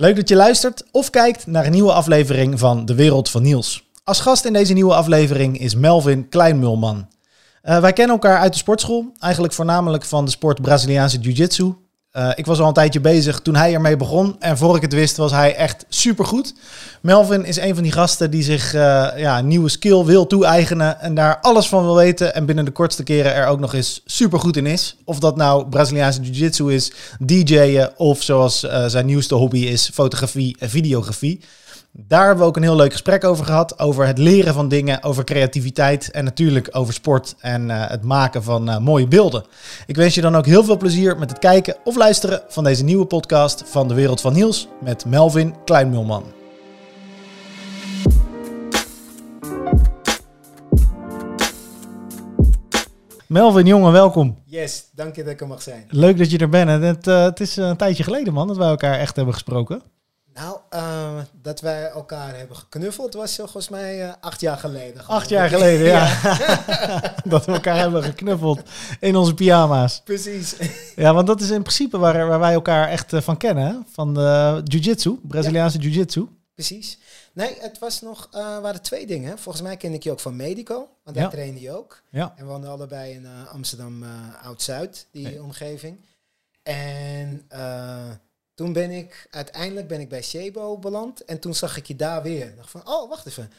Leuk dat je luistert of kijkt naar een nieuwe aflevering van De Wereld van Niels. Als gast in deze nieuwe aflevering is Melvin Kleinmulman. Uh, wij kennen elkaar uit de sportschool, eigenlijk voornamelijk van de sport Braziliaanse Jiu-Jitsu. Uh, ik was al een tijdje bezig toen hij ermee begon. En voor ik het wist, was hij echt supergoed. Melvin is een van die gasten die zich uh, ja, een nieuwe skill wil toe-eigenen. En daar alles van wil weten. En binnen de kortste keren er ook nog eens supergoed in is. Of dat nou Braziliaanse Jiu-Jitsu is, DJ'en. Of zoals uh, zijn nieuwste hobby is, fotografie en videografie. Daar hebben we ook een heel leuk gesprek over gehad. Over het leren van dingen, over creativiteit en natuurlijk over sport en uh, het maken van uh, mooie beelden. Ik wens je dan ook heel veel plezier met het kijken of luisteren van deze nieuwe podcast van de Wereld van Niels met Melvin Kleinmulman. Melvin, jongen, welkom. Yes, dank je dat ik er mag zijn. Leuk dat je er bent. Het, uh, het is een tijdje geleden, man, dat wij elkaar echt hebben gesproken. Nou, uh, dat wij elkaar hebben geknuffeld was volgens mij uh, acht jaar geleden. Acht jaar geleden, ja. ja. dat we elkaar hebben geknuffeld in onze pyjama's. Precies. Ja, want dat is in principe waar, waar wij elkaar echt uh, van kennen. Van de jiu-jitsu, Braziliaanse ja. jiu-jitsu. Precies. Nee, het was nog, waren twee dingen. Volgens mij ken ik je ook van Medico, want daar ja. trainde je ook. Ja. En we woonden allebei in Amsterdam Oud-Zuid, die omgeving. En toen ben ik, uiteindelijk ben ik bij Shebo beland. En toen zag ik je daar weer. Ik dacht van, oh, wacht even.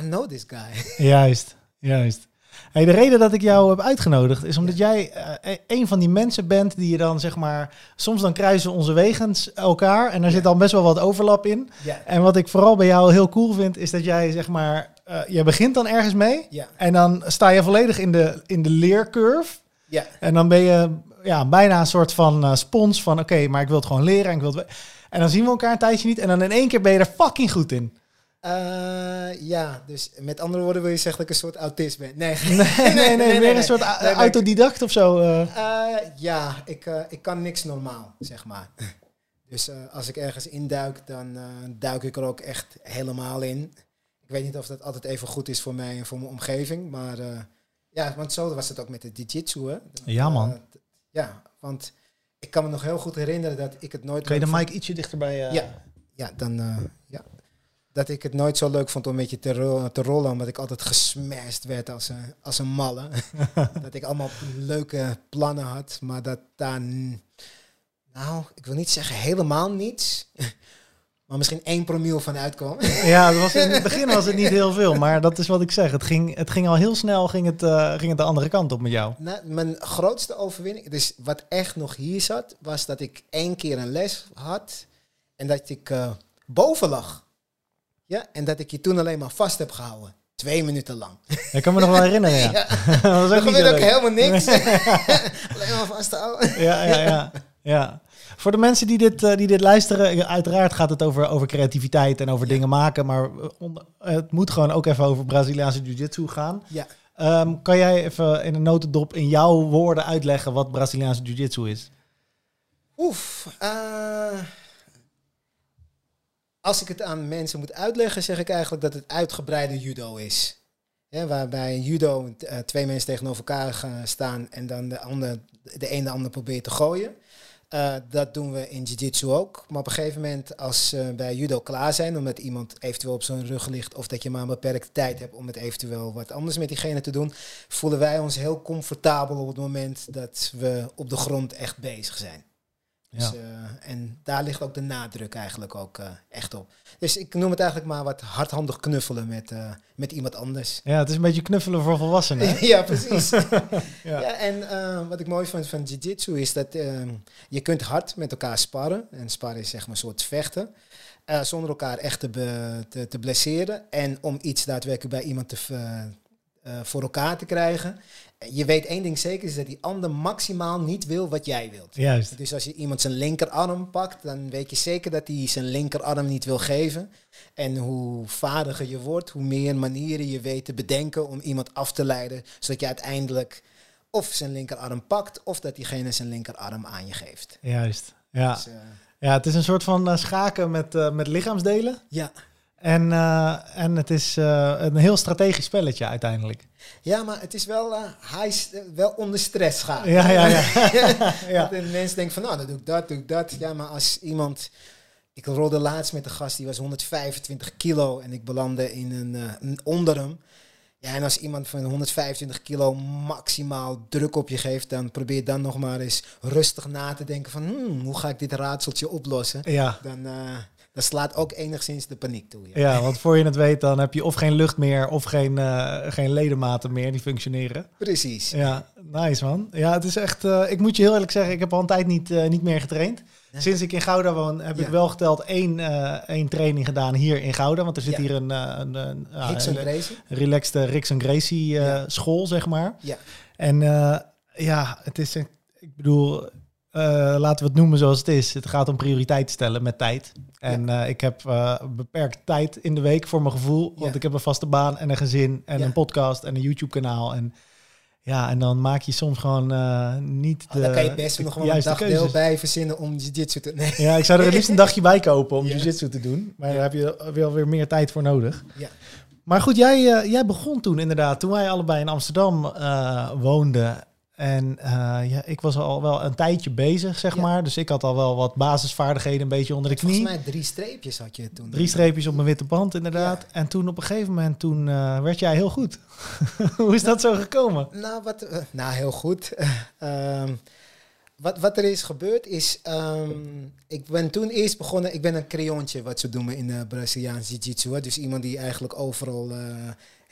I know this guy. Juist, juist. Hey, de reden dat ik jou heb uitgenodigd is omdat ja. jij uh, een van die mensen bent die je dan zeg maar... Soms dan kruisen onze wegens elkaar en er ja. zit dan best wel wat overlap in. Ja. En wat ik vooral bij jou heel cool vind is dat jij zeg maar... Uh, je begint dan ergens mee en dan sta je volledig in de, in de leercurve. Ja. En dan ben je ja, bijna een soort van uh, spons van oké, okay, maar ik wil het gewoon leren en ik wil het... En dan zien we elkaar een tijdje niet en dan in één keer ben je er fucking goed in. Uh, ja, dus met andere woorden wil je zeggen dat ik een soort autist ben? Nee, nee, nee, nee, nee meer een soort nee, autodidact of zo. Uh. Uh, ja, ik, ik kan niks normaal, zeg maar. Dus als ik ergens induik, dan duik ik er ook echt helemaal in. Ik weet niet of dat altijd even goed is voor mij en voor mijn omgeving, maar ja, want zo was het ook met de jiu-jitsu, hè? Ja, man. Ja, want ik kan me nog heel goed herinneren dat ik het nooit... Kun je de mic ietsje dichterbij... Uh... Ja, ja, dan... Uh, ja. Dat ik het nooit zo leuk vond om met je te, ro te rollen, omdat ik altijd gesmashed werd als een, als een malle. dat ik allemaal leuke plannen had, maar dat daar... Nou, ik wil niet zeggen helemaal niets. Maar misschien één promiel van uitkwam. Ja, was in het begin was het niet heel veel, maar dat is wat ik zeg. Het ging, het ging al heel snel, ging het, uh, ging het de andere kant op met jou. Nou, mijn grootste overwinning, dus wat echt nog hier zat, was dat ik één keer een les had en dat ik uh, boven lag. Ja, en dat ik je toen alleen maar vast heb gehouden. Twee minuten lang. Ik kan me nog wel herinneren, ja. ja. dat was ook gebeurde ook helemaal niks. alleen maar vasthouden. ja, ja, ja. ja. Voor de mensen die dit, uh, die dit luisteren, uiteraard gaat het over, over creativiteit en over ja. dingen maken. Maar onder, het moet gewoon ook even over Braziliaanse Jiu-Jitsu gaan. Ja. Um, kan jij even in een notendop in jouw woorden uitleggen wat Braziliaanse Jiu-Jitsu is? Oef. Uh, als ik het aan mensen moet uitleggen, zeg ik eigenlijk dat het uitgebreide judo is. Ja, waarbij judo uh, twee mensen tegenover elkaar gaan staan en dan de, ander, de een de ander probeert te gooien. Uh, dat doen we in jiu-jitsu ook. Maar op een gegeven moment, als we bij judo klaar zijn, omdat iemand eventueel op zijn rug ligt, of dat je maar een beperkte tijd hebt om het eventueel wat anders met diegene te doen, voelen wij ons heel comfortabel op het moment dat we op de grond echt bezig zijn. Dus, ja. uh, en daar ligt ook de nadruk eigenlijk ook uh, echt op. Dus ik noem het eigenlijk maar wat hardhandig knuffelen met, uh, met iemand anders. Ja, het is een beetje knuffelen voor volwassenen. ja, precies. ja. ja. en wat ik mooi vind van jiu-jitsu is dat je kunt hard met elkaar sparren. En sparren is zeg maar een soort vechten. zonder elkaar echt te, te, te, blesseren. En om iets daadwerkelijk bij iemand te, voor elkaar te krijgen je weet één ding zeker, is dat die ander maximaal niet wil wat jij wilt. Juist. Dus als je iemand zijn linkerarm pakt, dan weet je zeker dat hij zijn linkerarm niet wil geven. En hoe vaardiger je wordt, hoe meer manieren je weet te bedenken om iemand af te leiden, zodat je uiteindelijk of zijn linkerarm pakt, of dat diegene zijn linkerarm aan je geeft. Juist, ja. Dus, uh, ja, het is een soort van uh, schaken met, uh, met lichaamsdelen. Ja. En, uh, en het is uh, een heel strategisch spelletje uiteindelijk. Ja, maar het is wel, uh, hij is wel onder stress gaan. Ja, ja, ja. ja. De mensen denken van, nou, dan doe ik dat, doe ik dat. Ja, maar als iemand Ik rolde laatst met een gast die was 125 kilo en ik belandde in een, eh, een onder hem. Ja, en als iemand van 125 kilo maximaal druk op je geeft, dan probeer dan nog maar eens rustig na te denken van hmm, hoe ga ik dit raadseltje oplossen? Ja. Dan, dan slaat ook enigszins de paniek toe. Ja. ja, want voor je het weet, dan heb je of geen lucht meer of geen, eh, geen ledematen meer die functioneren. Precies. Ja, nice man. Ja, het is echt. eh, ik moet je heel eerlijk zeggen, ik heb al een tijd niet, eh, niet meer getraind. Nee. Sinds ik in Gouda woon, heb ik wel geteld één, één training gedaan hier in Gouda. Want er zit Ja. hier een, een, een, en een relaxed Gracie school, zeg maar. Ja. En ja, het is, een, ik bedoel, laten we het noemen zoals het is. Het gaat om prioriteit stellen met tijd. En eh, ik heb eh, beperkt tijd in de week voor mijn gevoel. Want Ja. ik heb een vaste baan en een gezin en een podcast en een YouTube-kanaal. En ja, en dan maak je soms gewoon eh, niet de Oh, dan kan je best de nog wel een dagdeel bij verzinnen om jiu-jitsu te... Nee. Ja, ik zou er het liefst een dagje bij kopen om Ja. jiu-jitsu te doen. Maar Ja. daar heb je wel weer meer tijd voor nodig. Ja. Maar goed, jij, eh, jij begon toen inderdaad, toen wij allebei in Amsterdam eh, woonden. En eh, ja, ik was al wel een tijdje bezig, zeg Ja. maar. Dus ik had al wel wat basisvaardigheden een beetje onder de knie. Volgens mij drie streepjes had je toen. Drie streepjes op mijn witte band, inderdaad. En toen op een gegeven moment, toen eh, werd jij heel goed. Hoe is dat zo gekomen? Nou, wat, eh, nou heel goed. Ehm, wat, wat er is gebeurd is, ehm, ik ben toen eerst begonnen, ik ben een creontje, wat ze noemen in de Braziliaans Jiu-Jitsu. Dus iemand die eigenlijk overal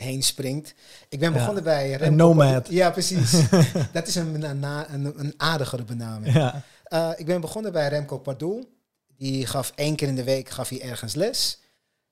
heen springt. Ik ben Ja, begonnen bij... een Remco nomad. Ja, precies. Dat is een, een, een, een aardigere benaming. Ja, Eh, ik ben begonnen bij Remco Pardoel. Die gaf één keer in de week gaf hij ergens les.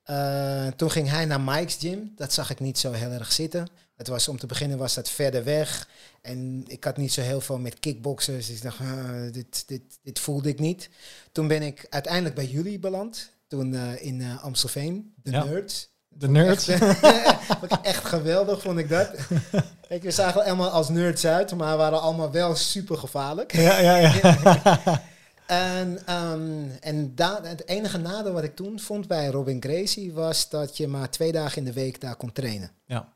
Eh, toen ging hij naar Mike's gym. Dat zag ik niet zo heel erg zitten. Het was, om te beginnen was dat verder weg. En ik had niet zo heel veel met kickboxers. Dus ik dacht, ah, dit, dit, dit voelde ik niet. Toen ben ik uiteindelijk bij jullie beland. Toen eh, in Amstelveen. De Ja. Nerds. De nerds. Echt, ik echt geweldig, vond ik dat. Kijk, we zagen allemaal als nerds uit, maar waren allemaal wel super gevaarlijk. Ja, ja, ja. En, ehm, en het enige nadeel wat ik toen vond bij Robin Gracie was dat je maar twee dagen in de week daar kon trainen. Ja.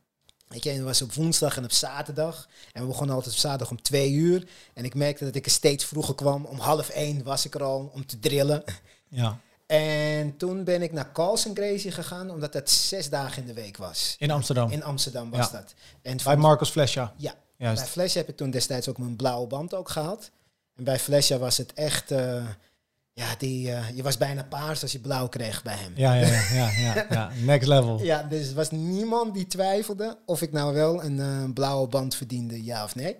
Weet je, en dat was op woensdag en op zaterdag. En we begonnen altijd op zaterdag om twee uur. En ik merkte dat ik er steeds vroeger kwam. Om half één was ik er al om te drillen. ja. En toen ben ik naar Carlsen Gracie gegaan, omdat dat zes dagen in de week was. In Amsterdam. In Amsterdam was Ja. dat. En Bij Marcos Flesja. Ja. Juist. bij Flash heb ik toen destijds ook mijn blauwe band ook gehaald. En bij Flasha was het echt... eh, ja, die, eh, je was bijna paars als je blauw kreeg bij hem. Ja, ja, ja, ja, ja, ja. Next level. Ja, dus er was niemand die twijfelde of ik nou wel een eh, blauwe band verdiende, ja of nee.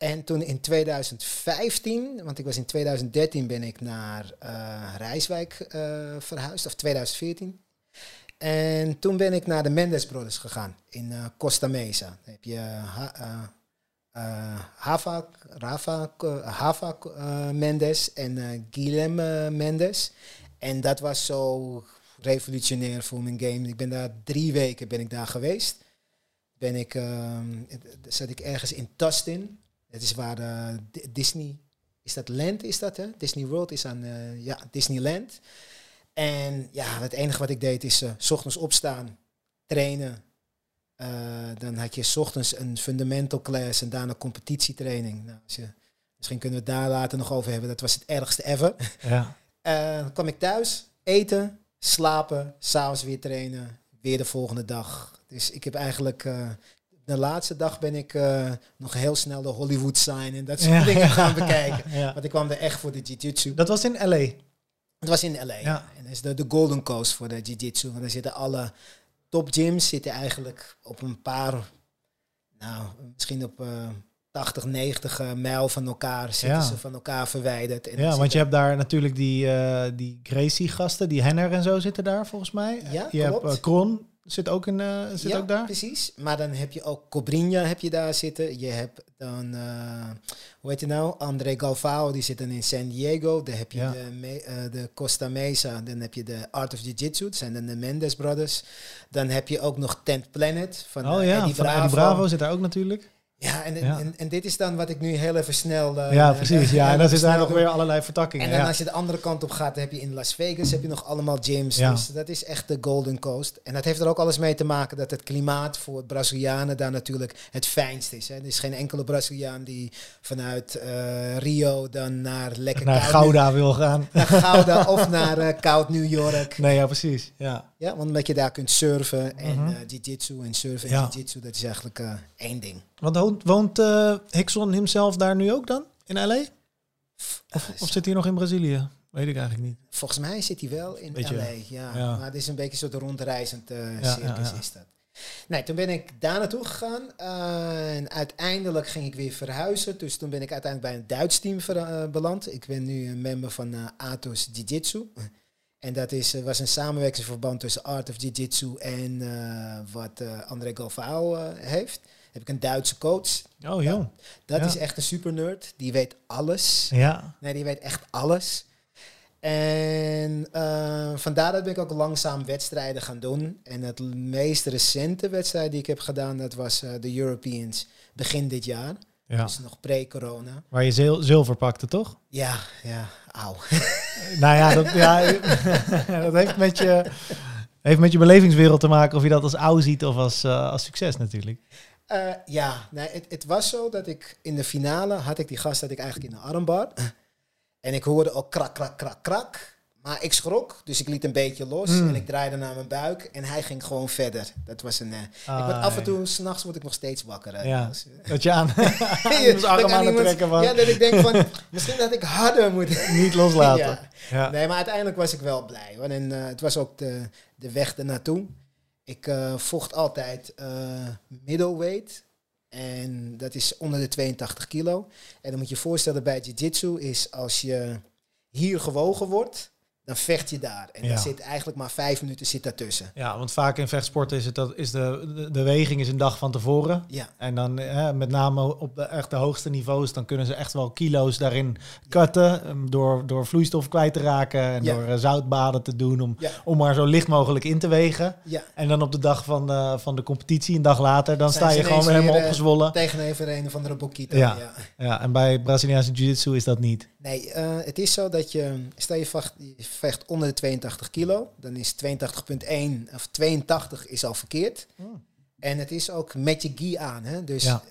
En toen in 2015, want ik was in 2013 ben ik naar eh, Rijswijk eh, verhuisd, of 2014. En toen ben ik naar de Mendes Brothers gegaan in eh, Costa Mesa. Dan heb je ha, Hava, Rafa, Hava Mendes en Guilhem eh, Mendes. En dat was zo revolutionair voor mijn game. Ik ben daar drie weken ben ik daar geweest. Ben ik, ehm, zat ik ergens in Tustin. Het is waar eh, Di- Disney, is dat Land is dat hè? Disney World is aan, eh, ja, Disneyland. En ja, het enige wat ik deed is eh, s ochtends opstaan, trainen. Dan had je s ochtends een fundamental class en daarna competitietraining. Nou, als je, misschien kunnen we het daar later nog over hebben. Dat was het ergste ever. Ja. Dan kwam ik thuis, eten, slapen, s'avonds weer trainen, weer de volgende dag. Dus ik heb eigenlijk, de laatste dag ben ik eh, nog heel snel de Hollywood sign en dat soort Ja. dingen gaan bekijken. ja. Want ik kwam er echt voor de jiu-jitsu. Dat was in L.A. Het was in LA. Ja. En dat is de, de Golden Coast voor de jiu-jitsu. Want daar zitten alle top gyms zitten eigenlijk op een paar, nou, misschien op eh 80, 90 eh, mijl van elkaar zitten Ja. ze van elkaar verwijderd. En Ja, want je hebt daar natuurlijk die, eh, die Gracie-gasten, die Henner en zo zitten daar volgens mij. Ja, je klopt. hebt eh, Kron, zit ook, in, eh, zit ja, ook daar. precies. Maar dan heb je ook Cobrinha heb je daar zitten. Je hebt dan, eh, hoe heet je nou? André Galvao, die zit dan in San Diego. Dan heb je Ja. de, Me- eh, de Costa Mesa. Dan heb je de Art of Jiu-Jitsu. Dat zijn dan de Mendes Brothers. Dan heb je ook nog Tent Planet van oh ja, Eddie van Bravo. Eddie Bravo zit daar ook natuurlijk. Ja, en, Ja. En, en dit is dan wat ik nu heel even snel... eh, ja, precies. Ja, en dan zitten daar nog weer allerlei vertakkingen. En dan ja. als je de andere kant op gaat, heb je in Las Vegas heb je nog allemaal gyms. Ja. Dus dat is echt de Golden Coast. En dat heeft er ook alles mee te maken dat het klimaat voor Brazilianen daar natuurlijk het fijnst is. Hè. Er is geen enkele Braziliaan die vanuit eh, Rio dan naar lekker Naar Gouda wil gaan. naar Gouda of naar eh, koud New York. Nee, ja, precies. Ja. Ja, want omdat je daar kunt surfen en eh, jiu-jitsu en surfen en Ja. jiu-jitsu, dat is eigenlijk eh, één ding. Want woont, woont eh, Hickson himself daar nu ook dan? In L.A.? Of, of zit hij nog in Brazilië? Weet ik eigenlijk niet. Volgens mij zit hij wel in Beetje, LA, ja. ja. Maar het is een beetje een soort rondreizend Ja, circus is dat. Nee, toen ben ik daar naartoe gegaan. en uiteindelijk ging ik weer verhuizen. Dus toen ben ik uiteindelijk bij een Duits team ver- beland. Ik ben nu een member van Atos Jiu-Jitsu. En dat is, eh, was een samenwerkingsverband tussen Art of Jiu-Jitsu en eh, wat eh, André Galvao heeft. Heb ik een Duitse coach. Oh, joh. Dat Ja. is echt een super nerd. Die weet alles. Ja. Nee, die weet echt alles. En vandaar dat ben ik ook langzaam wedstrijden gaan doen. En het meest recente wedstrijd die ik heb gedaan, dat was de Europeans begin dit jaar. Ja. Dus nog pre-corona. Waar je zil- zilver pakte, toch? Ja, ja, auw. nou ja, dat, ja, dat heeft, met je, heeft met je belevingswereld te maken of je dat als oud ziet of als, eh, als succes natuurlijk. Eh, ja, nee, het, het was zo dat ik in de finale had ik die gast had ik eigenlijk in de armbar. En ik hoorde ook krak, krak, krak, krak. Maar ik schrok, dus ik liet een beetje los Mm. en ik draaide naar mijn buik en hij ging gewoon verder. Dat was een. eh, ik word Ah, af en toe, s'nachts word ik nog steeds wakker. hè. Ja. Dus, eh, Dat je aan, dat arm ik aan iemand- trekken van Ja, dat ik denk van, misschien dat ik harder moet. niet loslaten. Ja. Ja. Nee, maar uiteindelijk was ik wel blij. Hoor. En eh, het was ook de, de weg ernaartoe. Ik eh, vocht altijd eh, middleweight. En dat is onder de 82 kilo. En dan moet je je voorstellen bij jiu-jitsu is als je hier gewogen wordt, dan vecht je daar. En Ja. daar zit eigenlijk maar vijf minuten zit daartussen. Ja, want vaak in vechtsporten is het dat is de, de, de weging is een dag van tevoren. Ja, En dan eh, met name op de echt de hoogste niveaus, dan kunnen ze echt wel kilo's daarin cutten. Door, door vloeistof kwijt te raken en Ja. door eh, zoutbaden te doen. Om, om maar zo licht mogelijk in te wegen. ja. En dan op de dag van, eh, van de competitie, een dag later, dan Zijn sta je gewoon weer helemaal opgezwollen. Tegenover een van de Bokito. Ja. ja. En bij Braziliaanse Jiu-Jitsu is dat niet. Nee, het is zo dat je, stel je vecht, je vecht onder de 82 kilo, dan is 82,1 of 82 is al verkeerd. En het is ook met je gi aan, hè? dus Ja.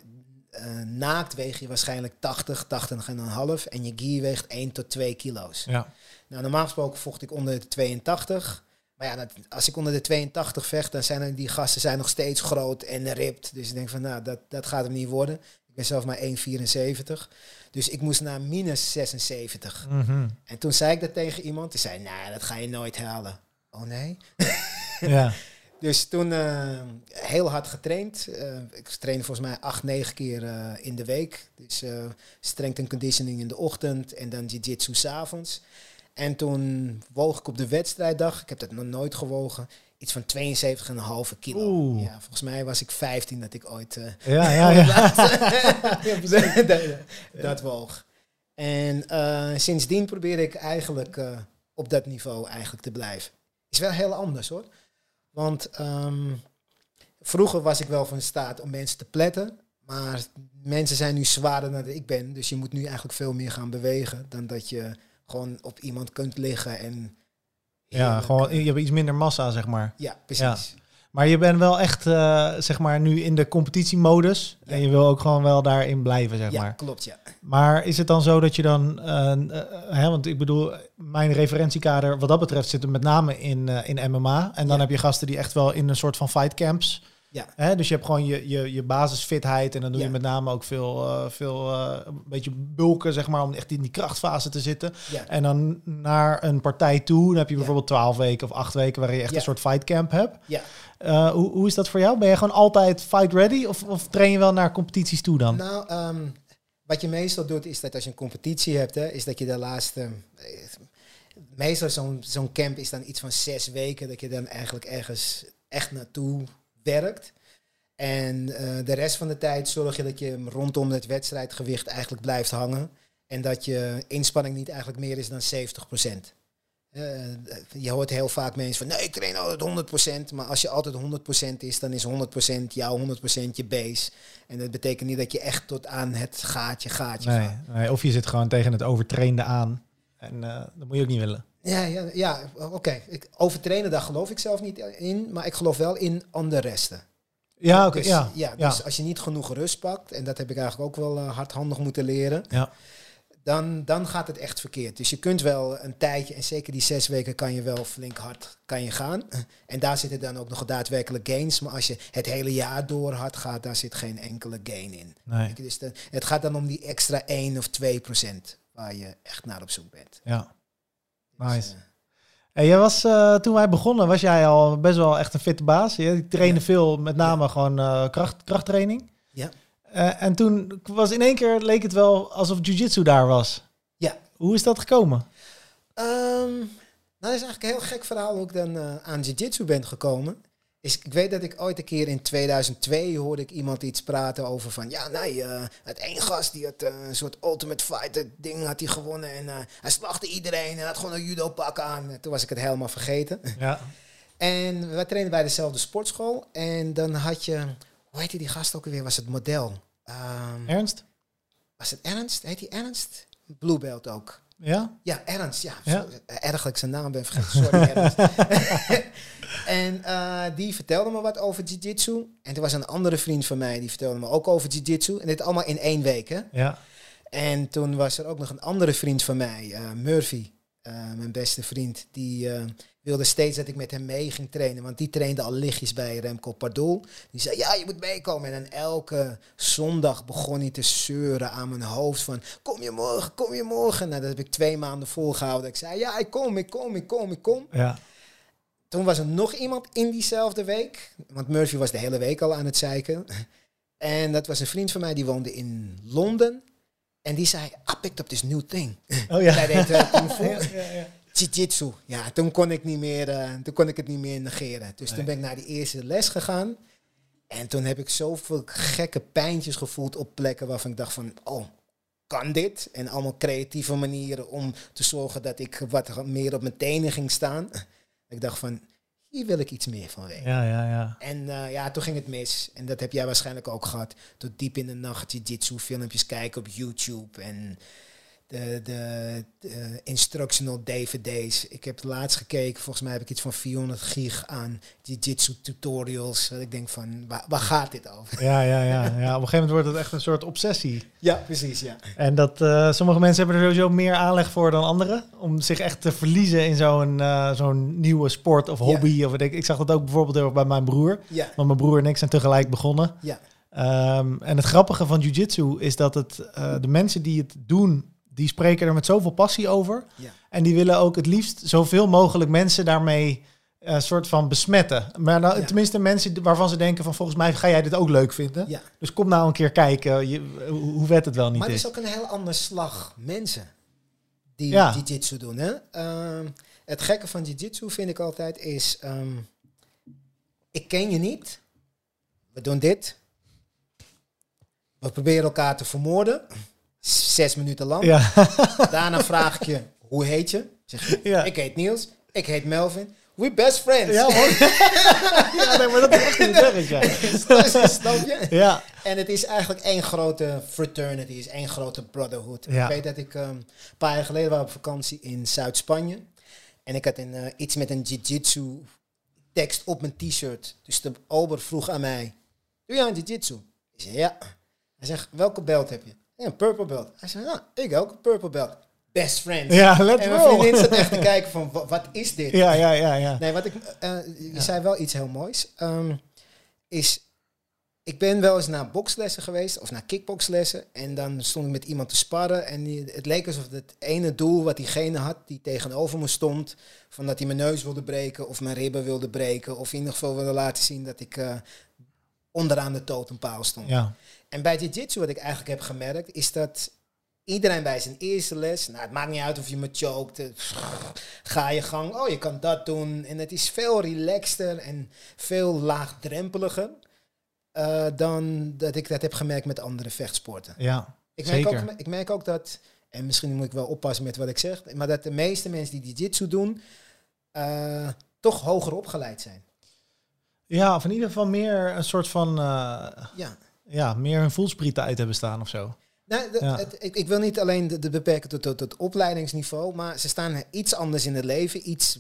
eh, naakt weeg je waarschijnlijk 80, 80 en een half en je gi weegt 1 tot 2 kilo's. Ja. Nou, normaal gesproken vocht ik onder de 82. Maar ja, dat, als ik onder de 82 vecht, dan zijn er, die gasten zijn nog steeds groot en ripped. Dus ik denk van, nou, dat, dat gaat hem niet worden. Ik ben zelf maar 1,74. Dus ik moest naar minus 76. Mhm. En toen zei ik dat tegen iemand. Die zei, nou, dat ga je nooit halen. Oh nee? ja. Dus toen eh, heel hard getraind. Eh, ik train volgens mij acht, negen keer eh, in de week. Dus strength and conditioning in de ochtend en dan jiu-jitsu s'avonds. En toen woog ik op de wedstrijddag, ik heb dat nog nooit gewogen, iets van 72,5 kilo. Oeh. Ja, volgens mij was ik 15 dat ik ooit... eh, Ja, ja, ja. dat woog. En eh, sindsdien probeer ik eigenlijk eh, op dat niveau eigenlijk te blijven. Is wel heel anders hoor. Want ehm, vroeger was ik wel van staat om mensen te pletten. Maar mensen zijn nu zwaarder dan ik ben. Dus je moet nu eigenlijk veel meer gaan bewegen. Dan dat je gewoon op iemand kunt liggen en... ja, gewoon, je hebt iets minder massa, zeg maar. Ja, precies. Maar je bent wel echt, eh, zeg maar, nu in de competitiemodus. Ja. En je wil ook gewoon wel daarin blijven, zeg Ja, maar. klopt ja. Maar is het dan zo dat je dan, eh, eh, hè, want ik bedoel, mijn referentiekader wat dat betreft zit er met name in, in MMA. En dan Ja. heb je gasten die echt wel in een soort van fight camps. Ja. Hè, dus je hebt gewoon je, je, je basisfitheid en dan doe je Ja. met name ook veel, eh, veel eh, een beetje bulken, zeg maar, om echt in die krachtfase te zitten. ja. En dan naar een partij toe, dan heb je Ja. bijvoorbeeld 12 weken of 8 weken waarin je echt Ja. een soort fight camp hebt. Ja. Eh, hoe, hoe is dat voor jou? Ben je gewoon altijd fight ready of, of train je wel naar competities toe dan? Nou, ehm, wat je meestal doet is dat als je een competitie hebt, hè, is dat je de laatste. Meestal zo'n zo'n camp is dan iets van zes weken dat je dan eigenlijk ergens echt naartoe En eh, de rest van de tijd zorg je dat je rondom het wedstrijdgewicht eigenlijk blijft hangen. En dat je inspanning niet eigenlijk meer is dan 70%. Eh, je hoort heel vaak mensen van, nee, ik train altijd 100%. Maar als je altijd 100% is, dan is 100% jouw 100% je base. En dat betekent niet dat je echt tot aan het gaatje, gaatje Nee, gaat. nee, of je zit gewoon tegen het overtrainde aan. En eh, dat moet je ook niet willen. Ja, ja, ja oké. Ik Overtrainen, daar geloof ik zelf niet in. Maar ik geloof wel in andere resten. Ja, oké. Dus, ja, ja, ja. dus als je niet genoeg rust pakt, en dat heb ik eigenlijk ook wel eh, hardhandig moeten leren, Ja. dan, dan gaat het echt verkeerd. Dus je kunt wel een tijdje, en zeker die zes weken kan je wel flink hard kan je gaan. En daar zitten dan ook nog daadwerkelijk gains. Maar als je het hele jaar door hard gaat, daar zit geen enkele gain in. Nee, Dus de, het gaat dan om die extra 1 of 2 procent waar je echt naar op zoek bent. ja. Dus, Nice. eh, En jij was, eh, toen wij begonnen, was jij al best wel echt een fitte baas. Je trainde Ja. veel, met name gewoon eh, kracht, krachttraining. Ja. Eh, en toen was in één keer, leek het wel alsof jiu-jitsu daar was. Ja. Hoe is dat gekomen? Ehm, nou, dat is eigenlijk een heel gek verhaal hoe ik dan eh, aan jiu-jitsu ben gekomen. Is, ik weet dat ik ooit een keer in 2002 hoorde ik iemand iets praten over van... Ja, nee, eh, het één gast die had eh, een soort ultimate fighter ding had hij gewonnen. En eh, hij slachtte iedereen en had gewoon een judo pak aan. En toen was ik het helemaal vergeten. Ja. En wij trainen bij dezelfde sportschool. En dan had je... Hoe heette die gast ook alweer? Was het model? Ehm, Ernst? was het Ernst? Heet hij Ernst? Blue belt ook. Ja? Ja, Ernst, ja. Ja. Erg dat ik zijn naam ben vergeten. Sorry, Ernst. en eh, die vertelde me wat over jiu-jitsu. En er was een andere vriend van mij, die vertelde me ook over jiu-jitsu. En dit allemaal in één week, hè. Ja. En toen was er ook nog een andere vriend van mij, eh, Murphy, eh, mijn beste vriend. Die eh, wilde steeds dat ik met hem mee ging trainen. Want die trainde al lichtjes bij Remco Pardoel. Die zei, ja, je moet meekomen. En dan elke zondag begon hij te zeuren aan mijn hoofd van... Kom je morgen, kom je morgen? Nou, dat heb ik twee maanden volgehouden. Ik zei, ja, ik kom, ik kom, ik kom, ik kom. Ja. Toen was er nog iemand in diezelfde week. Want Murphy was de hele week al aan het zeiken. En dat was een vriend van mij, die woonde in Londen. En die zei, I picked up this new thing. Oh ja. Zij deed uh. Ja, ja, ja. Jiu-jitsu. Ja, toen kon, ik niet meer, eh, toen kon ik het niet meer negeren. Dus Nee. toen ben ik naar die eerste les gegaan. En toen heb ik zoveel gekke pijntjes gevoeld op plekken waarvan ik dacht van... Oh, kan dit? En allemaal creatieve manieren om te zorgen dat ik wat meer op mijn tenen ging staan. Ik dacht van, hier wil ik iets meer van weten. Ja, ja, ja. En eh, ja, toen ging het mis. En dat heb jij waarschijnlijk ook gehad. Tot diep in de nacht jiu-jitsu filmpjes kijken op YouTube. En de, de, de instructional DVD's. Ik heb laatst gekeken. Volgens mij heb ik iets van 400 gig aan jiu-jitsu tutorials. Dat ik denk van, waar, waar gaat dit over? Ja, ja, ja, ja. Op een gegeven moment wordt het echt een soort obsessie. Ja, precies, ja. En dat eh, sommige mensen hebben er sowieso meer aanleg voor dan anderen. Om zich echt te verliezen in zo'n eh, zo'n nieuwe sport of hobby. Of wat ik, ik zag dat ook bijvoorbeeld heel bij mijn broer. Ja, Want mijn broer en ik zijn tegelijk begonnen. ja, Ehm, en het grappige van jiu-jitsu is dat het, eh, de mensen die het doen, die spreken er met zoveel passie over. ja. En die willen ook het liefst zoveel mogelijk mensen daarmee een soort van besmetten. Maar nou, Ja. tenminste mensen waarvan ze denken van volgens mij ga jij dit ook leuk vinden. ja. Dus kom nou een keer kijken je, hoe vet het wel niet Maar het is. is ook een heel ander slag mensen die Ja. jiu-jitsu doen. Hè? Ehm, het gekke van jiu-jitsu vind ik altijd is... ehm, ik ken je niet. We doen dit. We proberen elkaar te vermoorden. Zes minuten lang. Ja, Daarna vraag ik je, hoe heet je? Zeg je, Ja. ik heet Niels. Ik heet Melvin. We best friends. ja, hoor. ja nee, maar dat is echt niet ja. Snap je? Ja, En het is eigenlijk één grote fraternity, is één grote brotherhood. Ja. Ik weet dat ik ehm, een paar jaar geleden was op vakantie in Zuid-Spanje. En ik had een, eh, iets met een jiu-jitsu tekst op mijn t-shirt. Dus de ober vroeg aan mij, doe je aan jiu-jitsu? Ik zei, ja. Hij zegt, welke belt heb je? Een purple belt. Hij zei, ja, ik ook een purple belt. Best friends. ja let's en mijn roll. vriendin zat echt te kijken van, wa- wat is dit? Ja, ja, ja, ja. Nee, wat ik, eh, je Ja. zei wel iets heel moois. Ehm, is, ik ben wel eens naar bokslessen geweest of naar kickboxlessen. En dan stond ik met iemand te sparren. En die, het leek alsof het ene doel wat diegene had, die tegenover me stond. Van dat hij mijn neus wilde breken of mijn ribben wilde breken. Of in ieder geval wilde laten zien dat ik eh, onderaan de totempaal stond. Ja, En bij jiu-jitsu wat ik eigenlijk heb gemerkt, is dat iedereen bij zijn eerste les, nou het maakt niet uit of je me choked, eh, ga je gang, oh je kan dat doen. En het is veel relaxter en veel laagdrempeliger eh, dan dat ik dat heb gemerkt met andere vechtsporten. ja. Ik merk, Zeker. ook, ik merk ook dat en misschien moet ik wel oppassen met wat ik zeg, maar dat de meeste mensen die jiu-jitsu doen, eh, toch hoger opgeleid zijn. Ja, of in ieder geval meer een soort van, Ja. Ja, meer hun voelsprieten uit hebben staan of zo. Nee, de- Ja. het, ik, ik wil niet alleen de, de beperken tot, tot, tot opleidingsniveau, maar ze staan iets anders in het leven, iets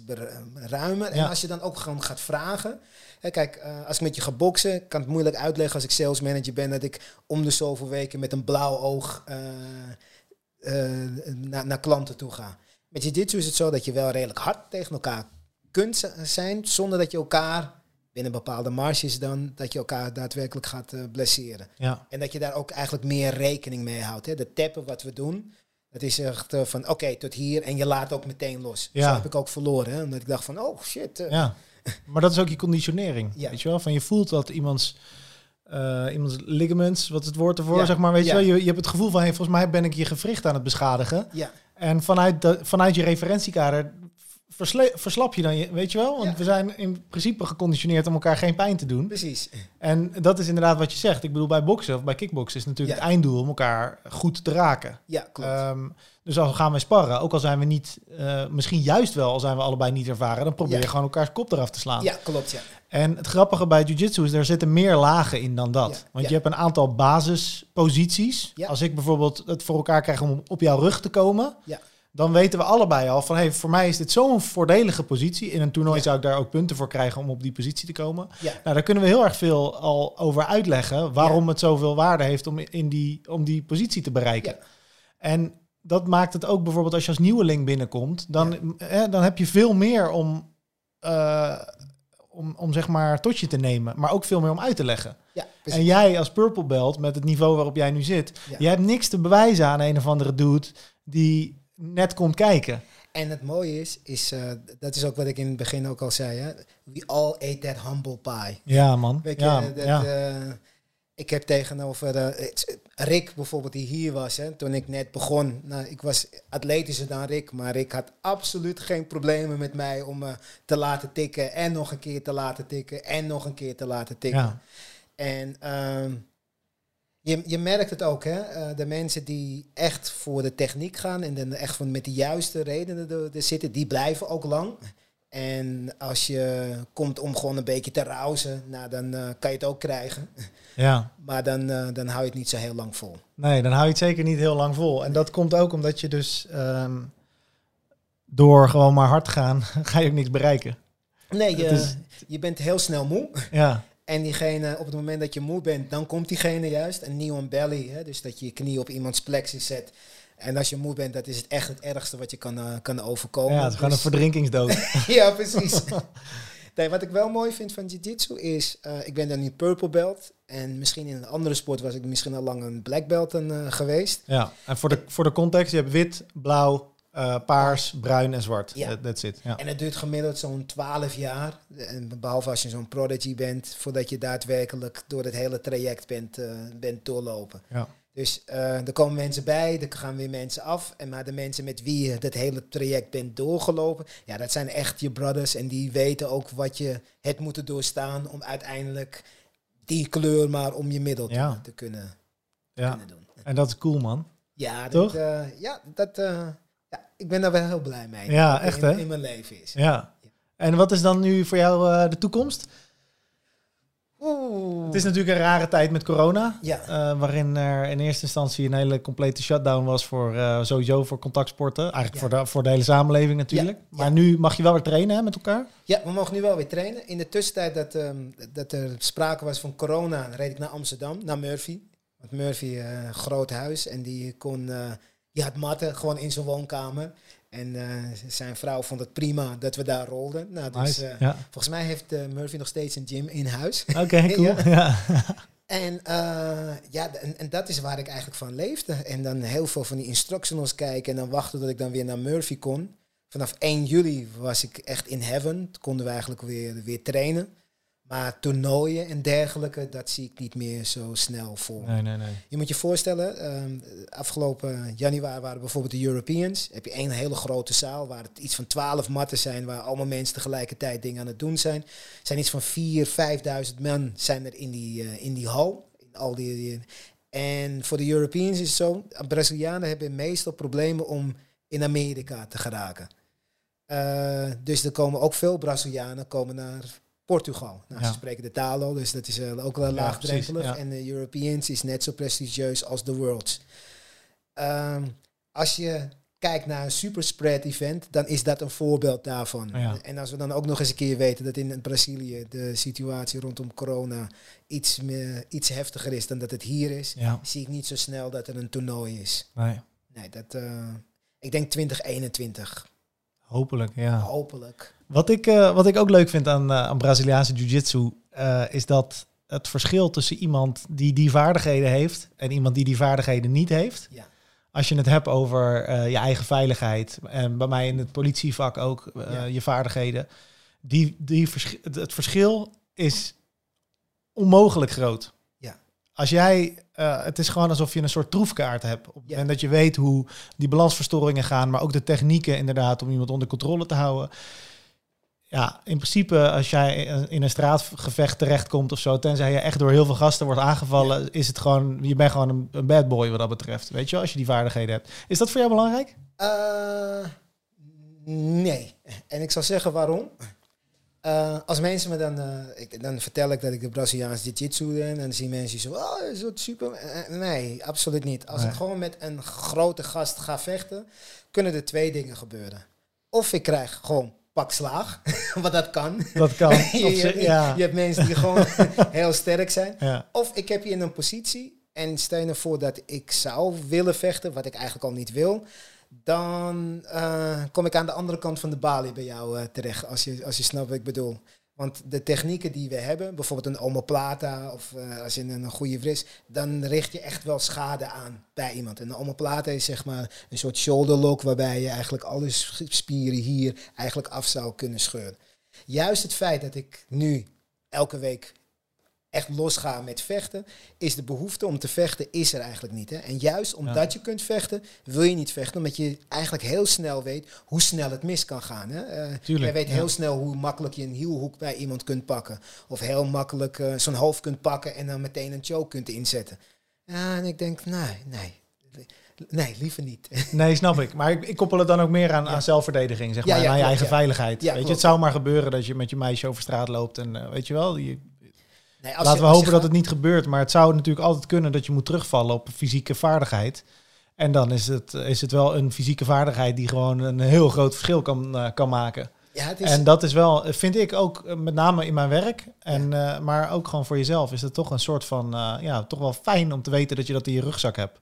ruimer. En Ja. als je dan ook gewoon gaat vragen. Hè, kijk, eh, als ik met je ga boksen, kan het moeilijk uitleggen als ik sales manager ben dat ik om de zoveel weken met een blauw oog eh, eh, naar, naar klanten toe ga. Met jiu-jitsu is het zo dat je wel redelijk hard tegen elkaar kunt zijn, zonder dat je elkaar binnen bepaalde marges dan, dat je elkaar daadwerkelijk gaat eh, blesseren. Ja, En dat je daar ook eigenlijk meer rekening mee houdt. Hè? De tappen wat we doen, dat is echt eh, van oké, tot hier. En je laat ook meteen los. Ja. Zo heb ik ook verloren. Hè? Omdat ik dacht van, oh shit. eh, ja. Maar dat is ook je conditionering. Ja. Weet je wel? Van je voelt dat iemands, iemands ligaments, wat is het woord ervoor, Ja. zeg maar. Weet Ja. je wel? Je, je hebt het gevoel van, hey, volgens mij ben ik je gewricht aan het beschadigen. ja. En vanuit, de, vanuit je referentiekader verslap je dan je, weet je wel? Want Ja. we zijn in principe geconditioneerd om elkaar geen pijn te doen. precies. En dat is inderdaad wat je zegt. Ik bedoel, bij boksen of bij kickboksen is natuurlijk Ja. het einddoel om elkaar goed te raken. Ja, klopt. Ehm, dus als gaan we sparren, ook al zijn we niet, eh, misschien juist wel, al zijn we allebei niet ervaren, dan probeer Ja. je gewoon elkaars kop eraf te slaan. ja, klopt. Ja. En het grappige bij jiu-jitsu is, er zitten meer lagen in dan dat. Want je hebt een aantal basisposities. Ja. Als ik bijvoorbeeld het voor elkaar krijg om op jouw rug te komen, Ja. Dan weten we allebei al van, hey, voor mij is dit zo'n voordelige positie. In een toernooi Ja. zou ik daar ook punten voor krijgen om op die positie te komen. Ja. Nou, daar kunnen we heel erg veel al over uitleggen waarom het zoveel waarde heeft om in die, om die positie te bereiken. Ja. En dat maakt het ook bijvoorbeeld als je als nieuweling binnenkomt, dan, eh, dan heb je veel meer om, eh, om, om zeg maar tot je te nemen, maar ook veel meer om uit te leggen. En jij als purple belt met het niveau waarop jij nu zit, je hebt niks te bewijzen aan een of andere dude die net komt kijken. En het mooie is, is eh, dat is ook wat ik in het begin ook al zei. Hè? We all ate that humble pie. Ja, man. Weet je, ja, dat, ja. eh, ik heb tegenover het- Rick bijvoorbeeld, die hier was, hè, toen ik net begon. Nou, ik was atletischer dan Rick, maar Rick had absoluut geen problemen met mij om me te laten tikken en nog een keer te laten tikken en nog een keer te laten tikken. ja. En ehm, je, je merkt het ook, hè? eh, de mensen die echt voor de techniek gaan en dan echt van met de juiste redenen er, er zitten, die blijven ook lang. En als je komt om gewoon een beetje te rousen, nou, dan eh, kan je het ook krijgen. ja. Maar dan, eh, dan hou je het niet zo heel lang vol. Nee, dan hou je het zeker niet heel lang vol. En dat komt ook omdat je dus ehm, door gewoon maar hard te gaan, ga je ook niks bereiken. Nee, je, is- je bent heel snel moe. Ja, En diegene, op het moment dat je moe bent, dan komt diegene juist. Een knee on belly, hè? dus dat je je knie op iemands plexus zet. En als je moe bent, dat is het echt het ergste wat je kan, eh, kan overkomen. ja het is gewoon een Dus- verdrinkingsdood. ja, precies. nee, wat ik wel mooi vind van jiu-jitsu is, eh, ik ben dan nu purple belt. En misschien in een andere sport was ik misschien al lang een black belt eh, geweest. Ja, en voor de, voor de context, je hebt wit, blauw, eh, paars, bruin en zwart. Ja. That- That's it. Ja. En het duurt gemiddeld zo'n 12 jaar. En behalve als je zo'n prodigy bent, voordat je daadwerkelijk door het hele traject bent, eh, bent doorlopen. Ja. Dus eh, er komen mensen bij, er gaan weer mensen af. En maar de mensen met wie je dat hele traject bent doorgelopen, ja, dat zijn echt je brothers. En die weten ook wat je het moeten doorstaan om uiteindelijk die kleur maar om je middel te, Ja. te kunnen, doen. en dat is cool, man. Ja, Toch? Dat, ja, dat, ik ben daar wel heel blij mee. Ja, echt, in, hè? in mijn leven is. Ja. En wat is dan nu voor jou eh, de toekomst? Oeh. Het is natuurlijk een rare tijd met corona. Ja. eh, waarin er in eerste instantie een hele complete shutdown was voor eh, sowieso voor contactsporten. Eigenlijk Ja. voor, de, voor de hele samenleving natuurlijk. Ja, Maar nu mag je wel weer trainen hè, met elkaar. Ja, we mogen nu wel weer trainen. In de tussentijd dat, ehm, dat er sprake was van corona, reed ik naar Amsterdam, naar Murphy. Want Murphy, een groot huis, en die kon, die had matten gewoon in zijn woonkamer. En eh, zijn vrouw vond het prima dat we daar rolden. Nou, dus, Nice. eh, ja. volgens mij heeft eh, Murphy nog steeds een gym in huis. Oké, cool. Ja. Ja. En, ja, en, en dat is waar ik eigenlijk van leefde. En dan heel veel van die instructionals kijken en dan wachten tot ik dan weer naar Murphy kon. Vanaf 1 juli was ik echt in heaven. Toen konden we eigenlijk weer, weer trainen. Maar toernooien en dergelijke, dat zie ik niet meer zo snel voor. Nee, nee, nee. Je moet je voorstellen, ehm, afgelopen januari waren bijvoorbeeld de Europeans. Heb je één hele grote zaal waar het iets van twaalf matten zijn, waar allemaal mensen tegelijkertijd dingen aan het doen zijn. Er zijn iets van 4.000, 5.000 man zijn er in die, eh, in die hal. In al die, die- En voor de Europeans is het zo, Brazilianen hebben meestal problemen om in Amerika te geraken. Uh, dus er komen ook veel Brazilianen komen naar Portugal. Nou, Ze spreken de taal al, dus dat is uh, ook wel laagdrempelig. Ja, en de Europeans is net zo prestigieus als de Worlds. Um, als je kijkt naar een superspread event, dan is dat een voorbeeld daarvan. En als we dan ook nog eens een keer weten dat in Brazilië de situatie rondom corona iets, meer, iets heftiger is dan dat het hier is, zie ik niet zo snel dat er een toernooi is. Nee. Nee, dat, uh, ik denk 2021. Hopelijk, ja. Hopelijk. Wat ik, uh, wat ik ook leuk vind aan, uh, aan Braziliaanse jiu-jitsu, is dat het verschil tussen iemand die die vaardigheden heeft en iemand die die vaardigheden niet heeft. Ja als je het hebt over je eigen veiligheid, en bij mij in het politievak ook je vaardigheden, die, die vers het verschil is onmogelijk groot. Ja. Als jij, het is gewoon alsof je een soort troefkaart hebt. Ja. En dat je weet hoe die balansverstoringen gaan, maar ook de technieken inderdaad om iemand onder controle te houden ja, in principe als jij in een straatgevecht terechtkomt of zo, tenzij je echt door heel veel gasten wordt aangevallen, is het gewoon, je bent gewoon een, een, bad boy wat dat betreft. Weet je als je die vaardigheden hebt. Is dat voor jou belangrijk? Uh, nee. En ik zal zeggen waarom. Uh, als mensen me dan, uh, ik, dan vertel ik dat ik de Braziliaanse jiu-jitsu ben en dan zien mensen zo, oh, is dat super? nee, absoluut niet. Als nee. ik gewoon met een grote gast ga vechten, kunnen er twee dingen gebeuren. Of ik krijg gewoon pak slaag, wat dat kan. Dat kan. je, je, ja. je, hebt mensen die gewoon heel sterk zijn. Of ik heb je in een positie en stel je ervoor dat ik zou willen vechten, wat ik eigenlijk al niet wil. Dan uh, kom ik aan de andere kant van de balie bij jou uh, terecht, als je, als je snapt wat ik bedoel. Want de technieken die we hebben, bijvoorbeeld een omoplata of uh, als je een goede fris, dan richt je echt wel schade aan bij iemand. En een omoplata is zeg maar een soort shoulder lock waarbij je eigenlijk alle spieren hier eigenlijk af zou kunnen scheuren. Juist het feit dat ik nu elke week echt losgaan met vechten, is de behoefte om te vechten is er eigenlijk niet. Hè? En juist omdat je kunt vechten, wil je niet vechten, omdat je eigenlijk heel snel weet hoe snel het mis kan gaan. Hè? Uh, je weet heel snel hoe makkelijk je een hielhoek bij iemand kunt pakken. Of heel makkelijk uh, zo'n hoofd kunt pakken en dan meteen een choke kunt inzetten. Ja, en ik denk, nee, nee. Nee, liever niet. Nee, snap ik. Maar ik, ik koppel het dan ook meer aan, aan zelfverdediging, zeg maar. aan je eigen veiligheid. weet je, het zou maar gebeuren dat je met je meisje over straat loopt en uh, weet je wel, je, Nee, Laten we hopen dat het niet gebeurt. Maar het zou natuurlijk altijd kunnen dat je moet terugvallen op fysieke vaardigheid. En dan is het, is het wel een fysieke vaardigheid die gewoon een heel groot verschil kan, uh, kan maken. Ja, het is... En dat is wel, vind ik ook eh, met name in mijn werk, en, ja. uh, maar ook gewoon voor jezelf, is het toch een soort van, uh, ja, toch wel fijn om te weten dat je dat in je rugzak hebt.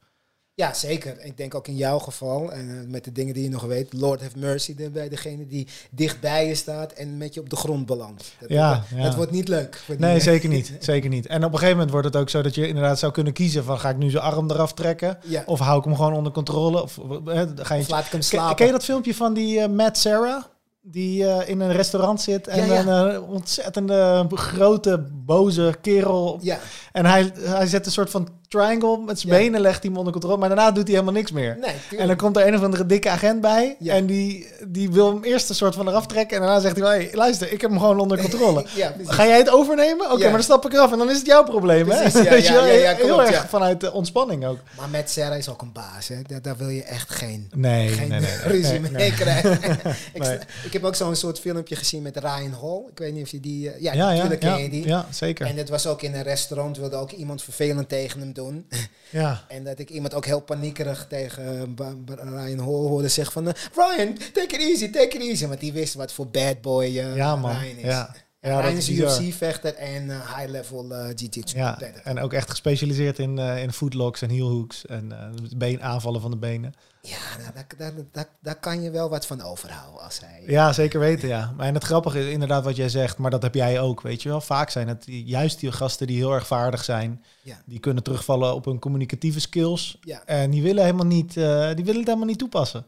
Ja, zeker. Ik denk ook in jouw geval, en uh, met de dingen die je nog weet, Lord have mercy bij degene die dichtbij je staat en met je op de grond belandt. Dat, ja, ja. dat wordt niet leuk. Nee, zeker niet. Zeker niet. En op een gegeven moment wordt het ook zo dat je inderdaad zou kunnen kiezen van ga ik nu zijn arm eraf trekken? Ja. Of hou ik hem gewoon onder controle? Of, uh, ga je of laat ik hem slapen? Ken je dat filmpje van die uh, Matt Sarah? Die uh, in een restaurant zit en ja, ja. een uh, ontzettende grote, boze kerel. Ja. En hij, hij zet een soort van triangle met zijn ja. benen, legt hij hem onder controle. Maar daarna doet hij helemaal niks meer. Nee, en dan komt er een of andere dikke agent bij. Ja. En die, die wil hem eerst een soort van eraf trekken. En daarna zegt hij, hey, luister, ik heb hem gewoon onder controle. ja, Ga jij het overnemen? Oké, okay, maar dan stap ik eraf. En dan is het jouw probleem. Precies, hè? Ja, Weet je wel? Heel erg vanuit de ontspanning ook. Maar met Sarah is ook een baas. Hè? Daar, daar wil je echt geen, nee, geen nee, nee, ruzie mee krijgen. ik, ik heb ook zo'n soort filmpje gezien met Ryan Hall. Ik weet niet of je die... Uh, ja, ja, natuurlijk ken je die. Ja, zeker. En het was ook in een restaurant, wilde ook iemand vervelend tegen hem doen. Ja. En dat ik iemand ook heel paniekerig tegen Ryan Hall hoorde zeggen van... Uh, Ryan, take it easy, take it easy. Want die wist wat voor bad boy uh, ja, man. Ryan is. Ja. Ja, Ryan is UFC-vechter en uh, high-level uh, jiu-jitsu. Ja, en ook echt gespecialiseerd in, uh, in footlocks en heelhooks en been aanvallen van de benen. Ja, nou, daar, daar, daar, daar kan je wel wat van overhouden als hij... Ja, zeker weten, ja. Maar en het grappige is inderdaad wat jij zegt, maar dat heb jij ook, weet je wel. Vaak zijn het juist die gasten die heel erg vaardig zijn, ja. die kunnen terugvallen op hun communicatieve skills. Ja. En die willen helemaal niet, die willen het helemaal niet toepassen.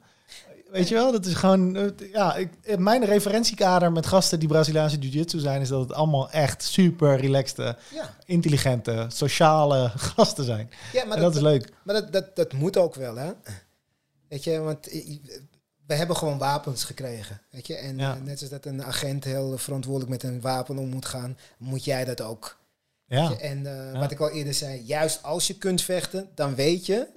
Weet je wel, dat is gewoon, ja, ik, mijn referentiekader met gasten die Braziliaanse jiu-jitsu zijn, is dat het allemaal echt super relaxte, ja. intelligente, sociale gasten zijn. Ja, maar en dat, dat, is leuk. Maar dat, dat, dat moet ook wel, hè? Weet je, want we hebben gewoon wapens gekregen, weet je. En ja. uh, net zoals dat een agent heel verantwoordelijk met een wapen om moet gaan, moet jij dat ook. Ja. En eh, Ja. wat ik al eerder zei, juist als je kunt vechten, dan weet je.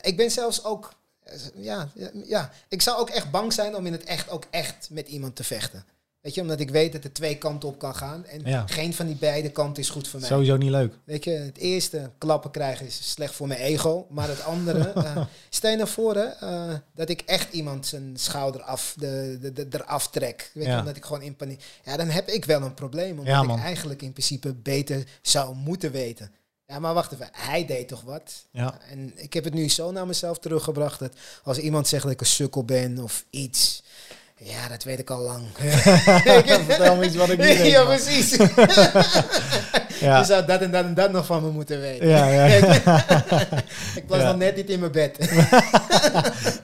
Ik ben zelfs ook, eh, ja, ja, ik zou ook echt bang zijn om in het echt ook echt met iemand te vechten. Weet je, omdat ik weet dat er twee kanten op kan gaan. En Ja. geen van die beide kanten is goed voor mij. Sowieso niet leuk. Weet je, het eerste klappen krijgen is slecht voor mijn ego. Maar het andere, eh stel je naar voren eh, dat ik echt iemand zijn schouder af, de, de, de, eraf trek. Weet Ja. je, omdat ik gewoon in paniek... Ja, dan heb ik wel een probleem. Omdat Ja, ik eigenlijk in principe beter zou moeten weten. Ja, maar wacht even. Hij deed toch wat? Ja. En ik heb het nu zo naar mezelf teruggebracht dat als iemand zegt dat ik een sukkel ben of iets... Ja, dat weet ik al lang. Vertel me iets wat ik niet weet. ja, precies. Ja. Je zou dat en dat en dat nog van me moeten weten. Ja, ja. ik was Ja. nog net niet in mijn bed.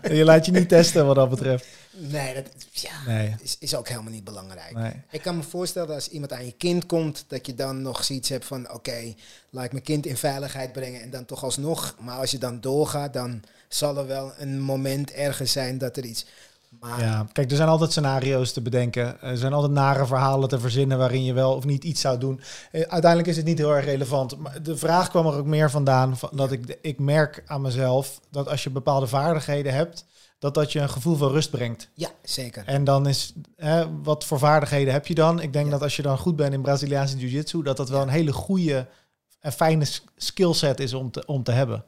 Je laat je niet testen wat dat betreft. nee, dat ja, Nee. is, is ook helemaal niet belangrijk. nee. Ik kan me voorstellen als iemand aan je kind komt, dat je dan nog zoiets hebt van, oké, laat ik mijn kind in veiligheid brengen en dan toch alsnog. Maar als je dan doorgaat, dan zal er wel een moment ergens zijn dat er iets... Maar Ja, kijk, er zijn altijd scenario's te bedenken. Er zijn altijd nare verhalen te verzinnen waarin je wel of niet iets zou doen. Eh, Uiteindelijk is het niet heel erg relevant. Maar de vraag kwam er ook meer vandaan van dat ik, ik merk aan mezelf dat als je bepaalde vaardigheden hebt, dat dat je een gevoel van rust brengt. ja, zeker. En dan is, hè, wat voor vaardigheden heb je dan? Ik denk Ja. dat als je dan goed bent in Braziliaanse Jiu-Jitsu, dat dat wel een hele goede en fijne skillset is om te, om te hebben.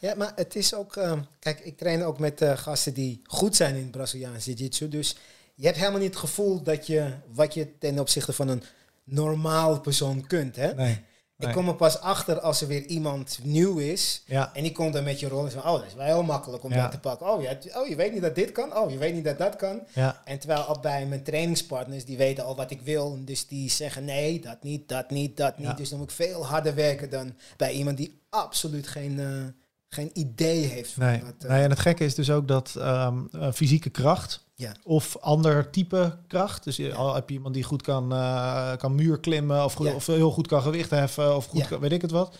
Ja, maar het is ook... eh, kijk, ik train ook met eh, gasten die goed zijn in Braziliaans Jiu-Jitsu. Dus je hebt helemaal niet het gevoel dat je... wat je ten opzichte van een normaal persoon kunt, hè? Nee. Ik kom er pas achter als er weer iemand nieuw is. Ja, En die komt dan met je rol en zegt, oh, dat is wel heel makkelijk om Ja. dat te pakken. Oh, ja, oh, je weet niet dat dit kan. Oh, je weet niet dat dat kan. ja, En terwijl al bij mijn trainingspartners, die weten al wat ik wil. Dus die zeggen, nee, dat niet, dat niet, dat niet. Dus dan moet ik veel harder werken dan bij iemand die absoluut geen, eh, geen idee heeft. Van nee. wat, eh, nee. En het gekke is dus ook dat ehm, eh, fysieke kracht Ja. of ander type kracht. Dus je, al heb je iemand die goed kan, eh, kan muur klimmen of, goed, of heel goed kan gewicht heffen of goed kan, weet ik het wat.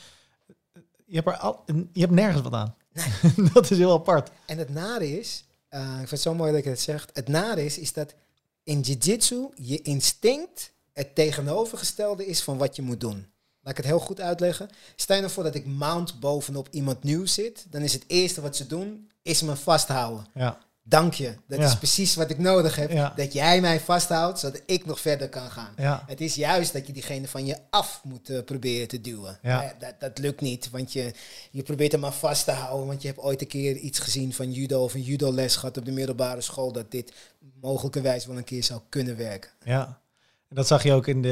Je hebt, er al, je hebt nergens wat aan. dat is heel apart. En het nare is, eh, ik vind het zo mooi dat je het zegt. Het nare is, is dat in jiu-jitsu je instinct het tegenovergestelde is van wat je moet doen. Laat ik het heel goed uitleggen. Stel je nou voor dat ik mount bovenop iemand nieuw zit. Dan is het eerste wat ze doen, is me vasthouden. Ja, Dank je. Dat Ja. is precies wat ik nodig heb. Ja. Dat jij mij vasthoudt, zodat ik nog verder kan gaan. ja, Het is juist dat je diegene van je af moet eh, proberen te duwen. Ja. Maar dat, dat lukt niet, want je, je probeert hem maar vast te houden. Want je hebt ooit een keer iets gezien van judo of een judo-les gehad op de middelbare school. Dat dit mogelijkerwijs wel een keer zou kunnen werken. ja. En dat zag je ook in, de,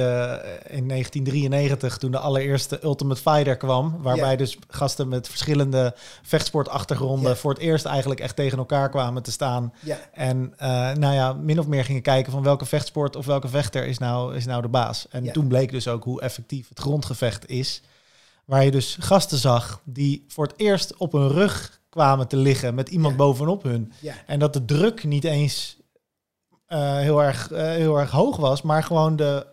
in 1993 toen de allereerste Ultimate Fighter kwam. Waarbij Ja. dus gasten met verschillende vechtsportachtergronden Ja. voor het eerst eigenlijk echt tegen elkaar kwamen te staan. Ja, En eh, nou ja, min of meer gingen kijken van welke vechtsport of welke vechter is nou, is nou de baas. En toen bleek dus ook hoe effectief het grondgevecht is. Waar je dus gasten zag die voor het eerst op hun rug kwamen te liggen met iemand bovenop hun. ja, En dat de druk niet eens eh, heel, erg, eh, heel erg hoog was, maar gewoon de,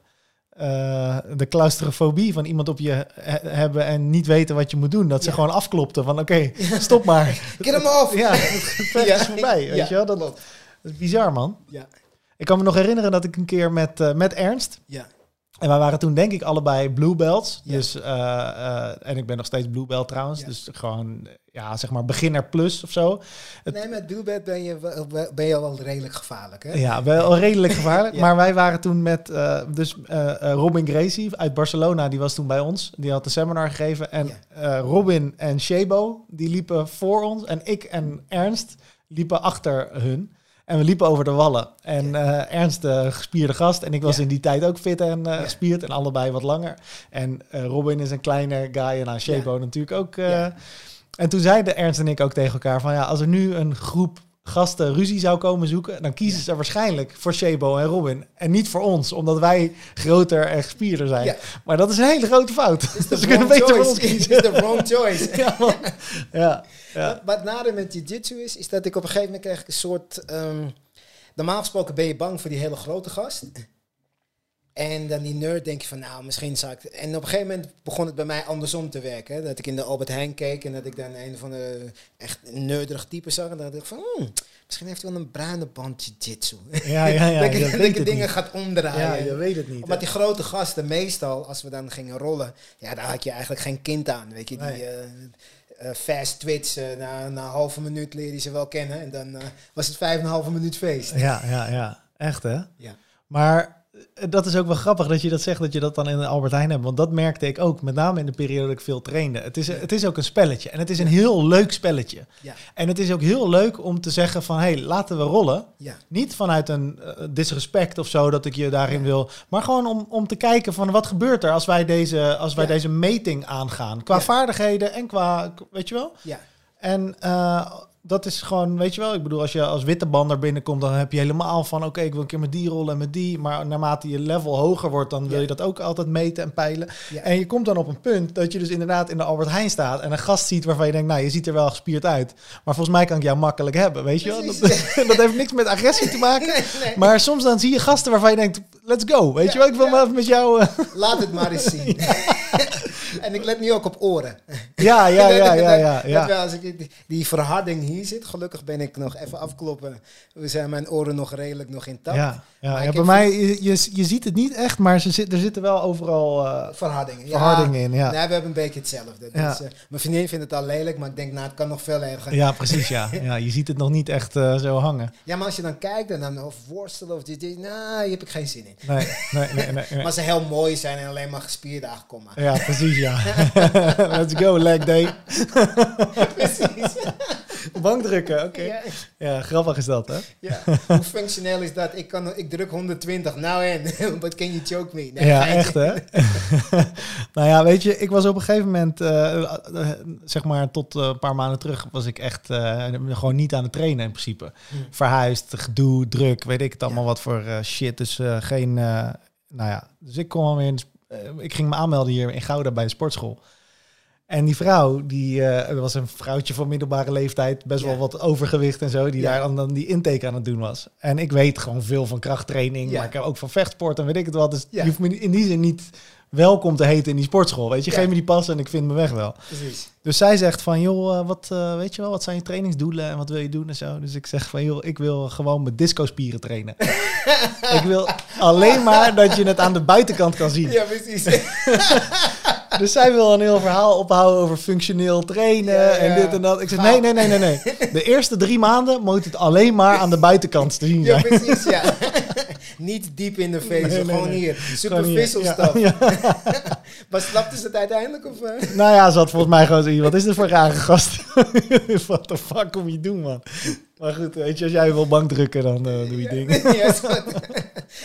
eh, de claustrofobie van iemand op je he- hebben en niet weten wat je moet doen. Dat ze Ja. gewoon afklopten van oké, stop maar. Get hem off! Ja, het Ja. is voorbij, weet je wel. Dat, dat is bizar, man. Ja, Ik kan me nog herinneren dat ik een keer met, met Ernst... ja, En wij waren toen denk ik allebei blue belts. Ja. Dus, eh, eh, en ik ben nog steeds blue belt trouwens. Ja. Dus gewoon, ja, zeg maar beginner plus of zo. Het- Nee, met duelbed ben je, wel- ben je wel redelijk gevaarlijk, hè? Ja, wel redelijk gevaarlijk. Ja. Maar wij waren toen met eh, dus Robin Gracie uit Barcelona. Die was toen bij ons. Die had een seminar gegeven. En Robin en Shebo, die liepen voor ons. En ik en Ernst liepen achter hun. En we liepen over de wallen. En eh, Ernst, de gespierde gast. En ik was Ja. in die tijd ook fit en eh, gespierd. En allebei wat langer. En eh, Robin is een kleine guy. En Shebo natuurlijk ook. En toen zeiden Ernst en ik ook tegen elkaar van... ja, als er nu een groep gasten ruzie zou komen zoeken... dan kiezen ze waarschijnlijk voor Shebo en Robin. En niet voor ons, omdat wij groter en gespierder zijn. Ja. Maar dat is een hele grote fout. Ze kunnen beter voor ons. It's kiezen. the wrong choice. ja. Wat, wat nader met jiu-jitsu is, is dat ik op een gegeven moment krijg ik een soort... ehm, normaal gesproken ben je bang voor die hele grote gast. En dan die nerd denk je van, nou, misschien zou ik... En op een gegeven moment begon het bij mij andersom te werken. hè. Dat ik in de Albert Heijn keek en dat ik dan een van de echt nerdig type zag. En dan dacht ik van, hmm, misschien heeft hij wel een bruine band jiu-jitsu. Ja, ja, ja. dat je dat dingen niet. gaat omdraaien. Ja, je weet het niet. Omdat hè? die grote gasten meestal, als we dan gingen rollen, ja, daar had je eigenlijk geen kind aan. Weet je, die Nee. eh, fast twits, eh, na, na een halve minuut leer je ze wel kennen. En dan eh, was het vijf en een halve minuut feest. Ja, ja, ja. Echt hè? Ja. Maar eh, dat is ook wel grappig dat je dat zegt, dat je dat dan in de Albert Heijn hebt. Want dat merkte ik ook, met name in de periode dat ik veel trainde. Het is, het is ook een spelletje. En het is een heel leuk spelletje. Ja, En het is ook heel leuk om te zeggen van, hé, hey, laten we rollen. ja, Niet vanuit een eh, disrespect of zo dat ik je daarin wil. Maar gewoon om, om te kijken van wat gebeurt er als wij deze, als wij deze meting aangaan. Qua vaardigheden en qua, weet je wel? ja. En eh, dat is gewoon, weet je wel, ik bedoel, als je als witte bander binnenkomt, dan heb je helemaal van, oké, ik wil een keer met die rollen en met die. Maar naarmate je level hoger wordt, dan wil je dat ook altijd meten en peilen. En je komt dan op een punt dat je dus inderdaad in de Albert Heijn staat en een gast ziet waarvan je denkt, nou, je ziet er wel gespierd uit. Maar volgens mij kan ik jou makkelijk hebben, weet je wel? Dat, heeft niks met agressie te maken. Nee, nee. Maar soms dan zie je gasten waarvan je denkt, let's go, weet je wel? Ik wil maar even met jou... eh, Laat het maar eens zien. en ik let nu ook op oren. ja, ja, ja, ja, ja. ja. wel, als ik die, die verharding hier zit, gelukkig ben ik nog even afkloppen. We zijn mijn oren nog redelijk nog intact. Ja, ja, bij mij, je, je, je ziet het niet echt, maar ze zit, er zitten wel overal eh, Verhardingen. verhardingen in. Ja. Nee, we hebben een beetje hetzelfde. Dus, eh, mijn vriendin vindt het al lelijk, maar ik denk, nou, het kan nog veel erger. ja, precies. Ja. Ja, je ziet het nog niet echt eh, zo hangen. Ja, maar als je dan kijkt en dan of worstelen of dit, dit, nou, hier heb ik geen zin in. Nee, nee, nee. nee, nee. Maar ze heel mooi zijn en alleen maar kom maar. Ja, precies, ja. Let's go, leg day. Precies. Bankdrukken, oké. Ja, Ja, grappig is dat, hè? ja. Hoe functioneel is dat? Ik, kan, ik druk 120, nou en, but can you choke me? Nee, ja, echt, hè? nou ja, weet je, ik was op een gegeven moment, eh, eh, zeg maar tot eh, een paar maanden terug, was ik echt gewoon niet aan het trainen in principe. Hmm. Verhuisd, gedoe, druk, weet ik het allemaal Ja. wat voor shit. Dus geen, nou ja, dus ik kon alweer, in de sp- ik ging me aanmelden hier in Gouda bij de sportschool. En die vrouw, die eh, was een vrouwtje van middelbare leeftijd, best Ja. wel wat overgewicht en zo, die Ja. daar dan, die intake aan het doen was. En ik weet gewoon veel van krachttraining, Ja. maar ik heb ook van vechtsport en weet ik het wat. Dus je hoeft me in die zin niet welkom te heten in die sportschool. Weet je, Ja. geef me die pas en ik vind me weg wel. Precies. Dus zij zegt van, joh, eh, wat, eh, weet je wel, wat zijn je trainingsdoelen en wat wil je doen en zo. Dus ik zeg van, joh, ik wil gewoon met discospieren trainen. ik wil alleen maar dat je het aan de buitenkant kan zien. Ja, precies. Dus zij wil een heel verhaal ophouden over functioneel trainen Ja, en ja. dit en dat. Ik zeg, nee, nee, nee, nee, nee. De eerste drie maanden moet het alleen maar aan de buitenkant te zien Ja, zijn. precies, ja. Niet diep in de face, Nee, nee, gewoon nee. hier. Superficial Ja, stuff. ja. Maar slapte ze het uiteindelijk? Of, eh? Nou ja, ze had volgens mij gewoon zoiets. Wat is dit voor rare gast? What the fuck kom je doen, man? Maar goed, weet je, als jij wil bankdrukken, dan eh, doe je ding. ja, is goed.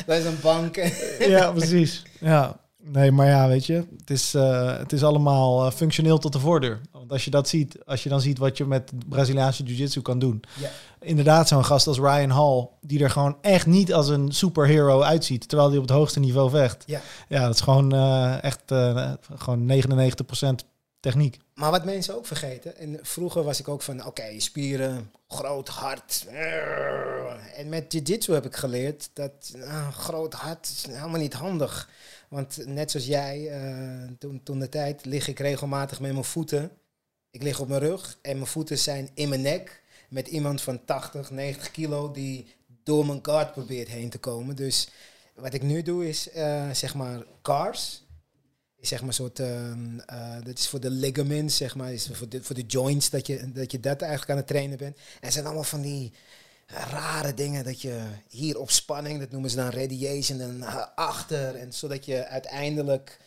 Dat is een bank. ja, precies. Ja. Nee, maar ja, weet je, het is, eh, het is allemaal functioneel tot de voordeur. Want als je dat ziet, als je dan ziet wat je met Braziliaanse jiu-jitsu kan doen. Ja. Inderdaad, zo'n gast als Ryan Hall, die er gewoon echt niet als een superhero uitziet, terwijl hij op het hoogste niveau vecht. Ja. Ja, dat is gewoon eh, echt eh, gewoon 99% techniek. Maar wat mensen ook vergeten, en vroeger was ik ook van, oké, spieren, groot hart. En met jiu-jitsu heb ik geleerd dat nou, groot hart is helemaal niet handig. Want net zoals jij, eh, toen, toen de tijd lig ik regelmatig met mijn voeten. Ik lig op mijn rug en mijn voeten zijn in mijn nek. Met iemand van 80, 90 kilo die door mijn guard probeert heen te komen. Dus wat ik nu doe is, eh, zeg maar, cars zeg maar soort, ehm, eh, dat is voor de ligaments, zeg maar, is voor de, voor de joints, dat je, dat eigenlijk aan het trainen bent. En zijn allemaal van die rare dingen, dat je hier op spanning, dat noemen ze dan radiation, en eh, achter, en zodat je uiteindelijk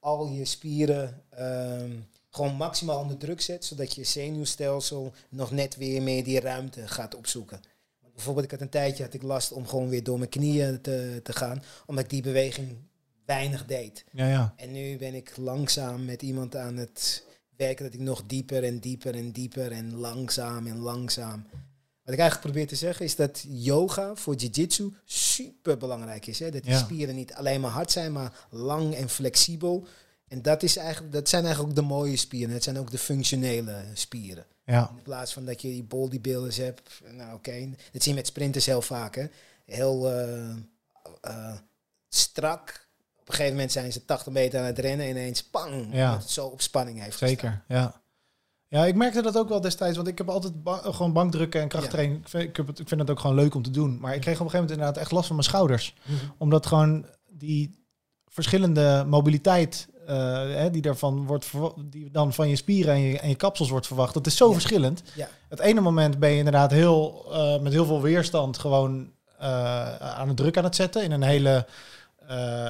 al je spieren ehm, gewoon maximaal onder druk zet, zodat je zenuwstelsel nog net weer meer die ruimte gaat opzoeken. Bijvoorbeeld, ik had een tijdje had ik last om gewoon weer door mijn knieën te, te gaan, omdat ik die beweging weinig deed. Ja, ja. En nu ben ik langzaam met iemand aan het werken dat ik nog dieper en dieper en dieper en langzaam en langzaam. Wat ik eigenlijk probeer te zeggen is dat yoga voor jiu-jitsu super belangrijk is. Hè? Dat die Ja. spieren niet alleen maar hard zijn, maar lang en flexibel. En dat, is eigenlijk, dat zijn eigenlijk ook de mooie spieren. Het zijn ook de functionele spieren. ja. In plaats van dat je die bodybuilders hebt. Nou oké, dat zie je met sprinters heel vaak. Hè? Heel eh, eh, strak een gegeven moment zijn ze 80 meter aan het rennen en ineens pang, Ja. het zo op spanning heeft gestaan. Zeker, ja. Ja, ik merkte dat ook wel destijds, want ik heb altijd ba- gewoon bankdrukken en krachttraining. Ik, vind, ik, heb het, ik vind het ook gewoon leuk om te doen. Maar ik kreeg op een gegeven moment inderdaad echt last van mijn schouders. Mhm. Omdat gewoon die verschillende mobiliteit eh, hè, die, daarvan wordt die dan van je spieren en je, en je kapsels wordt verwacht, dat is zo Ja. verschillend. Ja. Het ene moment ben je inderdaad heel, eh, met heel veel weerstand gewoon eh, aan het druk aan het zetten in een hele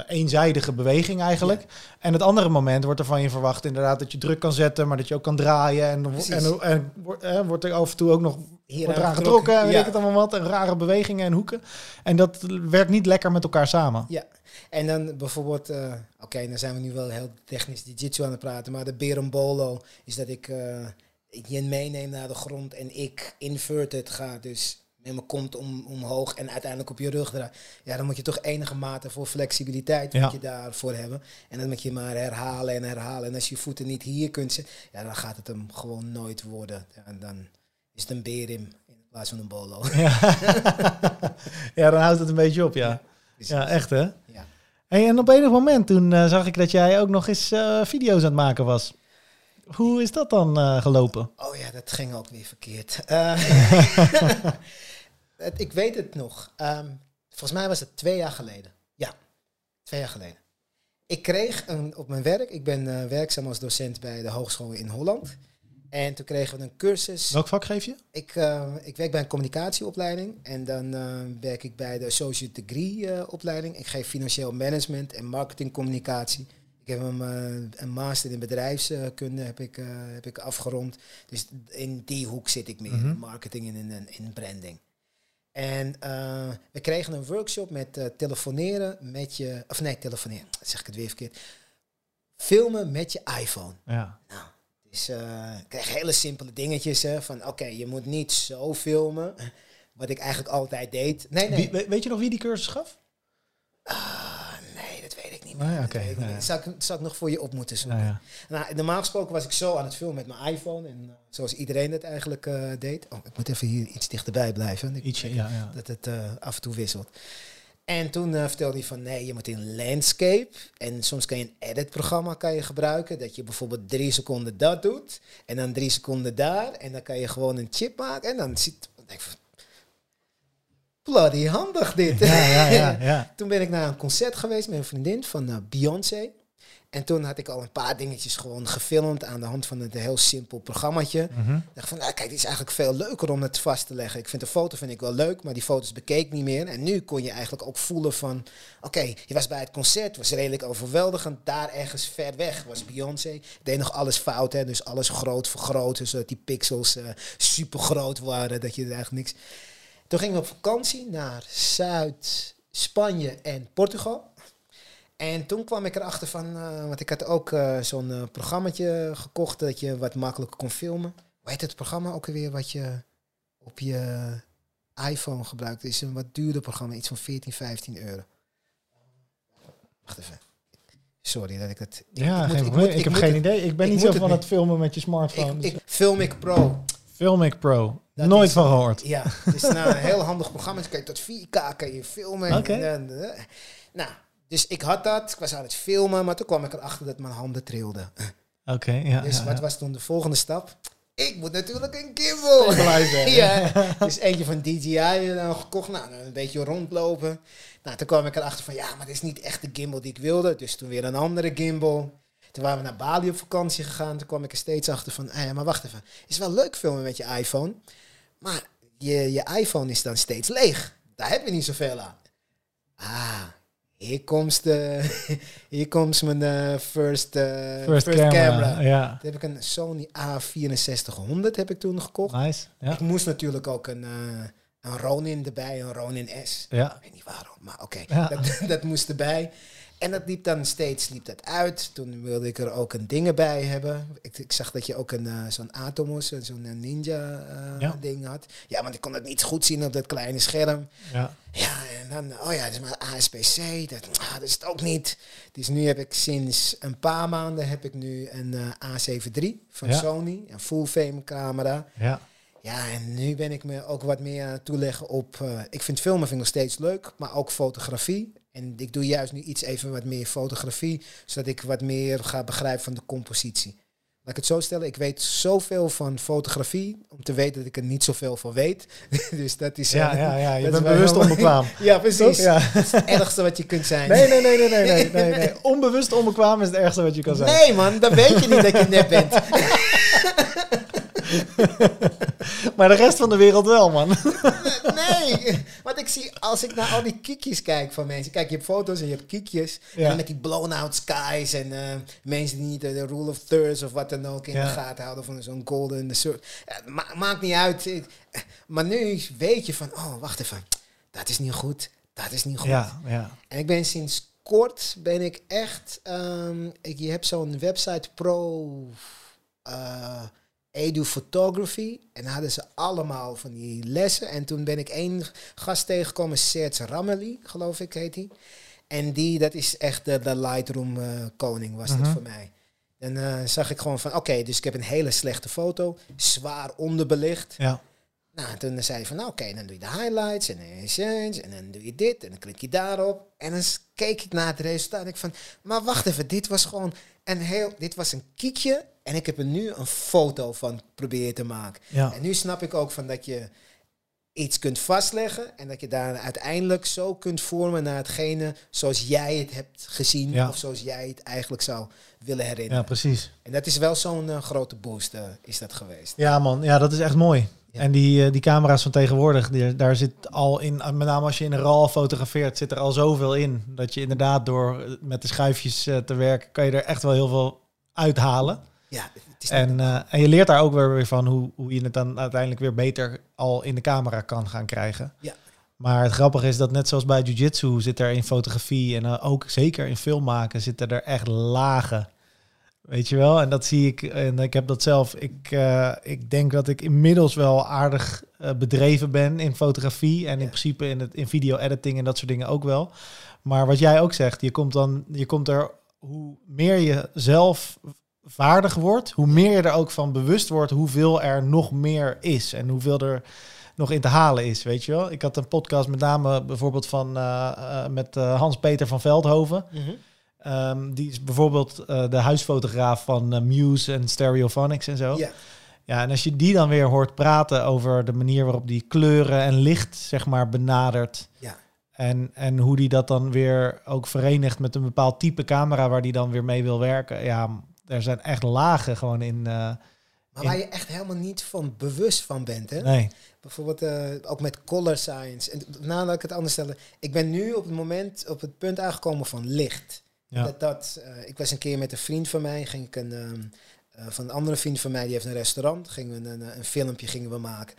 eenzijdige beweging eigenlijk. En het andere moment wordt er van je verwacht inderdaad dat je druk kan zetten, maar dat je ook kan draaien. En, Precies. en, en, wordt- wordt er af en toe ook nog Hier wordt eraan getrokken en weet ik het allemaal wat. En rare bewegingen en hoeken. En dat werkt niet lekker met elkaar samen. Ja, en dan bijvoorbeeld, eh, oké, dan zijn we nu wel heel technisch jiu-jitsu aan het praten, maar de berombolo is dat ik eh, je meeneem naar de grond en ik inverted ga, dus met mijn kont om, omhoog en uiteindelijk op je rug draai. Ja, dan moet je toch enige mate voor flexibiliteit Ja. moet je daarvoor hebben. En dan moet je maar herhalen en herhalen. En als je voeten niet hier kunt zetten, ja, dan gaat het hem gewoon nooit worden. Ja, en dan is het een berim in plaats van een bolo. Ja, ja dan houdt het een beetje op, ja. Ja, echt hè? Ja. En op enig moment toen eh, zag ik dat jij ook nog eens eh, video's aan het maken was. Hoe is dat dan eh, gelopen? Oh ja, dat ging ook weer verkeerd. Ik weet het nog. Ehm, volgens mij was het twee jaar geleden. Ja, twee jaar geleden. Ik kreeg een, op mijn werk, ik ben werkzaam als docent bij de hogeschool in Holland. En toen kregen we een cursus. Welk vak geef je? Ik, eh, ik werk bij een communicatieopleiding en dan eh, werk ik bij de Associate Degree eh, opleiding. Ik geef financieel management en marketingcommunicatie. Ik heb een, een master in bedrijfskunde heb ik, heb ik afgerond. Dus in die hoek zit ik meer, Mhm. in marketing en in, in branding. En we kregen een workshop met telefoneren met je, of nee, telefoneren, zeg ik het weer verkeerd. Filmen met je iPhone. Ja. Nou, dus eh, ik kreeg hele simpele dingetjes hè, van oké, je moet niet zo filmen. Wat ik eigenlijk altijd deed. Nee, nee. Wie, weet je nog wie die cursus gaf? Ah, nee, dat weet ik niet meer. Nee, Dat oké, weet ik nee. niet. Zal, ik, zal ik nog voor je op moeten zoeken? Nou ja. Nou, normaal gesproken was ik zo aan het filmen met mijn iPhone. En eh, zoals iedereen het eigenlijk eh, deed. Oh, ik moet even hier iets dichterbij blijven. Ik- Ietsje, ja, ja. dat het af en toe wisselt. En toen eh, vertelde hij van nee, je moet in landscape. En soms kan je een edit-programma kan je gebruiken. Dat je bijvoorbeeld drie seconden dat doet. En dan drie seconden daar. En dan kan je gewoon een chip maken. En dan ziet. Denk van, bloody handig dit. Ja, ja, ja, ja. Toen ben ik naar een concert geweest met een vriendin van eh, Beyoncé. En toen had ik al een paar dingetjes gewoon gefilmd aan de hand van een heel simpel programmaatje. Ik dacht van, nou, kijk, dit is eigenlijk veel leuker om het vast te leggen. Ik vind de foto vind ik wel leuk, maar die foto's bekeek ik niet meer. En nu kon je eigenlijk ook voelen van, oké, je was bij het concert, was redelijk overweldigend. Daar ergens ver weg was Beyoncé. Deed nog alles fout, hè, dus alles groot vergroten, zodat die pixels eh, super groot waren, dat je er eigenlijk niks... Toen gingen we op vakantie naar Zuid-Spanje en Portugal. En toen kwam ik erachter van, eh, want ik had ook eh, zo'n programmaatje gekocht dat je wat makkelijker kon filmen. Hoe heet het programma ook alweer wat je op je iPhone gebruikt? Het is een wat duurder programma, iets van 14, 15 euro. Wacht even. Sorry dat ik het... Ja, ik moet- ik moet- ik, heb geen het- idee. Ik ben ik niet zo van het filmen met je smartphone. Ik, ik, Filmic Pro. Filmic Pro. Dat Nooit is- van gehoord. Ja, het is nou een heel handig programma. Dus kan je tot 4K kan je filmen. Oké. En, nou, dus ik had dat. Ik was aan het filmen, maar toen kwam ik erachter dat mijn handen trilden. Oké, ja. Dus ja, wat ja. was toen de volgende stap? Ik moet natuurlijk een gimbal. Ja, dus eentje van DJI dan gekocht. Nou, een beetje rondlopen. Nou, toen kwam ik erachter van, ja, maar dit is niet echt de gimbal die ik wilde. Dus toen weer een andere gimbal. Toen waren we naar Bali op vakantie gegaan. Toen kwam ik er steeds achter van, eh, maar wacht even. is wel leuk filmen met je iPhone. Maar je, je iPhone is dan steeds leeg. Daar heb je niet zoveel aan. Ah, hier komt, de, hier komt mijn eh, first, eh, First, camera. Ja. toen heb ik een Sony A6400 heb ik toen gekocht. Nice. Ja. Ik moest natuurlijk ook een, eh, een Ronin erbij, een Ronin S. Ja. Ik weet niet waarom, maar oké, Ja. dat, dat moest erbij. En dat liep dan steeds liep dat uit. Toen wilde ik er ook een ding bij hebben. Ik, ik zag dat je ook een eh, zo'n Atomos, zo'n eh, Ninja eh, Ja. ding had. Ja, want ik kon het niet goed zien op dat kleine scherm. Ja. Ja, en dan, oh ja, het is maar ASPC. Dat, ah, dat is het ook niet. Dus nu heb ik sinds een paar maanden heb ik nu een eh, A7 III van Ja. Sony. Een full frame camera. Ja. Ja, en nu ben ik me ook wat meer aan het toeleggen op... ik vind filmen vind ik nog steeds leuk, maar ook fotografie. En ik doe juist nu iets even wat meer fotografie, zodat ik wat meer ga begrijpen van de compositie. Laat ik het zo stellen, ik weet zoveel van fotografie, om te weten dat ik er niet zoveel van weet. dus dat is... Ja, eh, ja, ja, je bent bewust onbekwaam. Ja, precies. Ja. Dat is het ergste wat je kunt zijn. Nee, nee, nee, nee, nee, nee, nee, nee. Onbewust onbekwaam is het ergste wat je kan zijn. Nee, man, dan weet je niet dat je nep bent. Maar de rest van de wereld wel, man. Nee, want ik zie, als ik naar al die kiekjes kijk van mensen. Kijk, je hebt foto's en je hebt kiekjes. En dan met die blown-out skies en eh, mensen die niet de, de rule of thirds of wat dan ook in Ja. de gaten houden van zo'n golden soort. Ma- maakt niet uit. Maar nu weet je van, oh, wacht even. Dat is niet goed. Dat is niet goed. Ja, ja. En ik ben sinds kort, ben ik echt, ehm, ik, je hebt zo'n website Pro eh, Edu Photography. En hadden ze allemaal van die lessen. En toen ben ik één gast tegengekomen, Serge Rameli, geloof ik heet hij. En die, dat is echt de, de Lightroom eh, koning, was Mhm. dat voor mij. Dan eh, zag ik gewoon van, oké, dus ik heb een hele slechte foto, zwaar onderbelicht. ja. Nou, toen zei hij van, nou, oké, dan doe je de highlights en de essence en dan doe je dit en dan klik je daarop. En dan keek ik naar het resultaat en ik van, maar wacht even, dit was gewoon een heel, dit was een kiekje en ik heb er nu een foto van proberen te maken. ja. En nu snap ik ook van dat je iets kunt vastleggen en dat je daar uiteindelijk zo kunt vormen naar hetgene zoals jij het hebt gezien Ja. of zoals jij het eigenlijk zou willen herinneren. Ja, precies. En dat is wel zo'n eh, grote boost eh, is dat geweest. Ja, man. Ja, dat is echt mooi. Ja. En die, eh, die camera's van tegenwoordig, die, daar zit al in, met name als je in een RAW fotografeert, zit er al zoveel in. Dat je inderdaad door eh, met de schuifjes eh, te werken, kan je er echt wel heel veel uithalen. Ja, het is En, eh, en je leert daar ook weer van hoe, hoe je het dan uiteindelijk weer beter al in de camera kan gaan krijgen. Ja. Maar het grappige is dat net zoals bij jiu-jitsu zit er in fotografie en eh, ook zeker in filmmaken zitten er echt lagen. Weet je wel? En dat zie ik. En ik heb dat zelf. Ik, eh, ik denk dat ik inmiddels wel aardig eh, bedreven ben in fotografie. En in principe in, het, in video editing en dat soort dingen ook wel. Maar wat jij ook zegt, je komt dan, je komt er, hoe meer je zelf vaardig wordt, hoe meer je er ook van bewust wordt hoeveel er nog meer is en hoeveel er nog in te halen is, weet je wel. Ik had een podcast met name bijvoorbeeld van uh, uh, met Hans-Peter van Veldhoven. Mhm. Um, die is bijvoorbeeld uh, de huisfotograaf van uh, Muse en Stereophonics en zo. Ja. Ja, en als je die dan weer hoort praten over de manier waarop die kleuren en licht, zeg maar, benadert. Ja. En, en hoe die dat dan weer ook verenigt met een bepaald type camera waar die dan weer mee wil werken. Ja, er zijn echt lagen gewoon in. Uh, maar waar je echt helemaal niet van bewust van bent, hè? Nee. Bijvoorbeeld uh, ook met color science. En laat ik het anders stellen. Ik ben nu op het moment, op het punt aangekomen van licht. Ja. Dat, dat, uh, ik was een keer met een vriend van mij, ging ik een, um, uh, van een andere vriend van mij, die heeft een restaurant, gingen we een, een, een filmpje gingen we maken.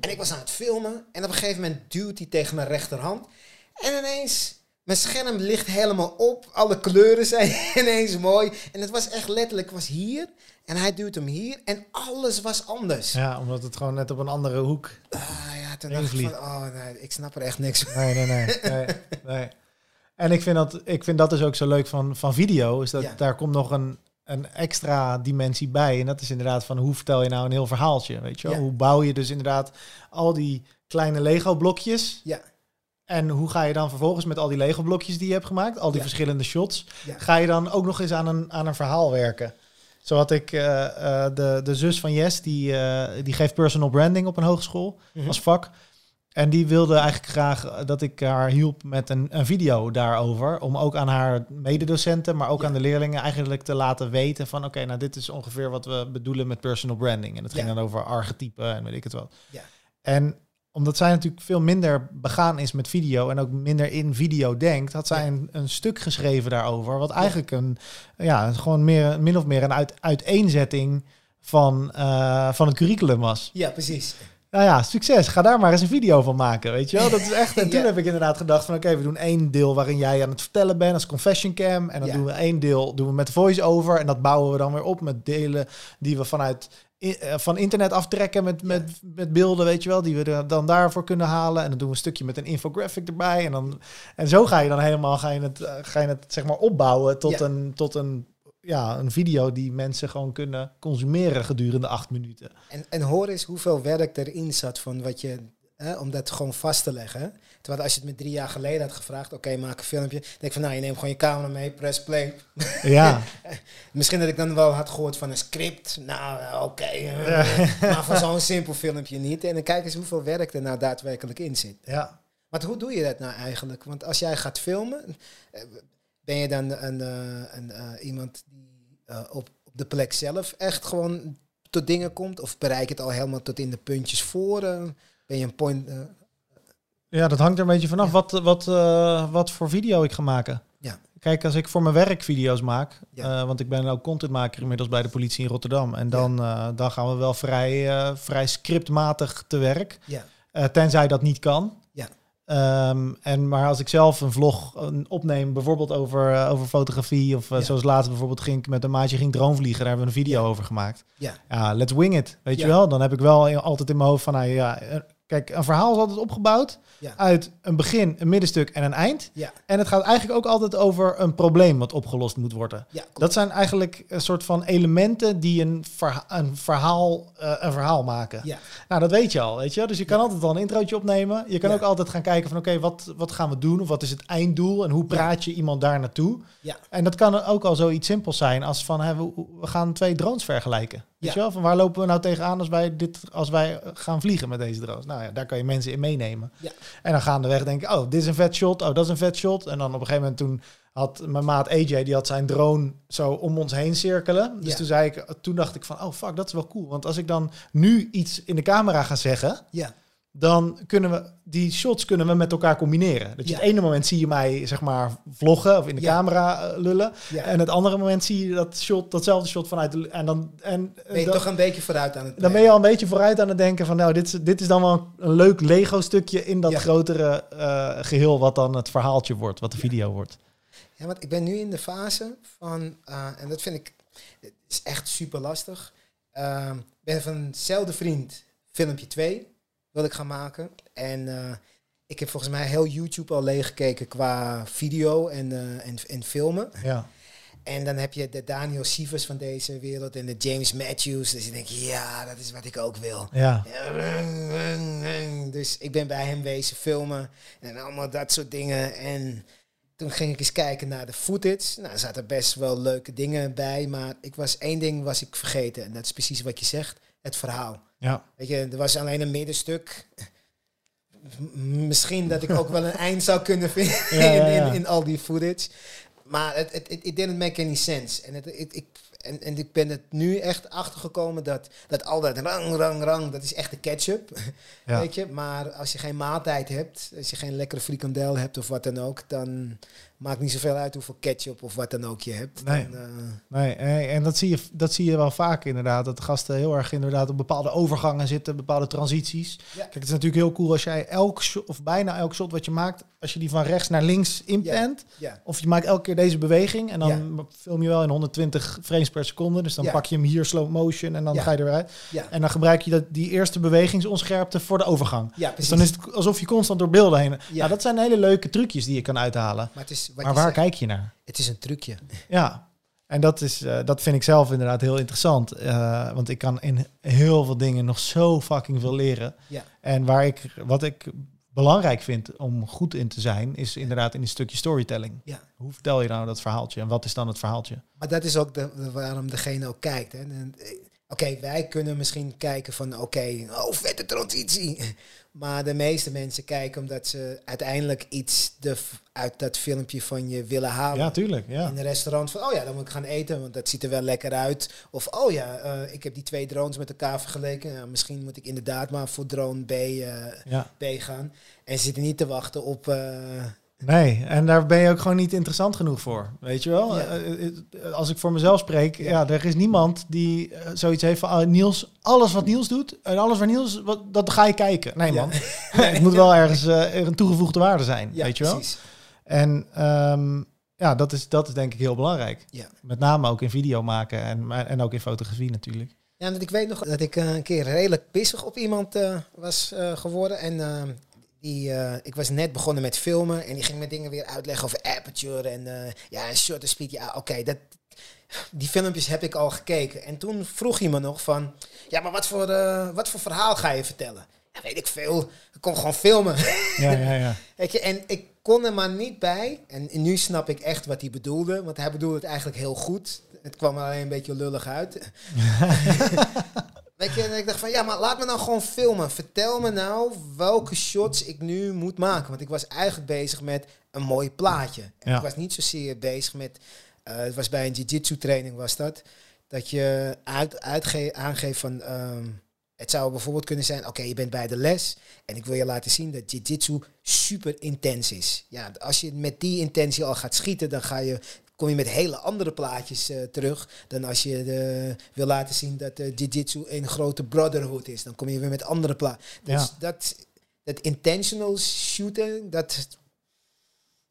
En ik was aan het filmen en op een gegeven moment duwt hij tegen mijn rechterhand. En ineens, mijn scherm ligt helemaal op, alle kleuren zijn ineens mooi. En het was echt letterlijk, was hier en hij duwt hem hier en alles was anders. Ja, omdat het gewoon net op een andere hoek. Ah ja, toen dacht ik van, oh nee, ik snap er echt niks van. Nee, nee, nee. nee, nee. En ik vind, dat, ik vind dat dus ook zo leuk van, van video, is dat ja. daar komt nog een, een extra dimensie bij. En dat is inderdaad van hoe vertel je nou een heel verhaaltje, weet je wel? Ja. Hoe bouw je dus inderdaad al die kleine Lego blokjes. Ja. En hoe ga je dan vervolgens met al die Lego blokjes die je hebt gemaakt, al die ja. verschillende shots, ga je dan ook nog eens aan een, aan een verhaal werken? Zo had ik uh, uh, de, de zus van Jes, die, uh, die geeft personal branding op een hogeschool mm -hmm. als vak. En die wilde eigenlijk graag dat ik haar hielp met een, een video daarover. Om ook aan haar mededocenten, maar ook ja. aan de leerlingen eigenlijk te laten weten van... oké, okay, nou dit is ongeveer wat we bedoelen met personal branding. En het ging ja. dan over archetypen en weet ik het wel. Ja. En omdat zij natuurlijk veel minder begaan is met video en ook minder in video denkt, had zij een, een stuk geschreven daarover. Wat eigenlijk een, ja, gewoon meer, min of meer een uit, uiteenzetting van, uh, van het curriculum was. Ja, precies. Nou ja, succes. Ga daar maar eens een video van maken, weet je wel. Dat is echt... En toen ja. heb ik inderdaad gedacht van... oké, okay, we doen één deel waarin jij aan het vertellen bent als confession cam. En dan ja. doen we één deel doen we met voice-over. En dat bouwen we dan weer op met delen die we vanuit... Uh, van internet aftrekken met, met, met beelden, weet je wel, die we dan daarvoor kunnen halen. En dan doen we een stukje met een infographic erbij. En, dan, en zo ga je dan helemaal ga je het, uh, ga je het zeg maar opbouwen tot, een, tot een ja, een video die mensen gewoon kunnen consumeren gedurende acht minuten. En, en hoor eens hoeveel werk erin zat van wat je hè, om dat gewoon vast te leggen. Terwijl als je het me drie jaar geleden had gevraagd, oké, maak een filmpje. denk ik van, nou, je neemt gewoon je camera mee, press play. Ja, Misschien dat ik dan wel had gehoord van een script. Nou, eh, oké. eh, maar van zo'n simpel filmpje niet. En dan kijk eens hoeveel werk er nou daadwerkelijk in zit. ja. Maar hoe doe je dat nou eigenlijk? Want als jij gaat filmen, eh, ben je dan een, een, iemand die eh, op, op de plek zelf echt gewoon tot dingen komt? Of bereik het al helemaal tot in de puntjes voor? eh? ben je een point... eh, Ja, dat hangt er een beetje vanaf wat, wat, wat voor video ik ga maken. Ja. Kijk, als ik voor mijn werk video's maak, Ja. want ik ben ook contentmaker inmiddels bij de politie in Rotterdam. En dan, dan gaan we wel vrij, vrij scriptmatig te werk. ja, tenzij dat niet kan. Ehm, en, maar als ik zelf een vlog eh, opneem, bijvoorbeeld over, eh, over fotografie, of eh, Ja. zoals laatst bijvoorbeeld ging ik met een maatje ging droomvliegen, daar hebben we een video over gemaakt. ja, Ja, let's wing it, weet je wel. Dan heb ik wel altijd in mijn hoofd van, nou ja, eh, kijk, een verhaal is altijd opgebouwd Ja. uit een begin, een middenstuk en een eind. ja, En het gaat eigenlijk ook altijd over een probleem wat opgelost moet worden. ja. Dat zijn eigenlijk een soort van elementen die een, verha- een, verhaal, eh, een verhaal maken. Nou, dat weet je al, weet je. Dus je kan altijd al een introotje opnemen. Je kan ook altijd gaan kijken van, oké, wat, wat gaan we doen? Of wat is het einddoel? En hoe praat je iemand daar naartoe? ja, En dat kan ook al zoiets simpels zijn als van, we gaan twee drones vergelijken. Weet Ja. je wel? Van waar lopen we nou tegenaan als wij, dit, als wij gaan vliegen met deze drones? Nou ja, daar kan je mensen in meenemen. Ja. En dan gaandeweg denken, oh, dit is een vet shot. Oh, dat is een vet shot. En dan op een gegeven moment toen had mijn maat AJ, die had zijn drone zo om ons heen cirkelen. Dus Ja. toen zei ik, toen dacht ik van, oh fuck, dat is wel cool. Want als ik dan nu iets in de camera ga zeggen, ja, dan kunnen we die shots kunnen we met elkaar combineren. Dat je Ja. het ene moment zie je mij zeg maar vloggen of in de Ja. camera eh, lullen, ja. en het andere moment zie je dat shot, datzelfde shot vanuit de en dan en eh, ben je dan, toch een beetje vooruit aan het dan ben je al een beetje vooruit aan het denken van nou dit is dit is dan wel een, leuk Lego stukje in dat grotere eh, geheel wat dan het verhaaltje wordt, wat de video wordt. Ja, want ik ben nu in de fase van, en dat vind ik, is echt super lastig. Ik ben van eenzelfde vriend filmpje 2 wil ik gaan maken. En eh, ik heb volgens mij heel YouTube al leeggekeken qua video en, eh, en, en filmen. Ja. En dan heb je de Daniel Sievers van deze wereld en de James Matthews. Dus ik denk, ja, dat is wat ik ook wil. Ja. Dus ik ben bij hem wezen filmen en allemaal dat soort dingen. En toen ging ik eens kijken naar de footage. Nou, er zaten best wel leuke dingen bij, maar ik was één ding was ik vergeten. En dat is precies wat je zegt, het verhaal. Ja. Weet je, er was alleen een middenstuk. Misschien dat ik ook wel een eind zou kunnen vinden Ja, ja, in, ja. in, in al die footage. Maar het, het, het it didn't make any sense. En, het, ik, en, en ik ben het nu echt achtergekomen dat, dat al dat rang, rang, rang, dat is echt de ketchup. Weet je? Maar als je geen maaltijd hebt, als je geen lekkere frikandel hebt of wat dan ook, dan maakt niet zoveel uit hoeveel ketchup of wat dan ook je hebt. Nee. Dan, eh, Nee, nee, en dat zie, je, dat zie je wel vaak inderdaad. Dat gasten heel erg inderdaad op bepaalde overgangen zitten, bepaalde transities. Ja. Kijk, het is natuurlijk heel cool als jij elk shot, of bijna elk shot wat je maakt, als je die van rechts naar links inpent. ja, Of je maakt elke keer deze beweging en dan film je wel in 120 frames per seconde. Dus dan pak je hem hier slow motion en dan ga je er weer uit. ja, En dan gebruik je dat, die eerste bewegingsonscherpte voor de overgang. ja, Dus precies. dan is het alsof je constant door beelden heen... Ja. Ja. dat zijn hele leuke trucjes die je kan uithalen. maar het is, Maar waar zegt, kijk je naar? het is een trucje. Ja, en dat, is, eh, dat vind ik zelf inderdaad heel interessant. eh, want ik kan in heel veel dingen nog zo fucking veel leren. Ja. En waar ik, wat ik belangrijk vind om goed in te zijn, is inderdaad in een stukje storytelling. Ja. Hoe vertel je nou dat verhaaltje en wat is dan het verhaaltje? Maar dat is ook de, de- waarom degene ook kijkt. hè. Oké, wij kunnen misschien kijken van oké, oh vette transitie. Maar de meeste mensen kijken omdat ze uiteindelijk iets de, uit dat filmpje van je willen halen. Ja, tuurlijk. Ja. In een restaurant van, oh ja, dan moet ik gaan eten, want dat ziet er wel lekker uit. Of, oh ja, eh, ik heb die twee drones met elkaar vergeleken. Ja, misschien moet ik inderdaad maar voor drone B, eh, ja. B gaan. En ze zitten niet te wachten op... eh, Nee, en daar ben je ook gewoon niet interessant genoeg voor. Weet je wel? Ja. Eh, eh, Als ik voor mezelf spreek, ja, er is niemand die eh, zoiets heeft van ah, Niels, alles wat Niels doet en alles waar Niels, wat, dat ga je kijken. Nee Ja. man, het moet wel ergens eh, er een toegevoegde waarde zijn. ja, weet je wel? precies. En ehm, ja, dat is, dat is denk ik heel belangrijk. Ja. Met name ook in video maken en, maar- en ook in fotografie natuurlijk. Ja, want ik weet nog dat ik eh, een keer redelijk pissig op iemand eh, was eh, geworden. En eh, die, eh, ik was net begonnen met filmen en die ging me dingen weer uitleggen over aperture en eh, ja, shutter speed. Ja, oké, dat die filmpjes heb ik al gekeken. En toen vroeg hij me nog van, ja, maar wat voor, eh, wat voor verhaal ga je vertellen? ja, weet ik veel, ik kon gewoon filmen. Ja, ja, ja. Weet je, en ik kon er maar niet bij. En nu snap ik echt wat hij bedoelde. Want hij bedoelde het eigenlijk heel goed. Het kwam alleen een beetje lullig uit. Weet je, en ik dacht van, ja, maar laat me nou gewoon filmen. Vertel me nou welke shots ik nu moet maken. Want ik was eigenlijk bezig met een mooi plaatje. En Ja. ik was niet zozeer bezig met... eh, het was bij een jiu-jitsu training was dat. Dat je uit, uitge- aangeeft van... ehm, het zou bijvoorbeeld kunnen zijn, oké, je bent bij de les en ik wil je laten zien dat jiu-jitsu super intens is. Ja, als je met die intentie al gaat schieten, dan ga je, kom je met hele andere plaatjes eh, terug dan als je eh, wil laten zien dat eh, jiu-jitsu een grote brotherhood is. Dan kom je weer met andere plaatjes. Dus Ja. dat, dat intentional shooten, dat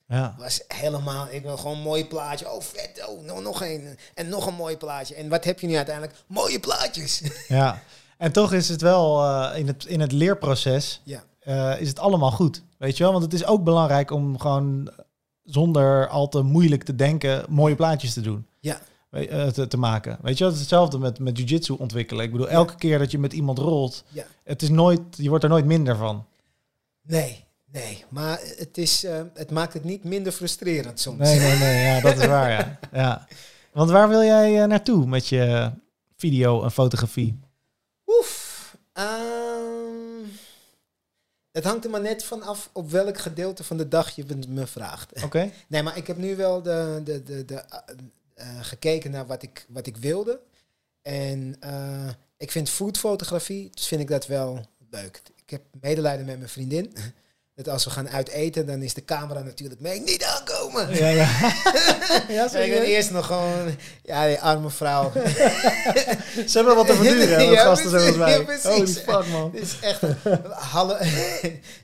ja. was helemaal, ik wil gewoon een mooi plaatje. Oh, vet, oh, nog, nog een. En nog een mooi plaatje. En wat heb je nu uiteindelijk? Mooie plaatjes. ja. En toch is het wel in, het, in het leerproces ja. is het allemaal goed. Weet je wel? Want het is ook belangrijk om gewoon zonder al te moeilijk te denken mooie plaatjes te doen. Ja. Eh, te, te maken. Weet je? Het is hetzelfde met, met jiu-jitsu ontwikkelen. Ik bedoel, elke keer dat je met iemand rolt, Ja. het is nooit, je wordt er nooit minder van. Nee, nee. Maar het, is, eh, het maakt het niet minder frustrerend soms. Nee, nee, nee. Ja, dat is waar, ja. ja. Want waar wil jij eh, naartoe met je video en fotografie? Oef. Ehm, het hangt er maar net van af op welk gedeelte van de dag je me- vraagt. Oké. Nee, maar ik heb nu wel de, de, de, de, eh, eh, gekeken naar wat ik, wat ik wilde. En eh, ik vind foodfotografie, dus vind ik dat wel leuk. Ik heb medelijden met mijn vriendin. Dat als we gaan uiteten, dan is de camera natuurlijk mee. Niet Ja, ja. ja, En ik ben eerst nog gewoon... Ja, die arme vrouw. Ze hebben wat te verduren, Ja, gasten zoals precies, wij. ja, precies. Holy fuck, man. Dit is echt half,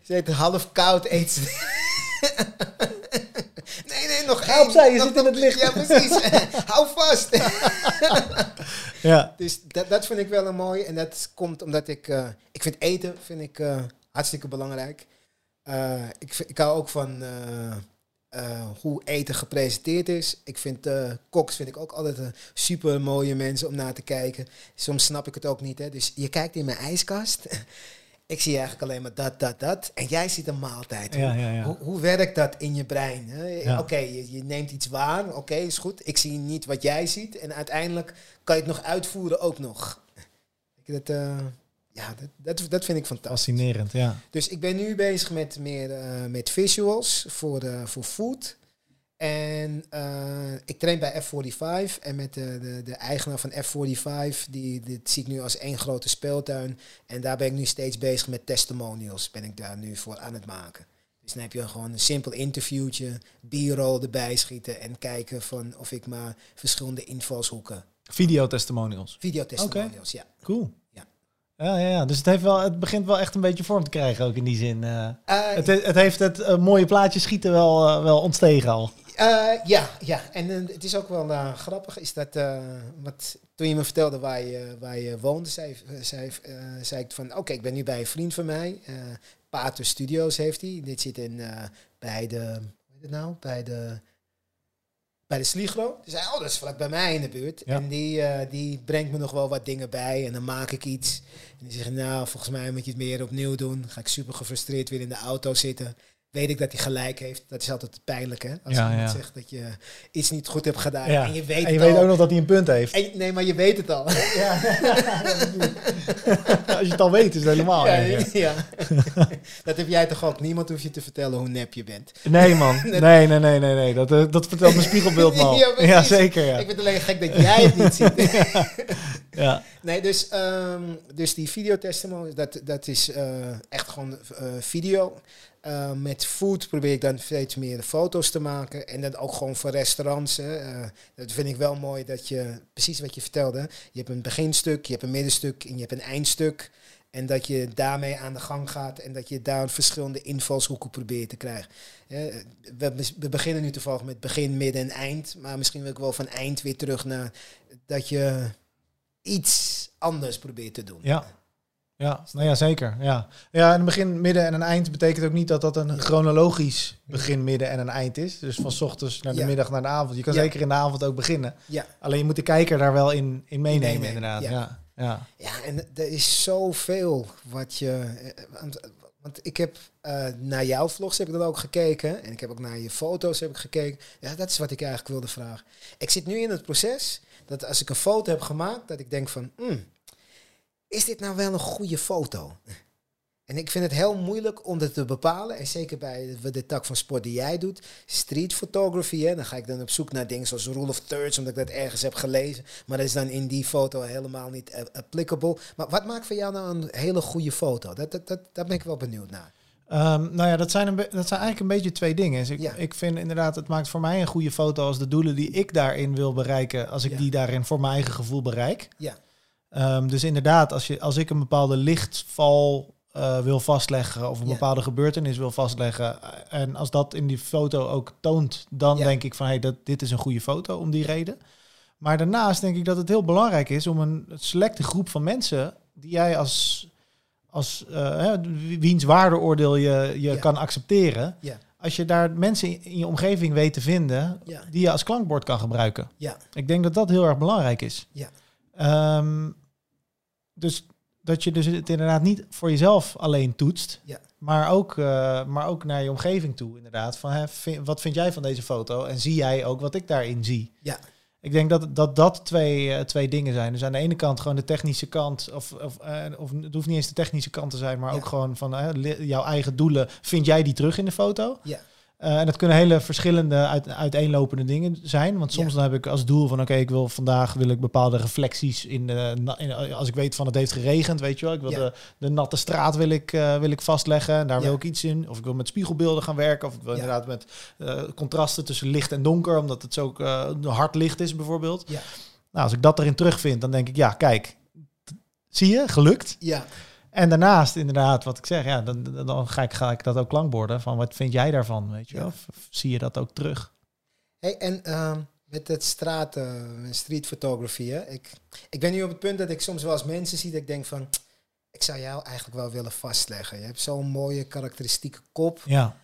ze heet half koud eet ze. Nee, nee, nog Ga opzij, je Nog- zit in het licht. Ja, precies. Hou vast. Ja, Dus dat, dat vind ik wel een mooie. En dat komt omdat ik... eh, ik vind eten vind ik, eh, hartstikke belangrijk. Eh, ik, ik hou ook van eh, eh, hoe eten gepresenteerd is. Ik vind eh koks vind ik ook altijd een super mooie mensen om naar te kijken. Soms snap ik het ook niet. Hè. Dus je kijkt in mijn ijskast. ik zie eigenlijk alleen maar dat, dat, dat. En jij ziet een maaltijd. ja, ja. ja. Hoe, hoe werkt dat in je brein? Oké, je, je neemt iets waar. Oké, is goed. Ik zie niet wat jij ziet. En uiteindelijk kan je het nog uitvoeren ook nog. Ik, dat, eh, ja, dat, dat, dat vind ik fantastisch. Fascinerend, ja. Dus ik ben nu bezig met meer eh, met visuals voor, eh, voor food. En eh, ik train bij F45 en met de, de, de eigenaar van F45, die, dit zie ik nu als één grote speeltuin. En daar ben ik nu steeds bezig met testimonials, ben ik daar nu voor aan het maken. Dus dan heb je gewoon een simpel interviewtje, b-roll erbij schieten en kijken van of ik maar verschillende invalshoeken. Videotestimonials. Videotestimonials, ja. Cool. Ja. Ja. Dus het, heeft wel, het begint wel echt een beetje vorm te krijgen, ook in die zin. eh. Eh, het, het heeft het eh, mooie plaatje schieten wel, wel ontstegen al. Ja, ja, en het is ook wel grappig, is dat, wat, toen je me vertelde waar je, waar je woonde, zei, zei, zei ik van, oké, ik ben nu bij een vriend van mij, Pater Studios heeft hij, dit zit in, bij de, hoe heet het nou, bij de, bij de Sligro. Dus hij, oh, dat is vlak bij mij in de buurt. Ja. En die, eh, die brengt me nog wel wat dingen bij en dan maak ik iets. En die zegt, nou, volgens mij moet je het meer opnieuw doen. Ga ik super gefrustreerd weer in de auto zitten. Weet ik dat hij gelijk heeft. Dat is altijd pijnlijk, hè? Als Ja, iemand ja. zegt dat je iets niet goed hebt gedaan. Ja. En je weet en je weet ook nog dat hij een punt heeft. Je- nee, maar je weet het al. Ja. Als je het al weet, is het helemaal. ja, dat heb jij toch ook? Niemand hoeft je te vertellen hoe nep je bent. Nee, man. Nee, nee, nee, nee. nee. Dat, eh, dat vertelt mijn spiegelbeeld me al. Ja, zeker. Ja. Ik vind het alleen gek dat jij het niet ziet. Ja. Nee, dus, ehm, dus die videotestimonies, dat, dat is eh, echt gewoon eh, video. Eh, met food probeer ik dan steeds meer foto's te maken. En dan ook gewoon voor restaurants. Hè. Eh, dat vind ik wel mooi dat je, precies wat je vertelde. Je hebt een beginstuk, je hebt een middenstuk en je hebt een eindstuk. En dat je daarmee aan de gang gaat en dat je daar verschillende invalshoeken probeert te krijgen. We beginnen nu toevallig met begin, midden en eind. Maar misschien wil ik wel van eind weer terug naar dat je iets anders probeert te doen. Ja. Ja, nou ja, zeker. Ja. ja, een begin, midden en een eind betekent ook niet dat dat een chronologisch begin, midden en een eind is. Dus van 's ochtends naar de Ja. middag naar de avond. Je kan Ja. zeker in de avond ook beginnen. Ja, Alleen je moet de kijker daar wel in, in meenemen, Meenemen, inderdaad. ja. Ja. Ja. En er is zoveel wat je. eh, Want, want ik heb eh, naar jouw vlogs heb ik dan ook gekeken. En ik heb ook naar je foto's heb ik gekeken. Ja, dat is wat ik eigenlijk wilde vragen. Ik zit nu in het proces dat als ik een foto heb gemaakt, dat ik denk van. "Hmm, is dit nou wel een goede foto? En ik vind het heel moeilijk om dat te bepalen. En zeker bij de, tak van sport die jij doet, street photography. Hè, dan ga ik dan op zoek naar dingen zoals rule of thirds, omdat ik dat ergens heb gelezen. Maar dat is dan in die foto helemaal niet applicable. Maar wat maakt voor jou nou een hele goede foto? Dat, dat, dat, daar ben ik wel benieuwd naar. Ehm, nou ja, dat zijn, een dat zijn eigenlijk een beetje twee dingen. Dus ik, Ja. ik vind inderdaad, het maakt voor mij een goede foto als de doelen die ik daarin wil bereiken, als ik Ja. die daarin voor mijn eigen gevoel bereik. Ja. Ehm, dus inderdaad, als, je, als ik een bepaalde lichtval eh, wil vastleggen of een bepaalde gebeurtenis wil vastleggen, eh, en als dat in die foto ook toont, dan denk ik van hey, dat, dit is een goede foto om die reden. Maar daarnaast denk ik dat het heel belangrijk is om een selecte groep van mensen die jij als, als eh, wiens waardeoordeel je, je Ja. kan accepteren. Ja. Als je daar mensen in je omgeving weet te vinden Ja. die je als klankbord kan gebruiken. Ja. Ik denk dat dat heel erg belangrijk is. Ja. Dus dat je dus het inderdaad niet voor jezelf alleen toetst, Ja. maar, ook, eh, maar ook naar je omgeving toe inderdaad. Van, hè, vind- wat vind jij van deze foto en zie jij ook wat ik daarin zie? Ja. Ik denk dat dat, dat twee, eh, twee dingen zijn. Dus aan de ene kant gewoon de technische kant, of, of, eh, of het hoeft niet eens de technische kant te zijn, maar Ja. ook gewoon van jouw eigen doelen. Vind jij die terug in de foto? Ja. Eh, en dat kunnen hele verschillende, uit, uiteenlopende dingen zijn. Want soms Ja. dan heb ik als doel van oké, ik wil vandaag wil ik bepaalde reflecties in, de, in als ik weet van het heeft geregend, weet je wel. Ik wil Ja. de, de natte straat wil ik, eh, wil ik vastleggen. En daar Ja. wil ik iets in. Of ik wil met spiegelbeelden gaan werken. Of ik wil inderdaad met eh, contrasten tussen licht en donker, omdat het zo hard licht is bijvoorbeeld. Nou, als ik dat erin terugvind, dan denk ik, ja, kijk, zie je, gelukt. Ja. En daarnaast, inderdaad, wat ik zeg, ja, dan, dan- ga, ik, ga ik dat ook klankborden. Van wat vind jij daarvan? Weet je Ja. Of, of zie je dat ook terug? Hey, en ehm, met het straat, eh, street photography, hè? Ik, ik ben nu op het punt dat ik soms wel eens mensen zie dat ik denk van, ik zou jou eigenlijk wel willen vastleggen. Je hebt zo'n mooie karakteristieke kop, Ja,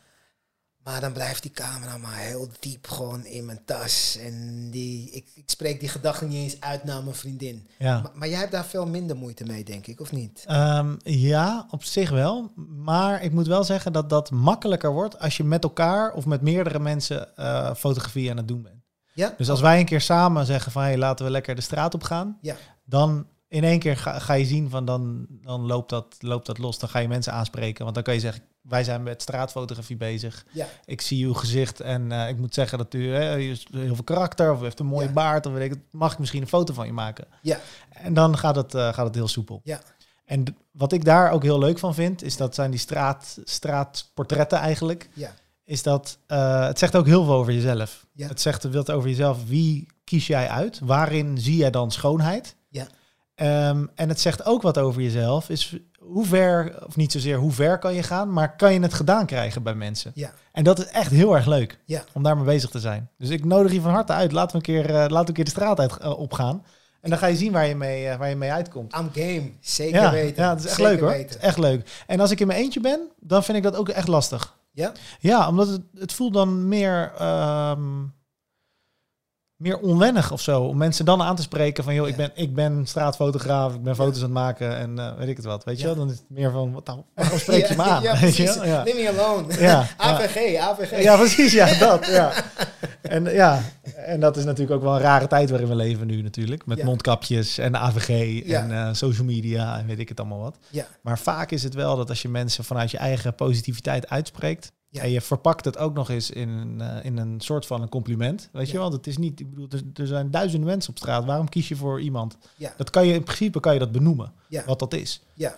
maar dan blijft die camera maar heel diep gewoon in mijn tas. En die, ik, ik spreek die gedachten niet eens uit naar mijn vriendin. ja. Maar, maar jij hebt daar veel minder moeite mee, denk ik, of niet? Ehm, ja, op zich wel. Maar ik moet wel zeggen dat dat makkelijker wordt als je met elkaar of met meerdere mensen eh, fotografie aan het doen bent. Ja? Dus als wij een keer samen zeggen van hey, laten we lekker de straat op gaan, Ja. dan in één keer ga, ga je zien van dan, dan loopt, dat, loopt dat los. Dan ga je mensen aanspreken. Want dan kan je zeggen, wij zijn met straatfotografie bezig. Ja. Ik zie uw gezicht en eh, ik moet zeggen dat u hè, heeft heel veel karakter of u heeft een mooie Ja. baard of weet ik, het. mag ik misschien een foto van je maken? Ja. En dan gaat het, eh, gaat het heel soepel. Ja. En wat ik daar ook heel leuk van vind, is dat zijn die straat, straatportretten eigenlijk. Ja. Is dat eh, het zegt ook heel veel over jezelf. Ja. Het zegt wat over jezelf. Wie kies jij uit? Waarin zie jij dan schoonheid? Ja. Ehm, en het zegt ook wat over jezelf. Is hoe ver, of niet zozeer hoe ver kan je gaan, maar kan je het gedaan krijgen bij mensen? Ja. En dat is echt heel erg leuk Ja. om daarmee bezig te zijn. Dus ik nodig je van harte uit. Laten we een keer, eh, laten we een keer de straat uit, eh, opgaan. En dan ga je zien waar je mee, eh, waar je mee uitkomt. I'm game. Zeker Ja, weten. ja, het is echt Zeker leuk hoor. weten. Echt leuk. En als ik in mijn eentje ben, dan vind ik dat ook echt lastig. Ja? Ja, omdat het, het voelt dan meer, ehm, meer onwennig of zo. Om mensen dan aan te spreken van, joh, ik, ben, ik ben straatfotograaf, ik ben foto's aan het maken en eh, weet ik het wat. Weet je wel? Dan is het meer van, wat nou, waarom spreek je me aan? Ja, weet je wel? Leave me alone. Ja. AVG, AVG. Ja, precies, ja, dat. Ja. En, ja. en dat is natuurlijk ook wel een rare tijd waarin we leven nu natuurlijk. Met mondkapjes en AVG en eh, social media en weet ik het allemaal wat. Maar vaak is het wel dat als je mensen vanuit je eigen positiviteit uitspreekt... Ja. en je verpakt het ook nog eens in, een, eh, in een soort van een compliment. Weet je wel, het is niet... Ik bedoel, er, er zijn duizenden mensen op straat. Waarom kies je voor iemand? Ja. Dat kan je, in principe kan je dat benoemen, Ja. wat dat is. Ja.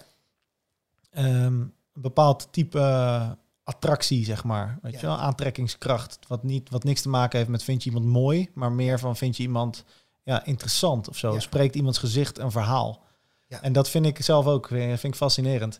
Ehm, een bepaald type eh, attractie, zeg maar. Weet je wel? Aantrekkingskracht. Wat, niet, wat niks te maken heeft met vind je iemand mooi, maar meer van vind je iemand ja, interessant of zo. Spreekt iemands gezicht een verhaal. Ja. En dat vind ik zelf ook vind ik fascinerend.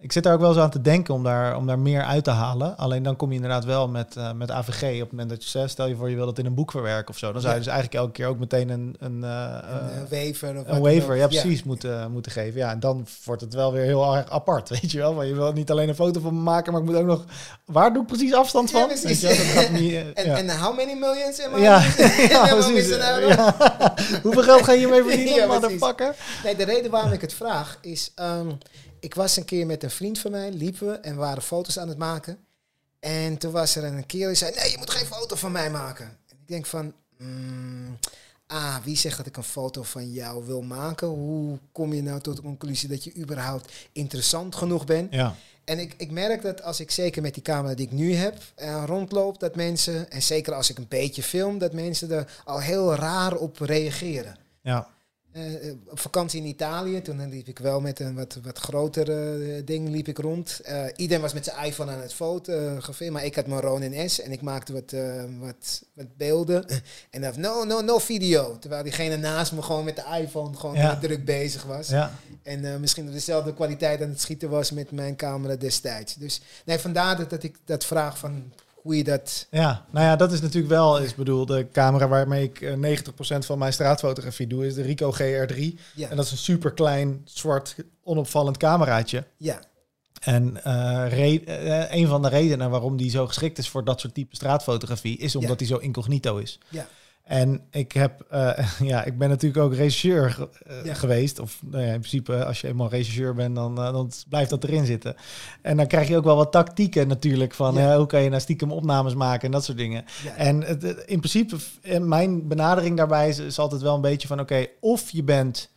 Ik zit daar ook wel eens aan te denken om daar, om daar meer uit te halen. Alleen dan kom je inderdaad wel met, eh, met AVG op het moment dat je zegt, stel je voor je wil dat in een boek verwerken of zo. Dan zou je Ja. dus eigenlijk elke keer ook meteen een, een, eh, Een eh, waiver of een waiver, ja precies, Moeten, moeten geven. Ja, en dan wordt het wel weer heel erg apart, weet je wel. Want je wil niet alleen een foto van me maken, maar ik moet ook nog... Waar doe ik precies afstand Ja, van? precies. Weet je wel, dat gaat niet... En, ja. en how many millions am I? ja, precies. Ja. Hoeveel geld ga je hiermee verdienen, motherfucker? Nee, de reden waarom ik het vraag is... ehm, ik was een keer met een vriend van mij, liepen we en we waren foto's aan het maken. En toen was er een kerel die zei, nee, je moet geen foto van mij maken. En ik denk van, mm, ah, wie zegt dat ik een foto van jou wil maken? Hoe kom je nou tot de conclusie dat je überhaupt interessant genoeg bent? Ja, En ik, ik merk dat als ik zeker met die camera die ik nu heb eh, rondloop, dat mensen, en zeker als ik een beetje film, dat mensen er al heel raar op reageren. ja, Eh, eh, op vakantie in Italië, toen liep ik wel met een wat, wat grotere eh, ding liep ik rond. Iedereen was met zijn iPhone aan het fotograferen, maar ik had mijn Ronin S en ik maakte wat, wat, wat beelden. En dan no, no, no video. Terwijl diegene naast me gewoon met de iPhone gewoon Ja. druk bezig was. ja. En misschien op dezelfde kwaliteit aan het schieten was met mijn camera destijds. Dus nee, vandaar dat, dat ik dat vraag van hoe je dat... Ja, nou ja, dat is natuurlijk wel, is bedoel, de camera waarmee ik eh, 90% van mijn straatfotografie doe, is de Ricoh GR3. Ja, En dat is een super klein, zwart, onopvallend cameraatje. ja, En eh, eh, een van de redenen waarom die zo geschikt is voor dat soort type straatfotografie, is omdat Ja. die zo incognito is. ja, En ik heb, eh, ja, ik ben natuurlijk ook regisseur eh, Ja. geweest. Of nou ja, in principe, als je eenmaal regisseur bent, dan, eh, dan blijft dat erin zitten. En dan krijg je ook wel wat tactieken natuurlijk van Ja. hoe kan je nou stiekem opnames maken en dat soort dingen. En het, in principe, mijn benadering daarbij is, is altijd wel een beetje van oké, of je bent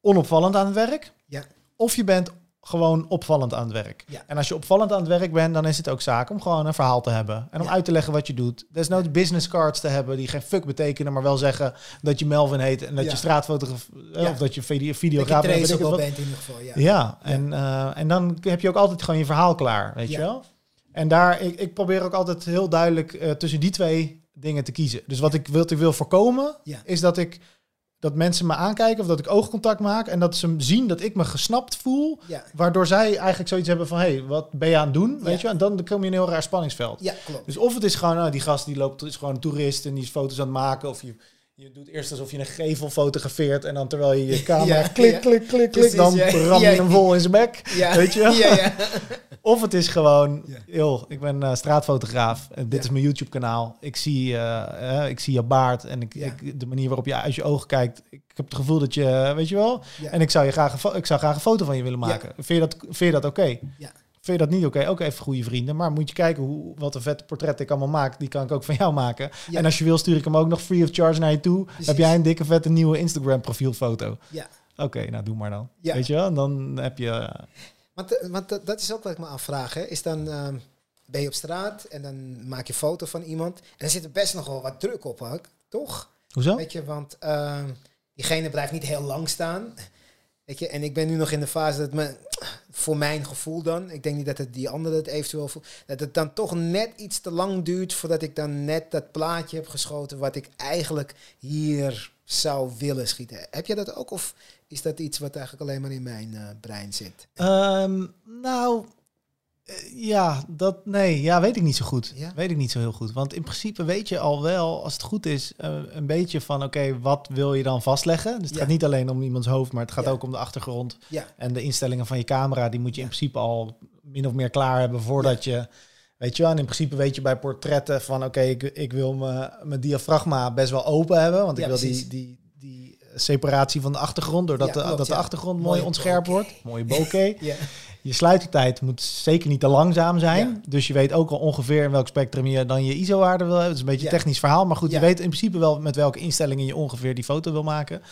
onopvallend aan het werk, Ja. of je bent gewoon opvallend aan het werk. Ja. En als je opvallend aan het werk bent, dan is het ook zaak om gewoon een verhaal te hebben. En om Ja. uit te leggen wat je doet. Desnoods business cards te hebben die geen fuck betekenen, maar wel zeggen dat je Melvin heet en dat Ja. je straatfotograaf eh, of dat je video, dat videograaf je bent. wat. in ieder geval, ja. Ja, en, eh, en dan heb je ook altijd gewoon je verhaal klaar, weet je wel? En daar, ik, ik probeer ook altijd heel duidelijk eh, tussen die twee dingen te kiezen. Dus wat ik wil, ik wil voorkomen, is dat ik dat mensen me aankijken of dat ik oogcontact maak en dat ze zien dat ik me gesnapt voel, Ja, waardoor zij eigenlijk zoiets hebben van, hé, hey, wat ben je aan het doen, weet Ja. je? En dan kom je in een heel raar spanningsveld. ja klopt. Dus of het is gewoon, nou, die gast die loopt, is gewoon een toerist en die is foto's aan het maken. Of je, je doet eerst alsof je een gevel fotografeert en dan terwijl je je camera Ja, klik, ja. klik, klik, klik, Precies, dan ja. ram je hem vol in zijn bek. Ja. Weet je wel? Ja, ja. Of het is gewoon, joh, ik ben eh, straatfotograaf en dit is mijn YouTube kanaal. Ik zie, eh, ik zie je baard en ik, ik- de manier waarop je uit je ogen kijkt. Ik heb het gevoel dat je, weet je wel? En ik zou, je graag ik zou graag een foto van je willen maken. Vind je dat, vind je dat oké? Ja. Vind je dat niet oké? Ook even goede vrienden. Maar moet je kijken hoe, wat een vette portret ik allemaal maak. Die kan ik ook van jou maken. Ja. En als je wil, stuur ik hem ook nog free of charge naar je toe. Precies. Heb jij een dikke vette nieuwe Instagram profielfoto? Ja. Oké, nou doe maar dan. Ja. Weet je wel? En dan heb je... eh, Want, eh, want dat, is ook wat ik me afvraag. Hè. Is dan, ehm, ben je op straat en dan maak je foto van iemand. En dan zit er best nog wel wat druk op, toch? hoezo? Weet je, want ehm, diegene blijft niet heel lang staan. Weet je, en ik ben nu nog in de fase dat me, voor mijn gevoel dan, ik denk niet dat het die andere het eventueel voelt, dat het dan toch net iets te lang duurt voordat ik dan net dat plaatje heb geschoten wat ik eigenlijk hier zou willen schieten. Heb je dat ook of is dat iets wat eigenlijk alleen maar in mijn eh, brein zit? Ehm, nou, ja, dat nee, ja, weet ik niet zo goed. Ja? Weet ik niet zo heel goed. Want in principe weet je al wel, als het goed is, eh, een beetje van oké, wat wil je dan vastleggen? Dus het Ja. gaat niet alleen om iemands hoofd, maar het gaat Ja. ook om de achtergrond Ja, en de instellingen van je camera. Die moet je in principe al min of meer klaar hebben voordat je. Weet je wel, en in principe weet je bij portretten van oké, ik, ik wil mijn diafragma best wel open hebben. Want ik wil die, precies. die, die separatie van de achtergrond, doordat de, dat de achtergrond mooi bokeh. wordt. Mooie bokeh. ja, Je sluitertijd moet zeker niet te langzaam zijn. Ja. Dus je weet ook al ongeveer in welk spectrum je dan je ISO-waarde wil hebben. Het is een beetje een technisch verhaal. Maar goed, je weet in principe wel met welke instellingen je ongeveer die foto wil maken.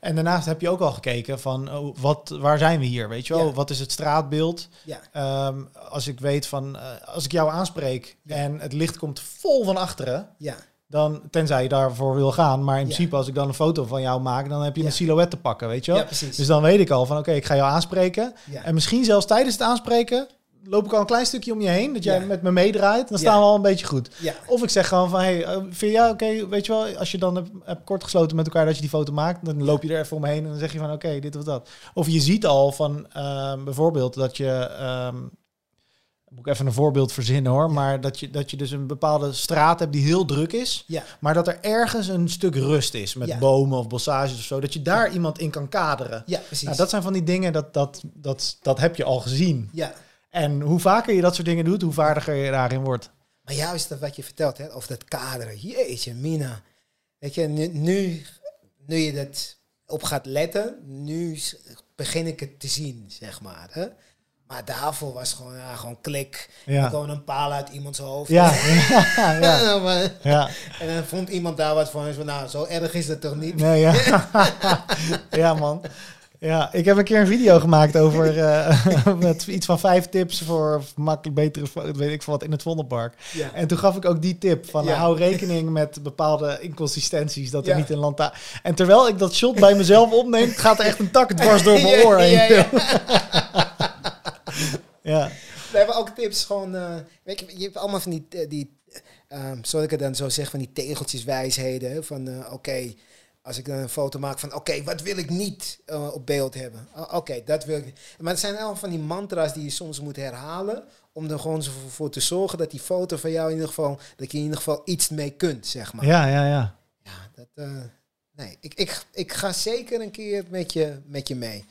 En daarnaast heb je ook al gekeken van oh, wat, waar zijn we hier? Weet je wel, wat is het straatbeeld? Ehm, als ik weet van, eh, als ik jou aanspreek en het licht komt vol van achteren, ja, dan tenzij je daarvoor wil gaan. Maar in Ja. principe als ik dan een foto van jou maak, dan heb je Ja. een silhouet te pakken, weet je wel? ja, precies. Dus dan weet ik al van, oké, ik ga jou aanspreken. En misschien zelfs tijdens het aanspreken loop ik al een klein stukje om je heen, dat jij Ja. met me meedraait. Dan Ja. staan we al een beetje goed. Ja, Of ik zeg gewoon van, hey, eh, vind je, ja, oké, weet je wel, als je dan hebt, hebt kortgesloten met elkaar dat je die foto maakt, dan loop je er even omheen en dan zeg je van, oké, dit of dat. Of je ziet al van, ehm, bijvoorbeeld dat je, ehm, moet ik even een voorbeeld verzinnen hoor, maar dat je, dat je dus een bepaalde straat hebt die heel druk is, ja, maar dat er ergens een stuk rust is met Ja. bomen of bossages of zo, dat je daar iemand in kan kaderen. ja, precies. Nou, dat zijn van die dingen, dat, dat, dat, dat heb je al gezien. Ja, En hoe vaker je dat soort dingen doet, hoe vaardiger je daarin wordt. maar juist dat wat je vertelt, hè, of dat kaderen. Jeetje, Mina. Weet je, nu, nu, nu je dat op gaat letten, nu begin ik het te zien, zeg maar. Hè? Maar daarvoor was gewoon, ja, gewoon klik. Ja. Gewoon een paal uit iemands hoofd. Ja, ja, ja. En dan, eh, ja. en dan vond iemand daar wat van. en zo, nou, zo erg is het toch niet? Nee, ja. ja, man. Ja, ik heb een keer een video gemaakt over eh, met iets van vijf tips voor makkelijk betere, weet ik veel wat, in het Vondelpark. Ja. En toen gaf ik ook die tip van Ja. hou rekening met bepaalde inconsistenties, dat er niet een lanta. En terwijl ik dat shot bij mezelf opneem, gaat er echt een tak dwars door mijn oor heen. Ja. We hebben ook tips gewoon, eh, weet je, je hebt allemaal van die, eh, die ehm zoals ik het dan zo zeg, van die tegeltjes wijsheden. hè, Van eh, oké, als ik dan een foto maak van oké, wat wil ik niet op beeld hebben? Oké, dat wil ik. Maar het zijn allemaal van die mantra's die je soms moet herhalen. Om er gewoon voor- te zorgen dat die foto van jou in ieder geval, dat je in ieder geval iets mee kunt, zeg maar. ja, ja, ja. Ja, dat, nee, ik, ik, ik ga zeker een keer met je, met je mee.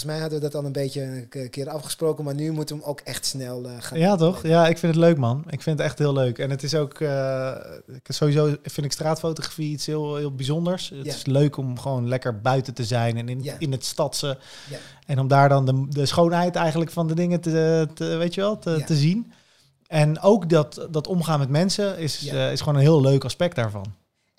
Volgens mij hadden we dat al een beetje een keer afgesproken, maar nu moeten we hem ook echt snel eh, gaan Ja, toch? Ja, ik vind het leuk, man. Ik vind het echt heel leuk. En het is ook, ik- sowieso vind ik straatfotografie iets heel, heel bijzonders. Het Ja. is leuk om gewoon lekker buiten te zijn en in, Ja. in het stadse. Ja. En om daar dan de, de schoonheid eigenlijk van de dingen te, te weet je wel, te, te zien. En ook dat, dat omgaan met mensen is, eh, is gewoon een heel leuk aspect daarvan.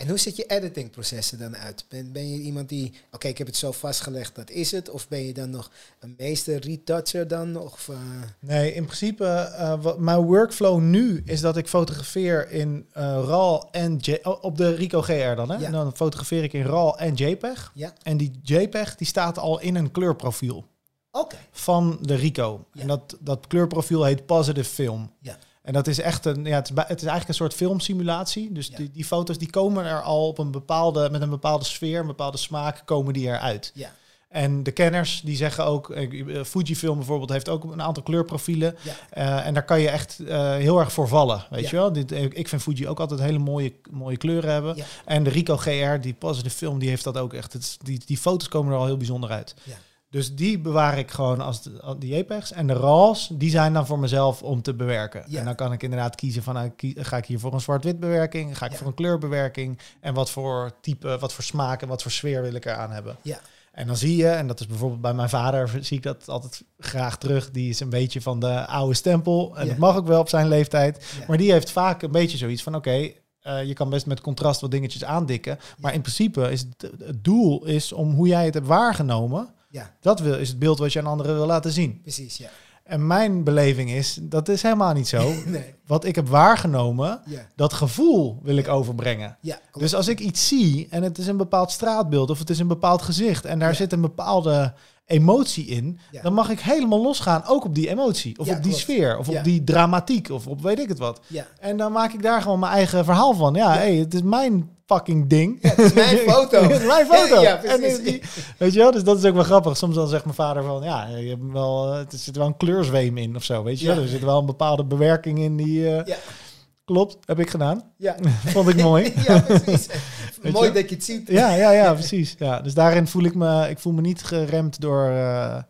En hoe ziet je editingprocessen dan uit? Ben, ben je iemand die, oké, ik heb het zo vastgelegd, dat is het? Of ben je dan nog een meester retoucher dan? Of, eh, Nee, in principe, eh, wat, mijn workflow nu is dat ik fotografeer in eh RAW en J oh, op de Rico GR dan. Hè? Ja. En dan fotografeer ik in RAW en JPEG. ja, En die JPEG die staat al in een kleurprofiel oké. van de Rico. Ja. En dat, dat kleurprofiel heet Positive Film. Ja. En dat is echt een, ja, het is, het is eigenlijk een soort filmsimulatie. Dus Ja. die, die foto's die komen er al op een bepaalde, met een bepaalde sfeer, een bepaalde smaak, komen die eruit. Ja, En de kenners die zeggen ook, eh, Fujifilm bijvoorbeeld heeft ook een aantal kleurprofielen. ja, Eh, en daar kan je echt eh, heel erg voor vallen, weet Ja. je wel. Dit, ik vind Fuji ook altijd hele mooie, mooie kleuren hebben. Ja. En de Rico GR, die positive film, die heeft dat ook echt. Het die, die foto's komen er al heel bijzonder uit. Ja. Dus die bewaar ik gewoon als de, die JPEGs. En de RAWs, die zijn dan voor mezelf om te bewerken. Ja. En dan kan ik inderdaad kiezen van, nou, ga ik hier voor een zwart-wit bewerking? Ga ik Ja. voor een kleurbewerking? En wat voor type, wat voor smaak en wat voor sfeer wil ik eraan hebben? ja, En dan zie je, en dat is bijvoorbeeld bij mijn vader, zie ik dat altijd graag terug. Die is een beetje van de oude stempel. En Ja. dat mag ook wel op zijn leeftijd. Maar die heeft vaak een beetje zoiets van: oké, eh, je kan best met contrast wat dingetjes aandikken. Maar in principe is het, het doel is om hoe jij het hebt waargenomen. Ja, Dat wil, is het beeld wat je aan anderen wil laten zien. precies, ja. En mijn beleving is, dat is helemaal niet zo. Nee, Wat ik heb waargenomen, ja, dat gevoel wil ik overbrengen. ja. Dus als ik iets zie en het is een bepaald straatbeeld of het is een bepaald gezicht en daar zit een bepaalde emotie in, dan mag ik helemaal losgaan ook op die emotie of op die klopt. sfeer of op die dramatiek of op weet ik het wat. ja. En dan maak ik daar gewoon mijn eigen verhaal van. Ja, Ja. hey, het is mijn fucking ding. Ja, het is mijn foto. is mijn foto. Ja, En die- weet je wel, dus dat is ook wel grappig. Soms dan zegt mijn vader van, ja, je hebt wel, het zit wel een kleurzweem in of zo, weet je Ja. Er zit wel een bepaalde bewerking in die, eh, Ja, klopt, heb ik gedaan. ja. Vond ik mooi. ja, precies. Mooi dat je het ziet. Ja, ja, ja, precies. Ja, dus daarin voel ik me, ik voel me niet geremd door. eh,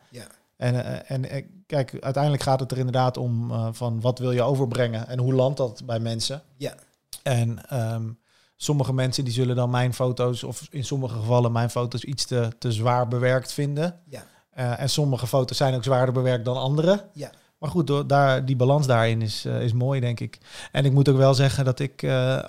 Ja. En, eh, en eh, kijk, uiteindelijk gaat het er inderdaad om eh, van wat wil je overbrengen en hoe landt dat bij mensen. Ja. En ehm, sommige mensen die zullen dan mijn foto's, of in sommige gevallen mijn foto's, iets te, te zwaar bewerkt vinden. Ja. Eh, en sommige foto's zijn ook zwaarder bewerkt dan andere. Ja. Maar goed, door, daar, die balans daarin is, eh, is mooi, denk ik. En ik moet ook wel zeggen dat ik eh,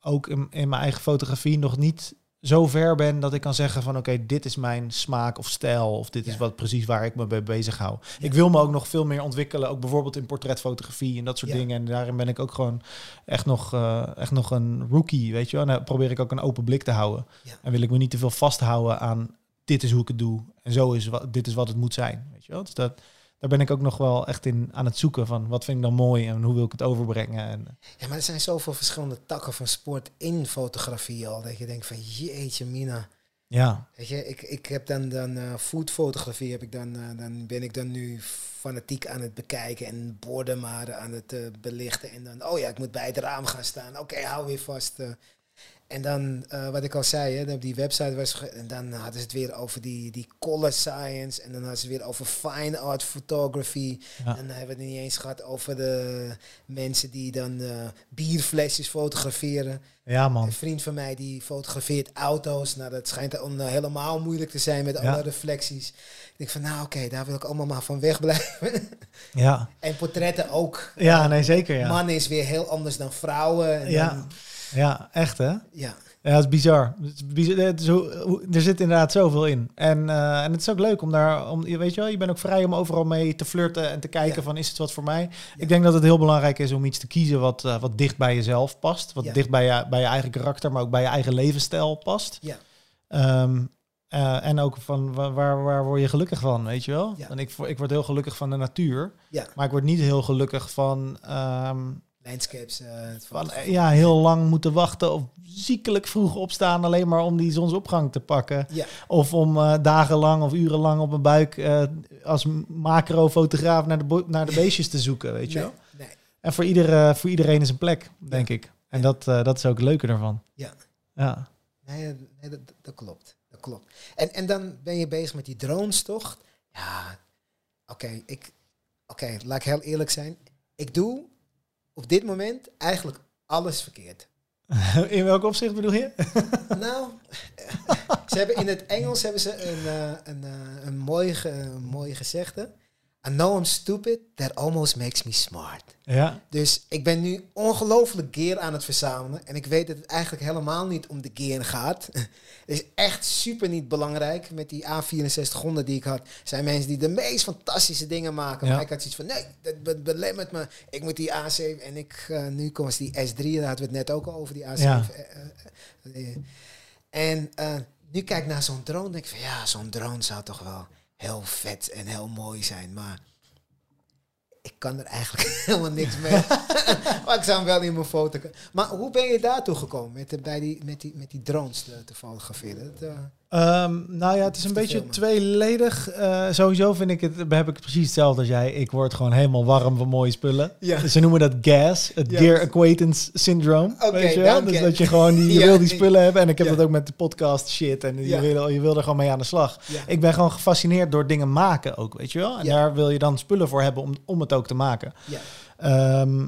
ook in, in mijn eigen fotografie nog niet zo ver ben dat ik kan zeggen van oké, dit is mijn smaak of stijl of dit is Ja. wat precies waar ik me mee bezig hou. Ja. Ik wil me ook nog veel meer ontwikkelen, ook bijvoorbeeld in portretfotografie en dat soort Ja. dingen. En daarin ben ik ook gewoon echt nog, eh, echt nog een rookie, weet je wel. En dan probeer ik ook een open blik te houden. En wil ik me niet te veel vasthouden aan dit is hoe ik het doe en zo is wat, dit is wat het moet zijn, weet je wel. Dus dat, daar ben ik ook nog wel echt in aan het zoeken van wat vind ik dan mooi en hoe wil ik het overbrengen. En, Ja, maar er zijn zoveel verschillende takken van sport in fotografie al. Dat je denkt van jeetje mina. ja, Weet je, ik, ik heb dan, dan eh, foodfotografie, heb ik dan, eh, dan ben ik dan nu fanatiek aan het bekijken en borden maar aan het eh, belichten. En dan, oh ja, ik moet bij het raam gaan staan. Oké, hou weer vast. En dan, eh, wat ik al zei, hè, op die website was, en dan hadden ze het weer over die, die color science. En dan hadden ze het weer over fine art photography. Ja. En dan hebben we het niet eens gehad over de mensen die dan eh, bierflesjes fotograferen. ja man. Een vriend van mij die fotografeert auto's. Nou, dat schijnt dan eh, helemaal moeilijk te zijn met Ja. alle reflecties. Ik denk van, nou oké, daar wil ik allemaal maar van wegblijven. Ja, en portretten ook. ja nee zeker ja. Mannen is weer heel anders dan vrouwen. En Ja. dan- Ja, echt hè? ja. Ja, het is bizar. Het is bizar. Het is hoe- er zit inderdaad zoveel in. En, eh, en het is ook leuk om daar, om, je weet je wel, je bent ook vrij om overal mee te flirten en te kijken Ja. van is het wat voor mij. Ja. Ik denk dat het heel belangrijk is om iets te kiezen wat, eh, wat dicht bij jezelf past. Wat Ja. dicht bij je, bij je eigen karakter, maar ook bij je eigen levensstijl past. Ja. Ehm, eh, en ook van wa- waar, waar word je gelukkig van, weet je wel? En ik, ik word heel gelukkig van de natuur, Ja. maar ik word niet heel gelukkig van, ehm, Landscapes. eh, van eh, ja, heel lang moeten wachten of ziekelijk vroeg opstaan alleen maar om die zonsopgang te pakken. Ja. Of om eh, dagenlang of urenlang op mijn buik als macro-fotograaf naar de, naar de beestjes te zoeken, weet je nee, wel? nee. En voor, ieder, voor iedereen is een plek, denk ik. En Ja. dat, dat is ook het leuke ervan. Ja. Ja. Nee, nee dat, dat klopt. Dat klopt. En, en dan ben je bezig met die drones, toch? Ja, oké. ik, oké, laat ik heel eerlijk zijn. Ik doe op dit moment eigenlijk alles verkeerd. In welk opzicht bedoel je? nou, ze hebben in het Engels hebben ze een, eh, een, eh, een, mooi, ge- een mooi gezegde. I know I'm stupid, that almost makes me smart. Ja. Dus ik ben nu ongelooflijk gear aan het verzamelen. En ik weet dat het eigenlijk helemaal niet om de gear gaat. Het is echt super niet belangrijk. Met die A6400 die ik had, zijn mensen die de meest fantastische dingen maken. Ja. Maar ik had zoiets van, nee, dat be- belemmert me. Ik moet die A7 en ik, eh, nu komt die S3, daar hadden we het net ook al over, die A7. Ja. eh, eh. En nu kijk ik naar zo'n drone, denk ik van, ja, zo'n drone zou toch wel heel vet en heel mooi zijn. Maar ik kan er eigenlijk helemaal niks mee. maar ik zou hem wel in mijn foto. Maar hoe ben je daartoe gekomen met, de, bij die, met, die, met die drones te, te fotograferen? Dat, eh, Ehm, nou ja, het is een beetje filmen. tweeledig. Eh, sowieso vind ik het, heb ik precies hetzelfde als jij. Ik word gewoon helemaal warm van mooie spullen. Ja. Ze noemen dat GAS, het Ja. Gear Acquaintance Syndrome. Oké, weet je wel? dank Dus dat je gewoon die, je Ja. wil die spullen hebben. En ik heb dat ook met de podcast shit. En je, wil, je wil er gewoon mee aan de slag. Ik ben gewoon gefascineerd door dingen maken ook, weet je wel? En daar wil je dan spullen voor hebben om, om het ook te maken. Ja. Ehm,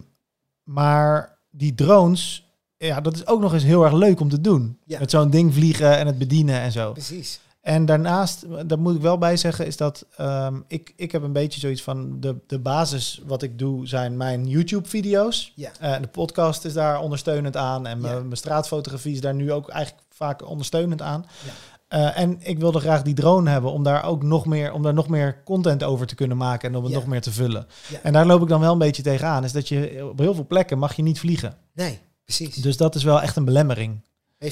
maar die drones, ja, dat is ook nog eens heel erg leuk om te doen. Ja. Met zo'n ding vliegen en het bedienen en zo. Precies. En daarnaast, daar moet ik wel bij zeggen, is dat ehm, ik, ik heb een beetje zoiets van de, de basis wat ik doe zijn mijn YouTube-video's. Ja. Eh, de podcast is daar ondersteunend aan en mijn Ja. straatfotografie is daar nu ook eigenlijk vaak ondersteunend aan. Ja. Eh, en ik wilde graag die drone hebben om daar ook nog meer, om daar nog meer content over te kunnen maken en om het nog meer te vullen. Ja. En daar loop ik dan wel een beetje tegenaan, is dat je op heel veel plekken mag je niet vliegen. Nee, precies. Dus dat is wel echt een belemmering.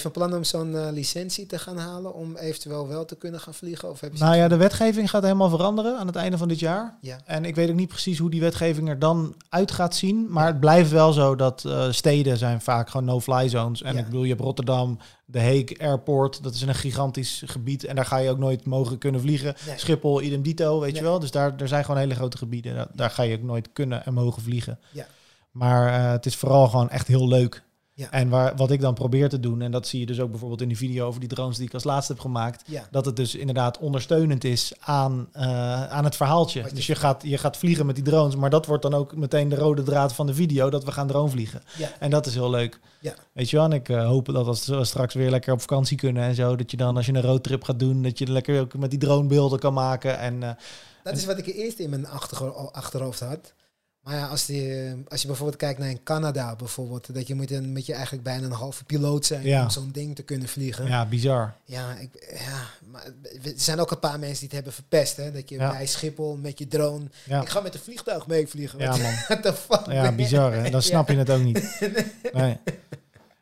Van plan om zo'n eh, licentie te gaan halen om eventueel wel te kunnen gaan vliegen? Of heb je Nou ja, de wetgeving gaat helemaal veranderen aan het einde van dit jaar. Ja. En ik weet ook niet precies hoe die wetgeving er dan uit gaat zien. Maar het blijft wel zo dat eh, steden zijn vaak gewoon no-fly zones. En Ja. ik bedoel, je hebt Rotterdam, de Hague Airport. Dat is een gigantisch gebied. En daar ga je ook nooit mogen kunnen vliegen. Nee. Schiphol, idem dito, weet je wel. Dus daar, daar zijn gewoon hele grote gebieden. Daar, daar ga je ook nooit kunnen en mogen vliegen. Ja. Maar eh, het is vooral gewoon echt heel leuk. Ja. En waar, wat ik dan probeer te doen, en dat zie je dus ook bijvoorbeeld in die video over die drones die ik als laatste heb gemaakt, Ja. dat het dus inderdaad ondersteunend is aan, eh, aan het verhaaltje. Je- Dus je gaat, je gaat vliegen met die drones, maar dat wordt dan ook meteen de rode draad van de video, dat we gaan drone vliegen. Ja. En dat is heel leuk. Ja. Weet je wel, en ik eh, hoop dat als we straks weer lekker op vakantie kunnen en zo, dat je dan als je een roadtrip gaat doen, dat je lekker ook met die dronebeelden kan maken. En Dat is wat ik eerst in mijn achterho- achterhoofd had. Maar ja, als, die, als je bijvoorbeeld kijkt naar in Canada bijvoorbeeld, dat je moet, een, moet je eigenlijk bijna een halve piloot zijn Ja. om zo'n ding te kunnen vliegen. Ja, ja, bizar. ik, ja, maar er zijn ook een paar mensen die het hebben verpest, hè? Dat je Ja. bij Schiphol met je drone, Ja, ik ga met een vliegtuig meevliegen. ja man. What the fuck? Ja, bizar hè. Dan snap Ja. je het ook niet. Nee.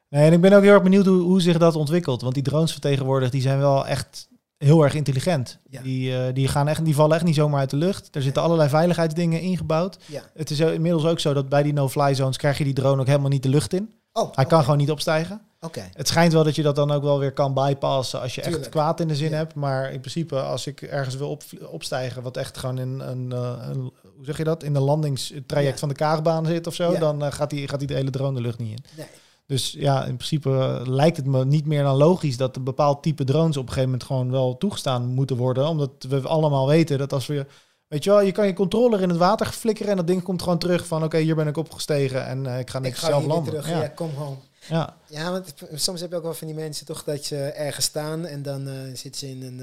Nee, en ik ben ook heel erg benieuwd hoe, hoe zich dat ontwikkelt. Want die drones van tegenwoordig, die zijn wel echt heel erg intelligent. Ja. Die, eh, die, gaan echt, die vallen echt niet zomaar uit de lucht. Er zitten allerlei veiligheidsdingen ingebouwd. Ja. Het is inmiddels ook zo dat bij die no-fly zones krijg je die drone ook helemaal niet de lucht in. Oh, Hij kan gewoon niet opstijgen. Oké. Het schijnt wel dat je dat dan ook wel weer kan bypassen als je echt kwaad in de zin Ja. hebt. Maar in principe, als ik ergens wil op, opstijgen, wat echt gewoon in een, eh, een hoe zeg je dat, in de landingstraject van de kaagbaan zit of zo, dan eh, gaat die gaat die de hele drone de lucht niet in. Nee. Dus ja, in principe eh, lijkt het me niet meer dan logisch dat een bepaald type drones op een gegeven moment gewoon wel toegestaan moeten worden. Omdat we allemaal weten dat als we, weet je wel, je kan je controller in het water flikkeren en dat ding komt gewoon terug van oké, hier ben ik opgestegen en eh, ik ga Ik niks ga zelf landen. terug. ja. Ja, kom home. Ja. Ja, want soms heb je ook wel van die mensen toch dat je ergens staan en dan eh zitten ze in een,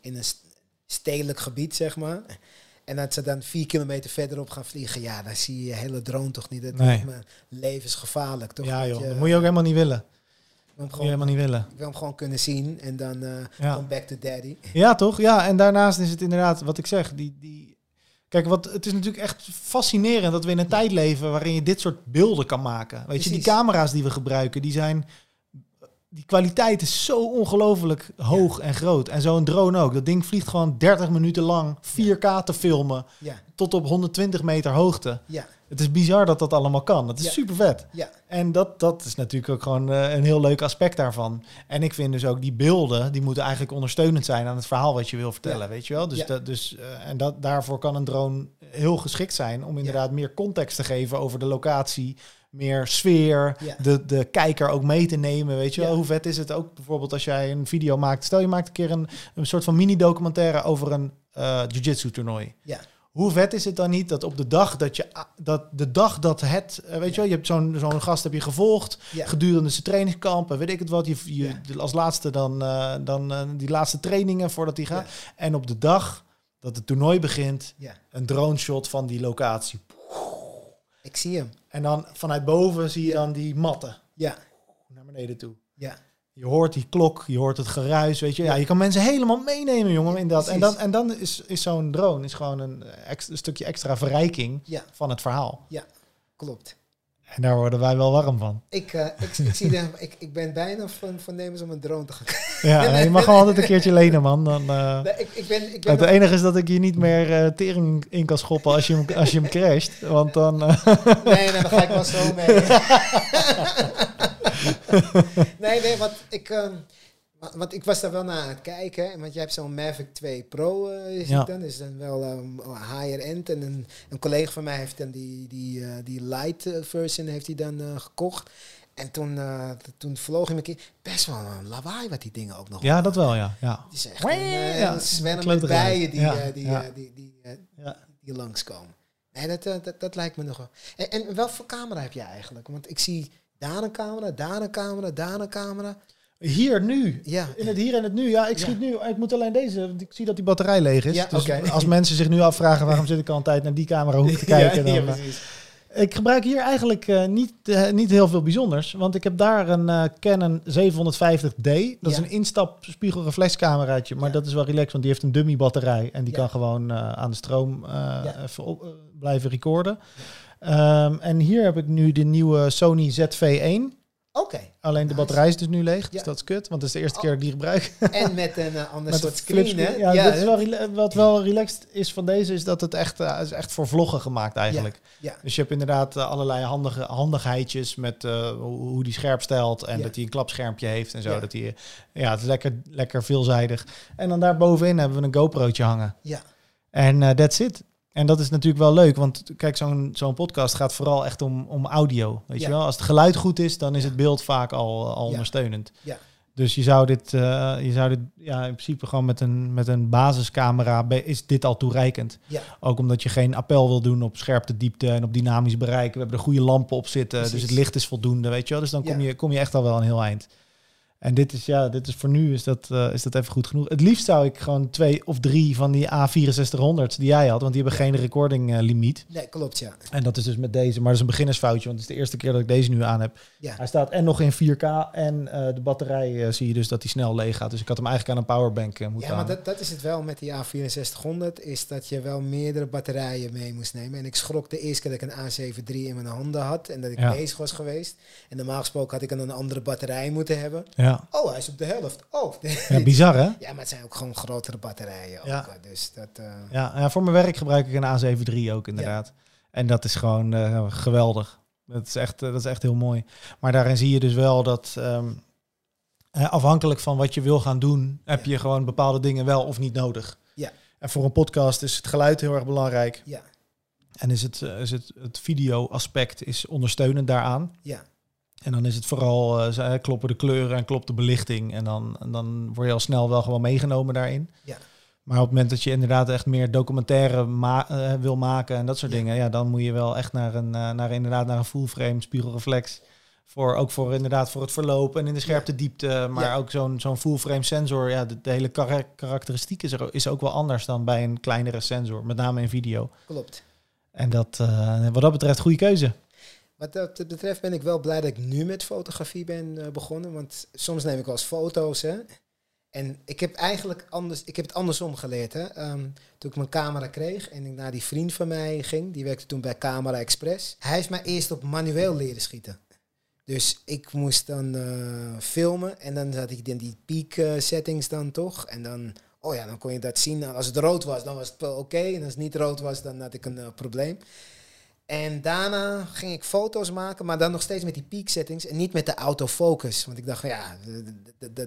in een st- stedelijk gebied, zeg maar. En dat ze dan vier kilometer verderop gaan vliegen, ja, dan zie je je hele drone toch niet. Dat Nee. me levensgevaarlijk, toch? ja joh, je- dat moet je ook helemaal niet willen. Dat moet je gewoon, helemaal niet willen. ik wil hem gewoon kunnen zien en dan eh Ja. come back to daddy. Ja, toch? Ja, en daarnaast is het inderdaad wat ik zeg. Die, die... Kijk, wat, het is natuurlijk echt fascinerend dat we in een tijd leven waarin je dit soort beelden kan maken. Weet je, die camera's die we gebruiken, die zijn. Die kwaliteit is zo ongelooflijk hoog en groot. En zo'n drone ook. Dat ding vliegt gewoon 30 minuten lang 4K te filmen Ja, tot op 120 meter hoogte. ja, Het is bizar dat dat allemaal kan. Dat is Ja. super vet. ja. En dat, dat is natuurlijk ook gewoon eh, een heel leuk aspect daarvan. En ik vind dus ook die beelden, die moeten eigenlijk ondersteunend zijn aan het verhaal wat je wil vertellen, Ja. weet je wel? Dus, dat, dus eh, en dat, daarvoor kan een drone heel geschikt zijn om inderdaad meer context te geven over de locatie, meer sfeer, Ja. de, de kijker ook mee te nemen, weet je wel? Ja. Hoe vet is het ook bijvoorbeeld als jij een video maakt, stel je maakt een keer een, een soort van mini-documentaire over een eh jiu-jitsu toernooi. Ja. Hoe vet is het dan niet dat op de dag dat je dat de dag dat het, eh, weet je wel, je hebt zo'n zo'n gast heb je gevolgd gedurende zijn trainingskampen, weet ik het wat, je, je als laatste dan, eh, dan die laatste trainingen voordat hij gaat. En op de dag dat het toernooi begint, een drone shot van die locatie. Ik zie hem. En dan vanuit boven zie je Ja. dan die matten Ja, naar beneden toe. ja. Je hoort die klok, je hoort het geruis, weet je. Ja, je kan mensen helemaal meenemen, jongen, in dat. En dan, en dan is, is zo'n drone is gewoon een, ex- een stukje extra verrijking Ja, van het verhaal. klopt. En daar worden wij wel warm van. Ik, eh, ik, ik, zie de, ik, ik ben bijna van, van nemens om een drone te gaan. Ja, je mag gewoon altijd een keertje lenen, man. Dan, eh, Nee, ik, ik ben, ik ben het enige is dat ik je niet meer eh, tering in kan schoppen als je hem, als je hem crasht. Want dan... Nee, nee, dan ga ik wel zo mee. nee, nee, want ik, ehm, want ik was daar wel naar aan het kijken. Want jij hebt zo'n Mavic 2 Pro, eh zie Ja. dan. Dus dan wel ehm, higher end. En een, een collega van mij heeft dan die, die, eh, die light eh, version heeft hij dan eh, gekocht. En toen, eh, t- toen vloog hij een keer best wel een lawaai wat die dingen ook nog ja, dat wel, ja. ja. Het is echt een, eh, Ja, een zwemmen met bijen die, Ja, eh, die, ja. eh, die, die, eh, ja. die langskomen. Nee, dat, eh, dat, dat lijkt me nog wel. En, en welke voor camera heb jij eigenlijk? Want ik zie daar een camera, daar een camera, daar een camera. Hier, nu. Ja, In het hier en het nu. Ja, ik Ja. schiet nu. Ik moet alleen deze. want Ik zie dat die batterij leeg is. Ja, dus als mensen zich nu afvragen waarom zit ik al een tijd naar die camera hoek te kijken. dan, ja, eh. Ik gebruik hier eigenlijk eh, niet, eh, niet heel veel bijzonders. Want ik heb daar een Canon 750D. Dat is een instap spiegelreflexcameraatje. Maar dat is wel relaxed, want die heeft een dummy batterij. En die kan gewoon aan de stroom op, blijven recorden. Ehm, en hier heb ik nu de nieuwe Sony ZV-1. Oké. Alleen de batterij is dus nu leeg. Dus Ja. dat is kut. Want het is de eerste Oh. keer dat ik die gebruik. En met een eh, ander Met soort een screen, hè? Ja, dat is wel wat wel relaxed is van deze is dat het echt, eh, is echt voor vloggen gemaakt eigenlijk. Ja. Dus je hebt inderdaad eh, allerlei handige handigheidjes met hoe, die scherp stelt en dat hij een klapschermpje heeft en zo. Ja. Dat hij, ja, het is lekker, lekker veelzijdig. En dan daarbovenin hebben we een GoPro'tje hangen. Ja. En that's it. En dat is natuurlijk wel leuk, want kijk, zo'n zo'n podcast gaat vooral echt om, om audio. Weet Ja. je wel, als het geluid goed is, dan is het beeld vaak al, al Ja. ondersteunend. Ja. Dus je zou dit, eh, je zou dit ja, in principe gewoon met een, met een basiscamera, is dit al toereikend. Ja. Ook omdat je geen appel wil doen op scherpte, diepte en op dynamisch bereik. We hebben er goede lampen op zitten, dus het licht is voldoende, weet je wel. Dus dan kom, je, kom je echt al wel een heel eind. En dit is, ja, dit is voor nu is dat, eh, is dat even goed genoeg. Het liefst zou ik gewoon twee of drie van die A6400's die jij had, want die hebben geen recording eh, limiet. Nee, klopt, ja. En dat is dus met deze, maar dat is een beginnersfoutje, want het is de eerste keer dat ik deze nu aan heb. Ja. Hij staat en nog in 4K en eh, de batterij zie je dus dat hij snel leeg gaat. Dus ik had hem eigenlijk aan een powerbank moeten Ja, maar dat, dat is het wel met die A6400, is dat je wel meerdere batterijen mee moest nemen. En ik schrok de eerste keer dat ik een A73 in mijn handen had en dat ik Ja. bezig was geweest. En normaal gesproken had ik dan een andere batterij moeten hebben. Ja. Ja. Oh, hij is op de helft. Oh. ja, bizar hè? Ja, maar het zijn ook gewoon grotere batterijen. Ook, Ja. Dus dat... eh, Ja, ja, voor mijn werk gebruik ik een A7 III ook inderdaad. En dat is gewoon eh, geweldig. Dat is, echt, eh, dat is echt heel mooi. Maar daarin zie je dus wel dat ehm, eh, afhankelijk van wat je wil gaan doen, heb je gewoon bepaalde dingen wel of niet nodig. Ja. En voor een podcast is het geluid heel erg belangrijk. Ja. En is het, is het, het video-aspect is ondersteunend daaraan. Ja. En dan is het vooral, ze- kloppen de kleuren en klopt de belichting. En dan, dan word je al snel wel gewoon meegenomen daarin. Ja. Maar op het moment dat je inderdaad echt meer documentaire ma- eh, wil maken en dat soort Ja. dingen, ja, dan moet je wel echt naar een, eh, naar inderdaad naar een full frame spiegelreflex. Voor, ook voor inderdaad voor het verloop en in de scherpte diepte. Maar Ja. ook zo'n zo'n full frame sensor. Ja, de, de hele kara- karakteristiek is, er, is ook wel anders dan bij een kleinere sensor. Met name in video. Klopt. En dat, wat dat betreft, goede keuze. Wat dat betreft ben ik wel blij dat ik nu met fotografie ben eh, begonnen. Want soms neem ik wel eens foto's. Hè? En ik heb eigenlijk anders, ik heb het andersom geleerd. Hè? Ehm, toen ik mijn camera kreeg en ik naar die vriend van mij ging, die werkte toen bij Camera Express. Hij heeft mij eerst op manueel leren schieten. Dus ik moest dan eh, filmen en dan zat ik in die peak eh, settings dan toch. En dan, oh ja, dan kon je dat zien. Als het rood was, dan was het oké. En als het niet rood was, dan had ik een probleem. En daarna ging ik foto's maken, maar dan nog steeds met die peak settings en niet met de autofocus. Want ik dacht, ja,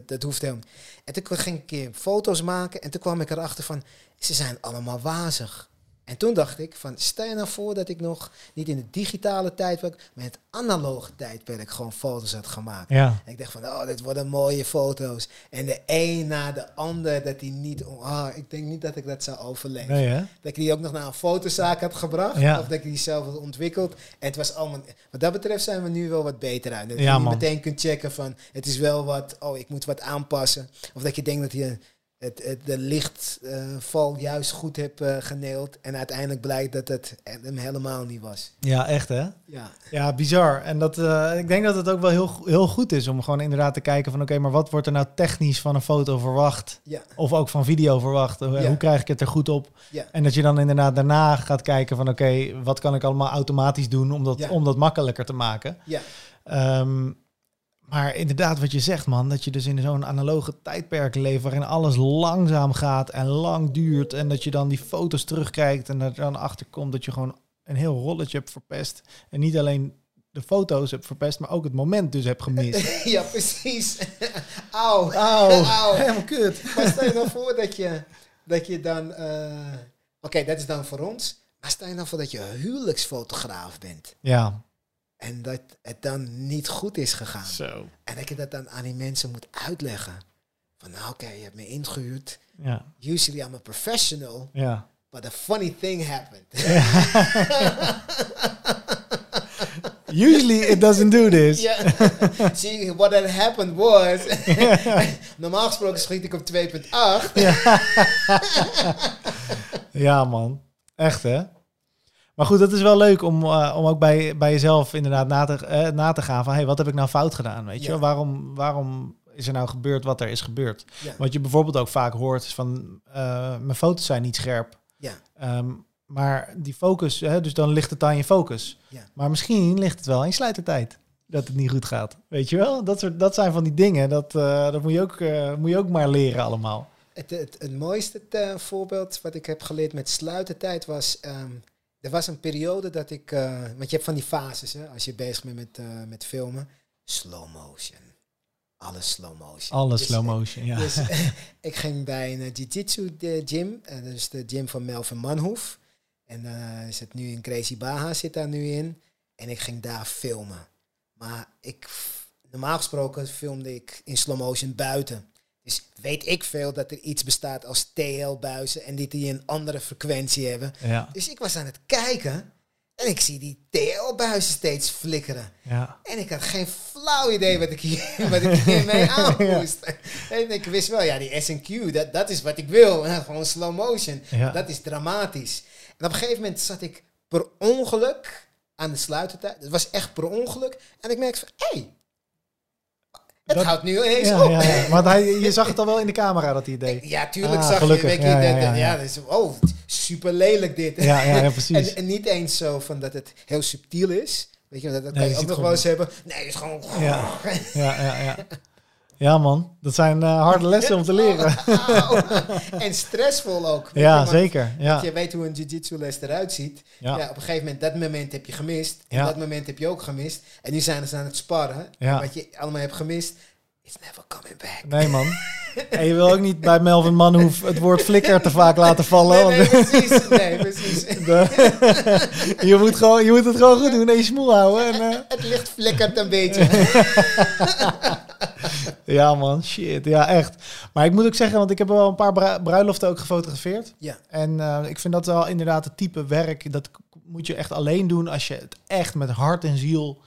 dat- hoeft helemaal. En toen ging ik een keer foto's maken en toen kwam ik erachter van, ze zijn allemaal wazig. En toen dacht ik van, stel je nou voor dat ik nog niet in het digitale tijdperk, maar in het analoge tijdperk gewoon foto's had gemaakt. Ja. En ik dacht van, oh, dit worden mooie foto's. En de een na de ander, dat die niet... Oh, ik denk niet dat ik dat zou overleven. Nee? Dat ik die ook nog naar een fotozaak had gebracht. Ja. Of dat ik die zelf had ontwikkeld. En het was allemaal... Wat dat betreft zijn we nu wel wat beter uit. Dat Ja, je niet meteen kunt checken van... Het is wel wat... Oh, ik moet wat aanpassen. Of dat je denkt dat je het, het, de lichtval juist goed hebt eh, geneeld. En uiteindelijk blijkt dat het hem helemaal niet was. Ja, echt hè? Ja. Ja, bizar. En dat, eh, ik denk dat het ook wel heel, heel goed is om gewoon inderdaad te kijken van oké, maar wat wordt er nou technisch van een foto verwacht? Ja. Of ook van video verwacht? Hoe, Ja. hoe krijg ik het er goed op? Ja. En dat je dan inderdaad daarna gaat kijken van oké, wat kan ik allemaal automatisch doen om dat, om dat makkelijker te maken? Ja. Ehm, maar inderdaad, wat je zegt, man, dat je dus in zo'n analoge tijdperk leeft waarin alles langzaam gaat en lang duurt. En dat je dan die foto's terugkijkt en er dan achter komt dat je gewoon een heel rolletje hebt verpest. En niet alleen de foto's hebt verpest, maar ook het moment dus hebt gemist. ja, precies. Auw. Auw, Auw. helemaal kut. Maar stel je nou voor dat je, dat je dan... eh, Oké, dat is dan voor ons. Maar stel je nou voor dat je huwelijksfotograaf bent. Ja, En dat het dan niet goed is gegaan. zo. En dat je dat dan aan die mensen moet uitleggen. Van nou oké, je hebt me ingehuurd. Ja, Usually I'm a professional. ja. But a funny thing happened. Usually it doesn't do this. Ja. See, what had happened was... Normaal gesproken schiet ik op 2.8. Ja, man. Echt, hè? Maar goed, dat is wel leuk om, eh, om ook bij, bij jezelf inderdaad na te, eh, na te gaan van... hey, wat heb ik nou fout gedaan, weet je? Ja. Waarom, waarom is er nou gebeurd wat er is gebeurd? Ja. Wat je bijvoorbeeld ook vaak hoort is van... eh, mijn foto's zijn niet scherp. Ja. Ehm, maar die focus, hè, dus dan ligt het aan je focus. Ja. Maar misschien ligt het wel aan je sluitertijd. Dat het niet goed gaat. Weet je wel? Dat, soort, dat zijn van die dingen. Dat, dat moet, je ook, moet je ook maar leren allemaal. Het, het, het mooiste voorbeeld wat ik heb geleerd met sluitertijd was... ehm, er was een periode dat ik... eh, want je hebt van die fases, hè, als je bezig bent met, eh, met filmen. Slow motion. Alles slow motion. Alles Dus, slow motion, ja. Dus ik ging bij een eh, jiu-jitsu eh, gym. En dat is de gym van Melvin Manhoef. En eh zit nu in Crazy Baha, zit daar nu in. En ik ging daar filmen. Maar ik, normaal gesproken filmde ik in slow motion buiten. Dus weet ik veel dat er iets bestaat als TL-buizen en die die een andere frequentie hebben. ja, Dus ik was aan het kijken en ik zie die TL-buizen steeds flikkeren. ja. En ik had geen flauw idee wat ik, hier, wat ik hiermee aan Ja. moest. En ik wist wel, ja, die SQ, dat, dat is wat ik wil. Gewoon slow motion. Dat is dramatisch. En op een gegeven moment zat ik per ongeluk aan de sluitertijd. Het was echt per ongeluk. En ik merkte van, hé, hey, het Dat- houdt nu ineens Ja, op. ja, ja. Want hij, je zag het al wel in de camera dat hij deed. Ja, tuurlijk Ah, zag gelukkig. je, weet Ja, ja, dat, ja, oh, super lelijk dit. Ja, ja, precies. En, en niet eens zo van dat het heel subtiel is. Weet je, dat, dat Nee, kan je ook nog wel eens hebben. Nee, het is gewoon... Ja. Ja, ja, ja. Man. Dat zijn eh, harde lessen om te leren. Auw. en stressvol ook. Je, Ja, want zeker. Ja. Je weet hoe een jiu-jitsu les eruit ziet. Ja. Ja. op een gegeven moment, dat moment heb je gemist. En Ja. dat moment heb je ook gemist. En nu zijn ze aan het sparren. En wat je allemaal hebt gemist, is never coming back. Nee, man. En je wil ook niet bij Melvin Manhoef het woord flikker te vaak laten vallen. Nee, precies. Nee, precies. de- je, moet gewoon, je moet het gewoon goed doen en je smoel houden. En, eh, Het licht flikkert een beetje. ja, man. Shit. Ja, echt. Maar ik moet ook zeggen, want ik heb wel een paar bru- bruiloften ook gefotografeerd. Ja. En eh, ik vind dat wel inderdaad het type werk. Dat moet je echt alleen doen als je het echt met hart en ziel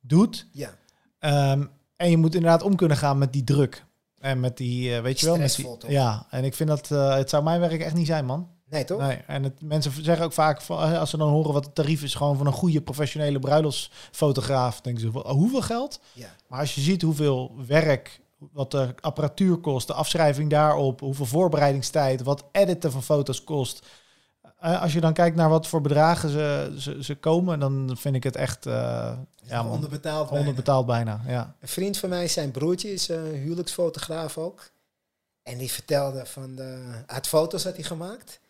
doet. Ja, Ehm, en je moet inderdaad om kunnen gaan met die druk. En met die, eh, weet je wel, met die, ja. En ik vind dat, eh, het zou mijn werk echt niet zijn, man. nee toch? Nee. En het, mensen zeggen ook vaak, eh, als ze dan horen wat het tarief is, gewoon van een goede professionele bruiloftsfotograaf, denken ze, "Wa- hoeveel geld? Ja. Maar als je ziet hoeveel werk, wat de apparatuur kost, de afschrijving daarop, hoeveel voorbereidingstijd, wat editen van foto's kost. Eh, als je dan kijkt naar wat voor bedragen ze, ze, ze komen, dan vind ik het echt eh, ja, man, Onderbetaald. bijna. onderbetaald bijna. Ja. Een vriend van mij, zijn broertje, is een huwelijksfotograaf ook. En die vertelde van de, had foto's had hij gemaakt.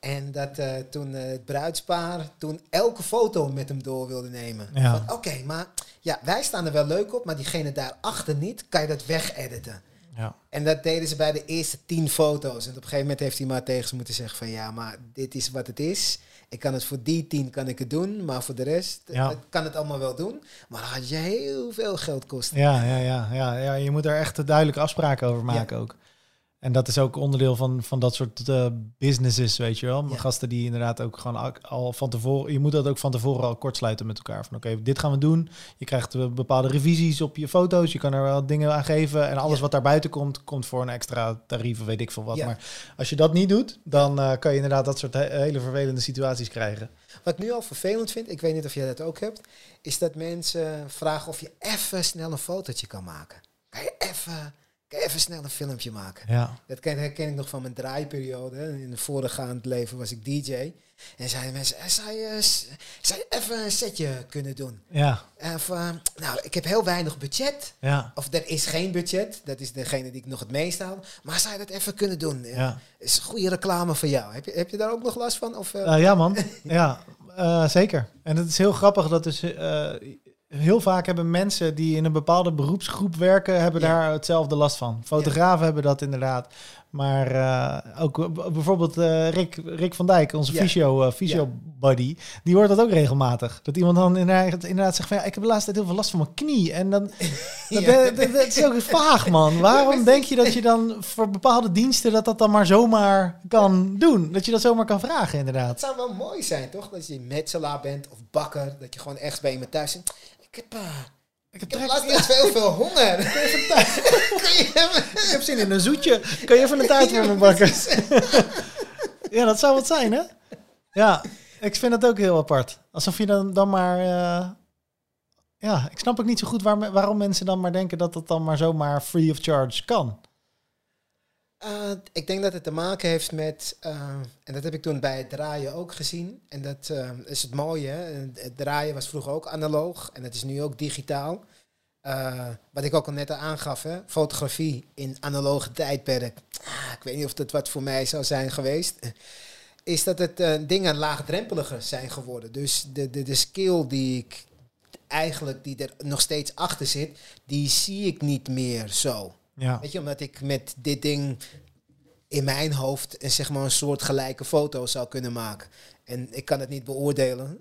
En dat eh, toen eh, het bruidspaar toen elke foto met hem door wilde nemen. Ja. Oké, maar ja, wij staan er wel leuk op, maar diegene daarachter niet, kan je dat wegediten. Ja. En dat deden ze bij de eerste tien foto's. En op een gegeven moment heeft hij maar tegen ze moeten zeggen van ja, maar dit is wat het is. Ik kan het voor die tien kan ik het doen, maar voor de rest Ja. kan het allemaal wel doen. Maar dan gaat je heel veel geld kosten. Ja, ja, ja, ja, ja, je moet er echt duidelijke afspraken over maken ook. En dat is ook onderdeel van, van dat soort eh, businesses, weet je wel. Ja. Gasten die inderdaad ook gewoon al, van tevoren... Je moet dat ook van tevoren al kort sluiten met elkaar. Van oké, dit gaan we doen. Je krijgt eh, bepaalde revisies op je foto's. Je kan er wel dingen aan geven. En alles Ja. wat daar buiten komt, komt voor een extra tarief of weet ik veel wat. Ja. Maar als je dat niet doet, dan eh, kan je inderdaad dat soort he- hele vervelende situaties krijgen. Wat ik nu al vervelend vind, ik weet niet of jij dat ook hebt, is dat mensen vragen of je even snel een fotootje kan maken. Kan je even, kan even snel een filmpje maken? Ja, Dat ken, herken ik nog van mijn draaiperiode. In het voorgaand leven was ik DJ. En zeiden mensen, eh, zou je, s- zou je even een setje kunnen doen? ja, Of, eh, nou, ik heb heel weinig budget. ja. Of er is geen budget. Dat is degene die ik nog het meest haal. Maar zou je dat even kunnen doen? ja. is goede reclame voor jou. Heb je, heb je daar ook nog last van? Of, eh, Eh, ja, man. Ja, eh, zeker. En het is heel grappig dat dus eh, heel vaak hebben mensen die in een bepaalde beroepsgroep werken, hebben Ja. daar hetzelfde last van. Fotografen hebben dat inderdaad. Maar eh, ook b- bijvoorbeeld eh, Rick, Rick van Dijk, onze Ja. fysio, eh, fysio buddy, die hoort dat ook regelmatig. Dat iemand dan inderdaad, inderdaad zegt van ja, ik heb de laatste tijd heel veel last van mijn knie. En dan, dat, Ja. dat, dat- dat is ook vaag, man. Waarom denk je dat je dan voor bepaalde diensten dat dat dan maar zomaar kan doen? Dat je dat zomaar kan vragen, inderdaad. Het zou wel mooi zijn, toch? Dat je metselaar bent of bakker. Dat je gewoon echt bij iemand thuis zit. Ik heb, eh, Ik ik heb laatst niet veel, veel honger. Kun je. Ik heb zin in een zoetje. Kan je even een taart voor me bakken? ja, dat zou wat zijn, hè? Ja, ik vind dat ook heel apart. Alsof je dan, dan maar... eh, ja, ik snap ook niet zo goed waar, waarom mensen dan maar denken dat dat dan maar zomaar free of charge kan. Eh, ik denk dat het te maken heeft met, eh, en dat heb ik toen bij het draaien ook gezien. En dat eh, is het mooie. Hè? Het draaien was vroeger ook analoog en het is nu ook digitaal. Wat ik ook al net aangaf, hè? fotografie in analoge tijdperk. Ah, ik weet niet of dat wat voor mij zou zijn geweest. Is dat het dingen laagdrempeliger zijn geworden. Dus de, de, de skill die ik eigenlijk, die er nog steeds achter zit, die zie ik niet meer zo. Ja, Weet je, omdat ik met dit ding in mijn hoofd een, zeg maar, een soort gelijke foto zou kunnen maken. En ik kan het niet beoordelen.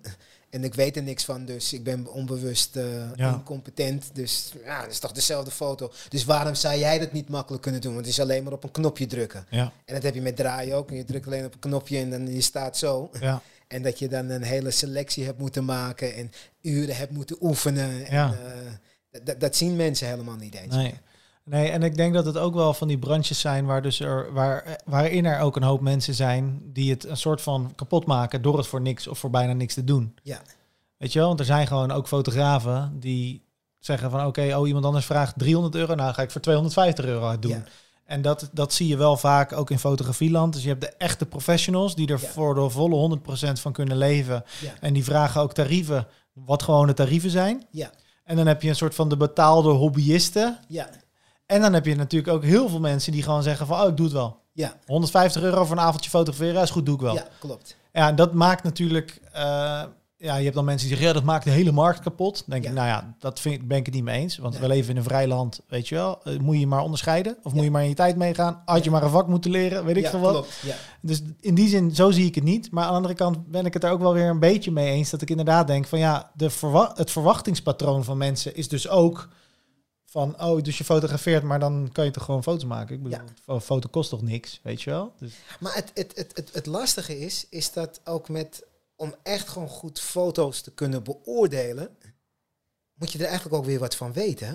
En ik weet er niks van, dus ik ben onbewust eh, Ja. incompetent. Dus ja, het is toch dezelfde foto. Dus waarom zou jij dat niet makkelijk kunnen doen? Want het is alleen maar op een knopje drukken. ja, En dat heb je met draaien ook. En je drukt alleen op een knopje en dan je staat zo. ja. En dat je dan een hele selectie hebt moeten maken en uren hebt moeten oefenen. En, Ja. eh, dat, dat zien mensen helemaal niet eens. Nee. Nee, en ik denk dat het ook wel van die branches zijn waar dus er, waar, waarin er ook een hoop mensen zijn die het een soort van kapot maken door het voor niks of voor bijna niks te doen. Ja. Weet je wel, want er zijn gewoon ook fotografen die zeggen van oké, oh iemand anders vraagt 300 euro, nou ga ik voor 250 euro het doen. Ja. En dat, dat zie je wel vaak ook in fotografieland. Dus je hebt de echte professionals die er Ja. voor de volle 100% van kunnen leven. Ja. En die vragen ook tarieven, wat gewone tarieven zijn. Ja. En dan heb je een soort van de betaalde hobbyisten. Ja, En dan heb je natuurlijk ook heel veel mensen die gewoon zeggen van, oh, ik doe het wel. Ja, 150 euro voor een avondje fotograferen, is goed, doe ik wel. Ja, ja klopt. dat maakt natuurlijk... eh, ja, je hebt dan mensen die zeggen, ja, dat maakt de hele markt kapot. Dan denk Ja. ik, nou ja, dat vind, ben ik het niet mee eens. Want Nee. we leven in een vrij land, weet je wel. Eh, moet je maar onderscheiden? Of Ja. moet je maar in je tijd meegaan? Had je Ja. maar een vak moeten leren, weet ik ja, veel wat. klopt. Ja. Dus in die zin, zo zie ik het niet. Maar aan de andere kant ben ik het er ook wel weer een beetje mee eens. Dat ik inderdaad denk van ja, de verwa- het verwachtingspatroon van mensen is dus ook van oh, dus je fotografeert, maar dan kan je toch gewoon foto's maken. Ik bedoel, foto kost toch niks, weet je wel? Dus, Maar het, het, het, het, het lastige is, is dat ook met, om echt gewoon goed foto's te kunnen beoordelen, moet je er eigenlijk ook weer wat van weten. hè?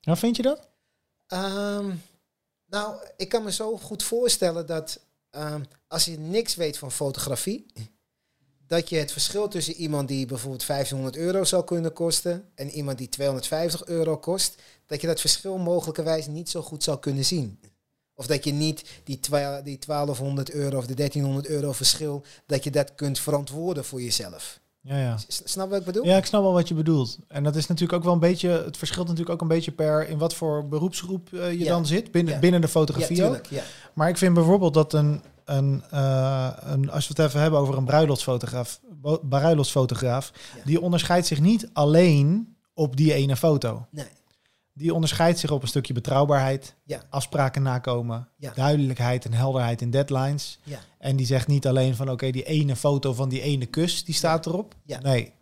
nou, vind je dat? Ehm, nou, ik kan me zo goed voorstellen dat ehm, als je niks weet van fotografie, dat je het verschil tussen iemand die bijvoorbeeld 1500 euro zou kunnen kosten en iemand die 250 euro kost, dat je dat verschil mogelijkerwijs niet zo goed zou kunnen zien. Of dat je niet die, die 1200 euro of de 1300 euro verschil, dat je dat kunt verantwoorden voor jezelf. Ja, ja. Snap wat ik bedoel? Ja, ik snap wel wat je bedoelt. En dat is natuurlijk ook wel een beetje, het verschilt natuurlijk ook een beetje per in wat voor beroepsgroep eh, je Ja. dan zit, binnen, Ja. binnen de ja fotografie tuurlijk. Ja. Maar ik vind bijvoorbeeld dat een, een, eh, een als we het even hebben over een bruiloftsfotograaf, bruiloftsfotograaf, die onderscheidt zich niet alleen op die ene foto. Nee. Die onderscheidt zich op een stukje betrouwbaarheid, Ja. afspraken nakomen, Ja. duidelijkheid en helderheid in deadlines. Ja. En die zegt niet alleen van oké, die ene foto van die ene kus, die staat erop. Ja. Nee,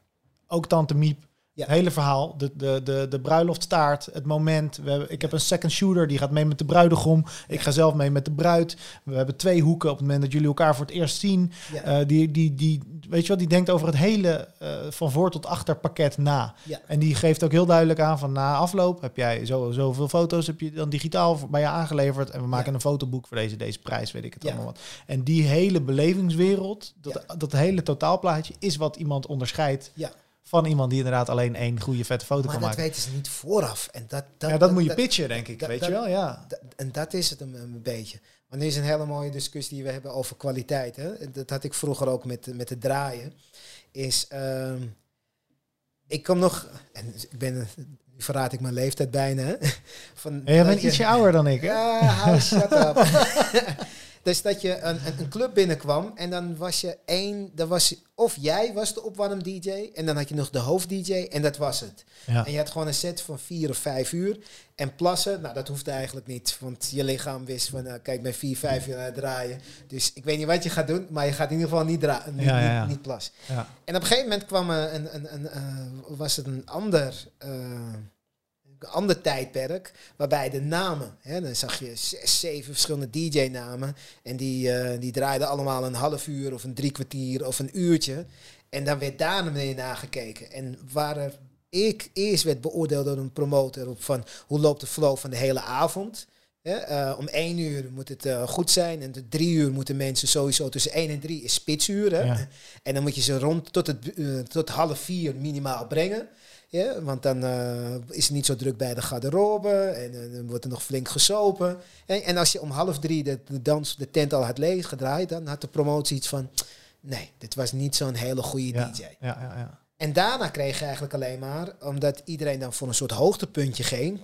ook Tante Miep. Ja. Het hele verhaal, de, de, de, de bruiloftstaart, het moment. We hebben, ik heb een second shooter, die gaat mee met de bruidegom. Ik ga zelf mee met de bruid. We hebben twee hoeken op het moment dat jullie elkaar voor het eerst zien. Ja. Eh, die, die, die, weet je wat, die denkt over het hele eh, van voor tot achter pakket na. Ja. En die geeft ook heel duidelijk aan van na afloop heb jij zo, zoveel foto's heb je dan digitaal bij je aangeleverd. En we maken een fotoboek voor deze, deze prijs, weet ik het allemaal wat. En die hele belevingswereld, dat, dat hele totaalplaatje, is wat iemand onderscheidt Ja. Van iemand die inderdaad alleen één goede vette foto Maar kan dat maken. weten ze niet vooraf. En dat, dat, ja, dat, moet je pitchen, denk ik. dat- weet dat- je wel, ja. dat- en dat is het een, een beetje. Want nu is een hele mooie discussie die we hebben over kwaliteit. Hè? Dat had ik vroeger ook met, met het draaien. Is, ehm, ik kom nog, en ik ben, nu verraad ik mijn leeftijd bijna. hè, Van, En jij dat bent je- ietsje ouder dan ik, hè? Ja, hou shut up. dus dat je een, een, club binnenkwam en dan was je één, dan was of jij was de opwarm DJ en dan had je nog de hoofd DJ en dat was het. Ja. En je had gewoon een set van vier of vijf uur. En plassen, nou dat hoefde eigenlijk niet. Want je lichaam wist van, nou, kijk, ben vier, vijf uur draaien. Dus ik weet niet wat je gaat doen, maar je gaat in ieder geval niet, dra niet, Ja, ja, niet, niet plassen. Ja. En op een gegeven moment kwam een, een, een, eh, was het een ander, eh, een ander tijdperk, waarbij de namen, hè, dan zag je zes, zeven verschillende DJ-namen. En die, eh, die draaiden allemaal een half uur of een drie kwartier of een uurtje. En dan werd daar naar beneden nagekeken. En waar er ik eerst werd beoordeeld door een promotor op van hoe loopt de flow van de hele avond. Eh, om één uur moet het eh, goed zijn en de drie uur moeten mensen sowieso tussen één en drie is? Ja. En dan moet je ze rond tot, het, tot half vier minimaal brengen. Ja, want dan eh, is het niet zo druk bij de garderobe en eh, dan wordt er nog flink gesopen. En, en als je om half drie de, de dans, de tent al had leeg gedraaid, dan had de promotie iets van, nee, dit was niet zo'n hele goede Ja. DJ. Ja, ja, ja. En daarna kreeg je eigenlijk alleen maar, omdat iedereen dan voor een soort hoogtepuntje ging,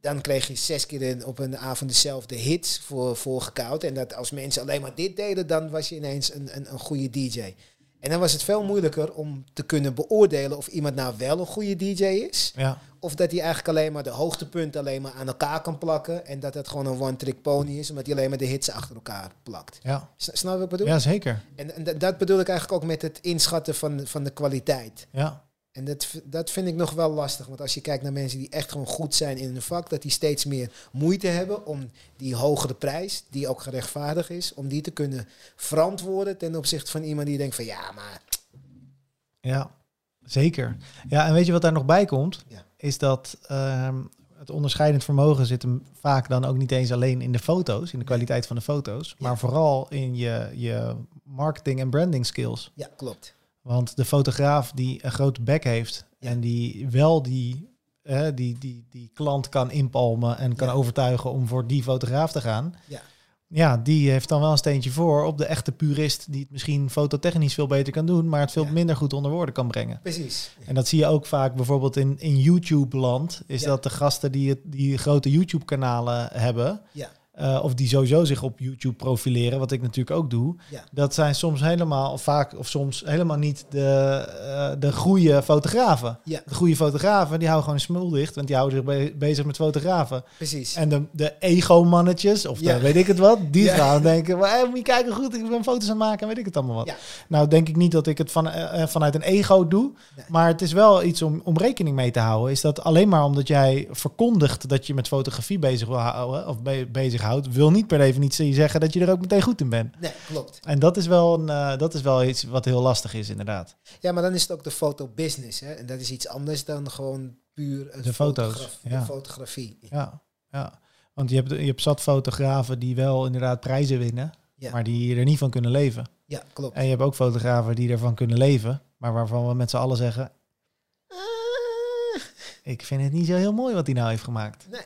dan kreeg je zes keer in, op een avond dezelfde hits voor, voorgekoud. En dat als mensen alleen maar dit deden, dan was je ineens een, een, een goede DJ. En dan was het veel moeilijker om te kunnen beoordelen of iemand nou wel een goede DJ is. ja. Of dat hij eigenlijk alleen maar de hoogtepunten alleen maar aan elkaar kan plakken. En dat het gewoon een one-trick pony is, omdat hij alleen maar de hits achter elkaar plakt. ja. Snap je wat ik bedoel? ja zeker. En, en dat- dat bedoel ik eigenlijk ook met het inschatten van, van de kwaliteit. Ja. En dat, dat vind ik nog wel lastig. Want als je kijkt naar mensen die echt gewoon goed zijn in hun vak, dat die steeds meer moeite hebben om die hogere prijs, die ook gerechtvaardigd is, om die te kunnen verantwoorden ten opzichte van iemand die denkt van ja, maar Ja, zeker. Ja, en weet je wat daar nog bij komt? Ja. Is dat ehm, het onderscheidend vermogen zit hem vaak dan ook niet eens alleen in de foto's, in de kwaliteit van de foto's, Ja. maar vooral in je, je marketing en branding skills. ja, klopt. Want de fotograaf die een grote bek heeft en die wel die, eh, die, die, die klant kan inpalmen en kan Ja. overtuigen om voor die fotograaf te gaan, Ja. ja, die heeft dan wel een steentje voor op de echte purist die het misschien fototechnisch veel beter kan doen, maar het veel Ja. minder goed onder woorden kan brengen. Precies. En dat zie je ook vaak bijvoorbeeld in, in YouTube-land. Is dat de gasten die, het, die grote YouTube-kanalen hebben, Ja. Eh, of die sowieso zich op YouTube profileren, wat ik natuurlijk ook doe, Ja. dat zijn soms helemaal, of vaak of soms helemaal niet de, eh, de goede fotografen. Ja, De goede fotografen, die houden gewoon smul dicht, want die houden zich be- bezig met fotografen. precies. En de, de ego-mannetjes, of Ja. de, weet ik het wat, die gaan denken, maar, hey, moet je kijken goed, ik ben foto's aan het maken en weet ik het allemaal wat. Nou denk ik niet dat ik het van, eh, eh, vanuit een ego doe, Nee. maar het is wel iets om, om rekening mee te houden. Is dat alleen maar omdat jij verkondigt dat je met fotografie bezig wil houden, of be wil niet per definitie zeggen dat je er ook meteen goed in bent. Nee, klopt. En dat is wel, een, eh, dat is wel iets wat heel lastig is, inderdaad. Ja, maar dan is het ook de fotobusiness. Hè? En dat is iets anders dan gewoon puur een De foto's, ja. de fotografie. Ja, ja. Want je hebt, je hebt zat fotografen die wel inderdaad prijzen winnen, Ja. maar die er niet van kunnen leven. Ja, klopt. En je hebt ook fotografen die ervan kunnen leven, maar waarvan we met z'n allen zeggen, Ah, ik vind het niet zo heel mooi wat hij nou heeft gemaakt. nee.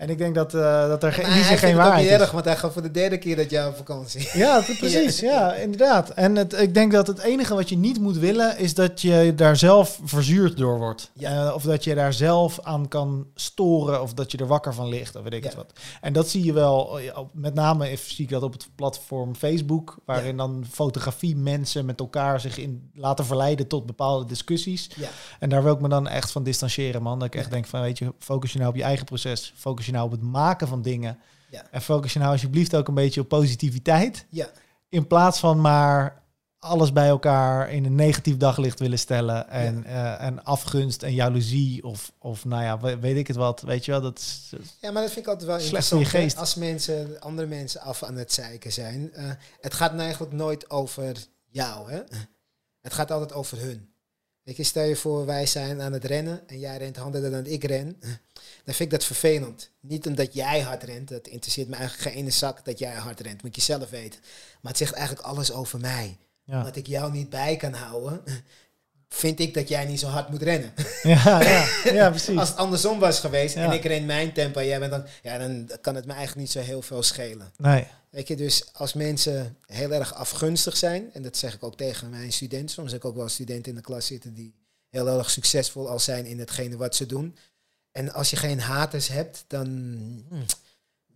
En ik denk dat, eh, dat er geen, die geen waarheid is. erg, want hij gaat voor de derde keer dat jaar op vakantie. Ja, precies. Ja, inderdaad. En het, ik denk dat het enige wat je niet moet willen, is dat je daar zelf verzuurd door wordt. Ja. Eh, of dat je daar zelf aan kan storen, of dat je er wakker van ligt, of weet ik Ja. het wat. En dat zie je wel, eh, met name if- zie ik dat op het platform Facebook, waarin dan fotografie mensen met elkaar zich in laten verleiden tot bepaalde discussies. Ja. En daar wil ik me dan echt van distancieren, man. Dat ik echt denk van, weet je, focus je nou op je eigen proces. Focus je nou op het maken van dingen. Ja. En focus je nou alsjeblieft ook een beetje op positiviteit. Ja, In plaats van maar alles bij elkaar in een negatief daglicht willen stellen. En, eh, en afgunst en jaloezie of, of nou ja, we- weet ik het wat. Weet je wel, dat is... ja, maar dat vind ik altijd wel Slecht voor je interessant. geest. Als mensen, andere mensen af aan het zeiken zijn. Eh, het gaat nou eigenlijk nooit over jou. Hè? Het gaat altijd over hun. Weet je, stel je voor, wij zijn aan het rennen en jij rent harder dan ik ren. Dan vind ik dat vervelend. Niet omdat jij hard rent, dat interesseert me eigenlijk geen ene zak dat jij hard rent. Moet je zelf weten. Maar het zegt eigenlijk alles over mij. Ja, Omdat ik jou niet bij kan houden, vind ik dat jij niet zo hard moet rennen. ja, ja, ja, precies. Als het andersom was geweest Ja. en ik ren mijn tempo en jij bent dan, ja, dan kan het me eigenlijk niet zo heel veel schelen. Nee, Weet je, dus als mensen heel erg afgunstig zijn, en dat zeg ik ook tegen mijn studenten, soms heb ik ook wel studenten in de klas zitten die heel erg succesvol al zijn in hetgene wat ze doen. En als je geen haters hebt, dan hm,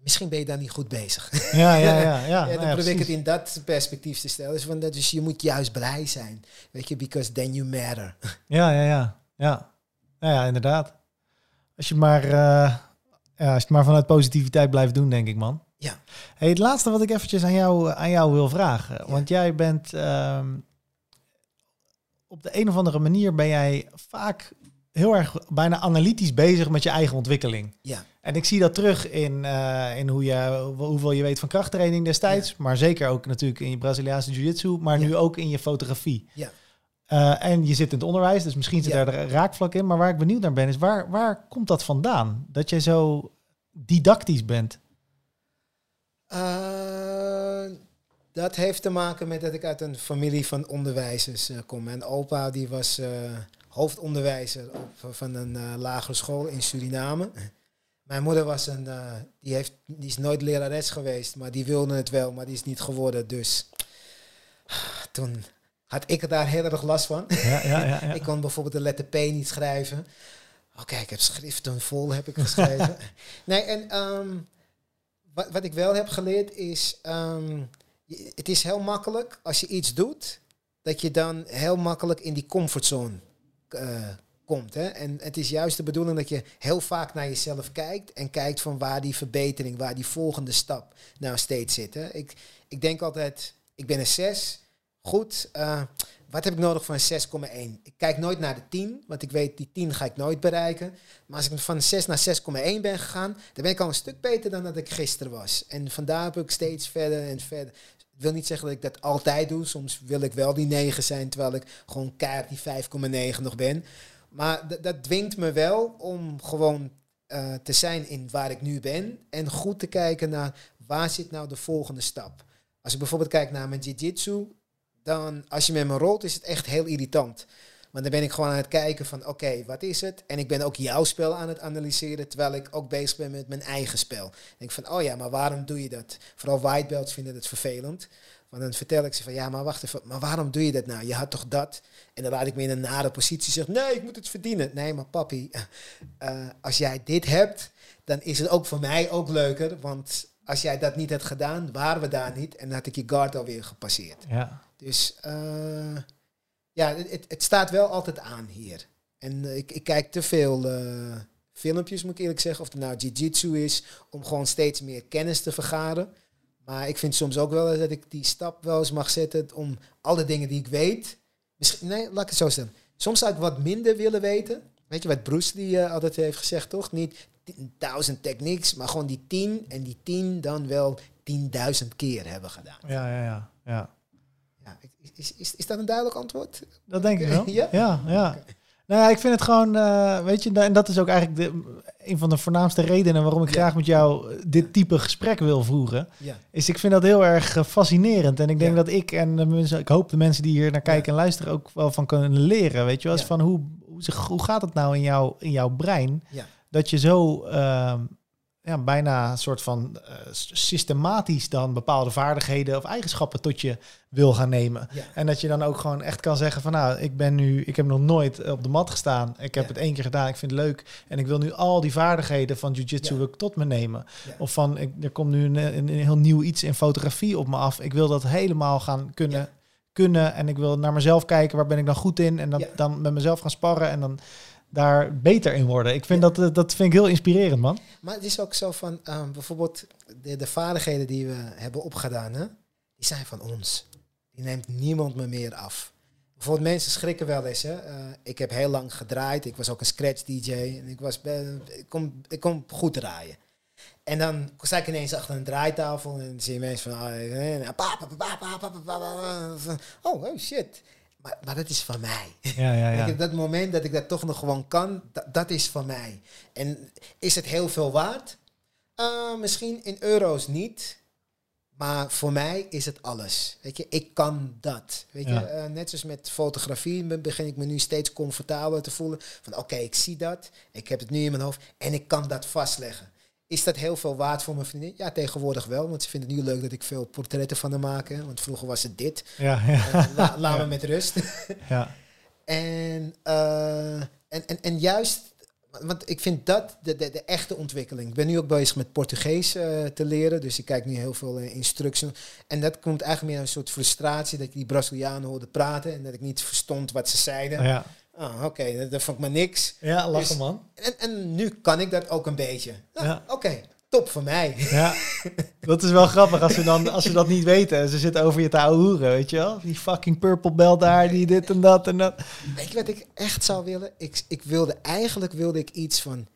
misschien ben je dan niet goed bezig. ja, ja, ja. ja, Ja, nou dan ja, probeer ik het in dat perspectief te stellen. Dus, van, dus je moet juist blij zijn. Weet je, because then you matter. Ja, ja, ja. Ja, nou ja inderdaad. Als je, maar, eh, ja, als je het maar vanuit positiviteit blijft doen, denk ik, man. Ja. Hey, het laatste wat ik eventjes aan jou, aan jou wil vragen. Want jij bent... ehm, op de een of andere manier ben jij vaak heel erg bijna analytisch bezig met je eigen ontwikkeling. Ja, En ik zie dat terug in, eh, in hoe je, hoeveel je weet van krachttraining destijds. Maar zeker ook natuurlijk in je Braziliaanse jiu-jitsu. Maar nu ook in je fotografie. ja. Eh, en je zit in het onderwijs, dus misschien zit daar een raakvlak in. Maar waar ik benieuwd naar ben, is waar, waar komt dat vandaan? Dat jij zo didactisch bent. Eh, dat heeft te maken met dat ik uit een familie van onderwijzers kom. Mijn opa die was hoofdonderwijzer op, van een eh, lagere school in Suriname. Mijn moeder was een, eh, die, heeft, die is nooit lerares geweest, maar die wilde het wel, maar die is niet geworden. Dus toen had ik daar heel erg last van. Ja, ja, ja. Ik kon bijvoorbeeld de letter P niet schrijven. Oké, ik heb schriften vol heb ik geschreven. nee, en ehm, wat, wat ik wel heb geleerd is, ehm, je- het is heel makkelijk als je iets doet, dat je dan heel makkelijk in die comfortzone eh, komt. Hè? En het is juist de bedoeling dat je heel vaak naar jezelf kijkt en kijkt van waar die verbetering, waar die volgende stap nou steeds zit. Hè? Ik, ik denk altijd, ik ben een 6, goed, eh, wat heb ik nodig voor een 6,1? Ik kijk nooit naar de 10, want ik weet die 10 ga ik nooit bereiken. Maar als ik van 6 naar 6,1 ben gegaan, dan ben ik al een stuk beter dan dat ik gisteren was. En vandaar heb ik steeds verder en verder. Ik wil niet zeggen dat ik dat altijd doe. Soms wil ik wel die 9 zijn, terwijl ik gewoon keihard die 5,9 nog ben. Maar dat dwingt me wel om gewoon eh, te zijn in waar ik nu ben. En goed te kijken naar waar zit nou de volgende stap. Als ik bijvoorbeeld kijk naar mijn jiu-jitsu, dan als je met me rolt is het echt heel irritant. Maar dan ben ik gewoon aan het kijken van, oké, wat is het? En ik ben ook jouw spel aan het analyseren, terwijl ik ook bezig ben met mijn eigen spel. Ik denk van, oh ja, maar waarom doe je dat? Vooral white belts vinden het vervelend. Want dan vertel ik ze van, ja, maar wacht even, maar waarom doe je dat nou? Je had toch dat? En dan laat ik me in een nare positie zeggen, nee, ik moet het verdienen. Nee, maar papi, eh, als jij dit hebt, dan is het ook voor mij ook leuker. Want als jij dat niet had gedaan, waren we daar niet. En dan had ik je guard alweer gepasseerd. Ja. Dus uh, ja, het, het, staat wel altijd aan hier. En uh, ik, ik, kijk te veel uh, filmpjes, moet ik eerlijk zeggen. Of het nou jiu-jitsu is, om gewoon steeds meer kennis te vergaren. Maar ik vind soms ook wel dat ik die stap wel eens mag zetten om alle dingen die ik weet. Misschien, nee, laat ik het zo stellen. Soms zou ik wat minder willen weten. Weet je wat Bruce Lee altijd heeft gezegd, toch? Niet duizend techniques, maar gewoon die tien en die tien dan wel tienduizend keer hebben gedaan. Ja, ja, ja. ja. Is, is, is dat een duidelijk antwoord? Dat denk ik wel. ja? Ja, ja. Nou ja, ik vind het gewoon, uh, weet je, en dat is ook eigenlijk de, een van de voornaamste redenen waarom ik graag met jou dit type gesprek wil voeren. Ja. Is ik vind dat heel erg uh, fascinerend. En ik denk dat ik en de mensen, ik hoop de mensen die hier naar kijken en luisteren ook wel van kunnen leren. Weet je wel, van hoe, hoe, hoe gaat het nou in, jou, in jouw brein? Dat je zo uh, ja, bijna een soort van uh, systematisch dan bepaalde vaardigheden of eigenschappen tot je wil gaan nemen. Ja. En dat je dan ook gewoon echt kan zeggen van nou, ik ben nu, ik heb nog nooit op de mat gestaan. Ik heb Ja. het één keer gedaan, ik vind het leuk. En ik wil nu al die vaardigheden van jiu-jitsu Ja. tot me nemen. Of van, ik, er komt nu een, een, heel nieuw iets in fotografie op me af. Ik wil dat helemaal gaan kunnen. Kunnen en ik wil naar mezelf kijken, waar ben ik dan goed in? En dan, Ja. dan met mezelf gaan sparren en dan daar beter in worden. Ik vind dat, eh, dat vind ik heel inspirerend, man. Maar het is ook zo van, ehm, bijvoorbeeld, de, de, vaardigheden die we hebben opgedaan, hè, die zijn van ons. Die neemt niemand me meer af. Bijvoorbeeld, mensen schrikken wel eens. Hè. Eh, ik heb heel lang gedraaid. Ik was ook een scratch-dj. En ik, was, eh, ik, kon, ik kon goed draaien. En dan sta ik ineens achter een draaitafel en zie je mensen van... Oh, oh, shit. Maar, maar dat is van mij. Ja, ja, ja. dat moment dat ik dat toch nog gewoon kan, dat, is van mij. En is het heel veel waard? Uh, misschien in euro's niet. Maar voor mij is het alles. Weet je, ik kan dat. Weet Ja. je, uh, net zoals met fotografie be- begin ik me nu steeds comfortabeler te voelen. Van oké, ik zie dat. Ik heb het nu in mijn hoofd. En ik kan dat vastleggen. Is dat heel veel waard voor mijn vriendin? Ja, tegenwoordig wel. Want ze vindt het nu leuk dat ik veel portretten van haar maak. Want vroeger was het dit. Ja, ja, la, laat me met rust. ja. En, eh, en, en, en juist, want ik vind dat de, de, de echte ontwikkeling. Ik ben nu ook bezig met Portugees eh, te leren, dus ik kijk nu heel veel uh, instructies. En dat komt eigenlijk meer een soort frustratie dat ik die Brazilianen hoorde praten en dat ik niet verstond wat ze zeiden. ja. Ah, Oké, dat, dat vond ik maar niks. ja lachen, Dus- man. En, en nu kan ik dat ook een beetje. Nou, Ja. Oké, top voor mij. Ja, dat is wel grappig als ze, dan, als ze dat niet weten. en Ze zitten over je te ouwehoeren, weet je wel? Die fucking purple belt daar, die dit en dat en dat. Weet je wat ik echt zou willen? Ik, ik wilde eigenlijk wilde ik iets van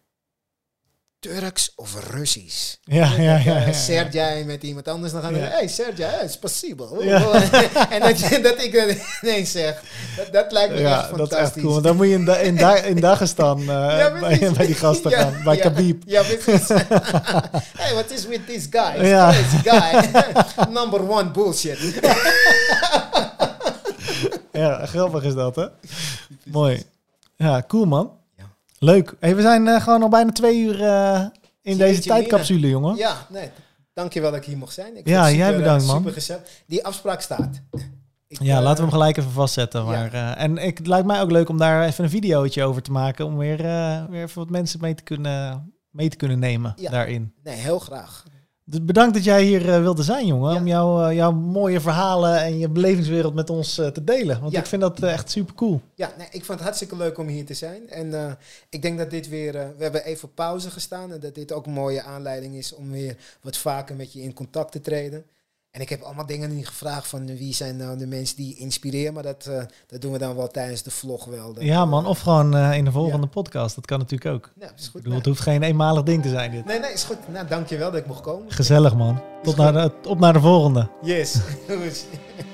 Turks of Russisch. Ja, ja, ja. Ja, eh, ja. Sergej met iemand anders dan gaan Ja. zeggen, hey Sergej, spasibo. Ja. en dat, dat ik dat ineens zeg. Dat, dat lijkt me echt Ja, dat is fantastisch. echt cool. Dan moet je in, da in, da in Dagestan eh, Ja, bij, bij die gasten Ja, gaan, bij ja, Khabib. Ja, precies. hey, what is with this guy? Ja. This guy. Number one bullshit. Ja, grappig is dat, hè? Mooi. Ja, cool, man. Leuk. Hey, we zijn eh, gewoon al bijna twee uur eh, in deze tijdcapsule, jongen. ja, nee. Dankjewel dat ik hier mocht zijn. Ik Ja, het jij super, bedankt, man. Super gezellig. Die afspraak staat. Ik, Ja, eh, laten we hem gelijk even vastzetten. ja. Maar, en ik, het lijkt mij ook leuk om daar even een videootje over te maken. Om weer, weer even wat mensen mee te kunnen, mee te kunnen nemen Ja. daarin. Nee, heel graag. Dus bedankt dat jij hier eh, wilde zijn, jongen. Ja. Om jouw, eh, jouw mooie verhalen en je belevingswereld met ons eh, te delen. Want Ja. ik vind dat echt super cool. Ja, nee, ik vond het hartstikke leuk om hier te zijn. En ik denk dat dit weer... we hebben even pauze gestaan. En dat dit ook een mooie aanleiding is om weer wat vaker met je in contact te treden. En ik heb allemaal dingen niet gevraagd van wie zijn nou de mensen die inspireren. Maar dat, eh, dat doen we dan wel tijdens de vlog wel. Dat, Ja, man. Of gewoon eh, in de volgende podcast. Dat kan natuurlijk ook. Nou, is Ik het hoeft geen eenmalig ding te zijn, dit. nee, nee, is goed. Nou, dankjewel dat ik mocht komen. Gezellig, man. Tot naar de, op naar de volgende. Yes.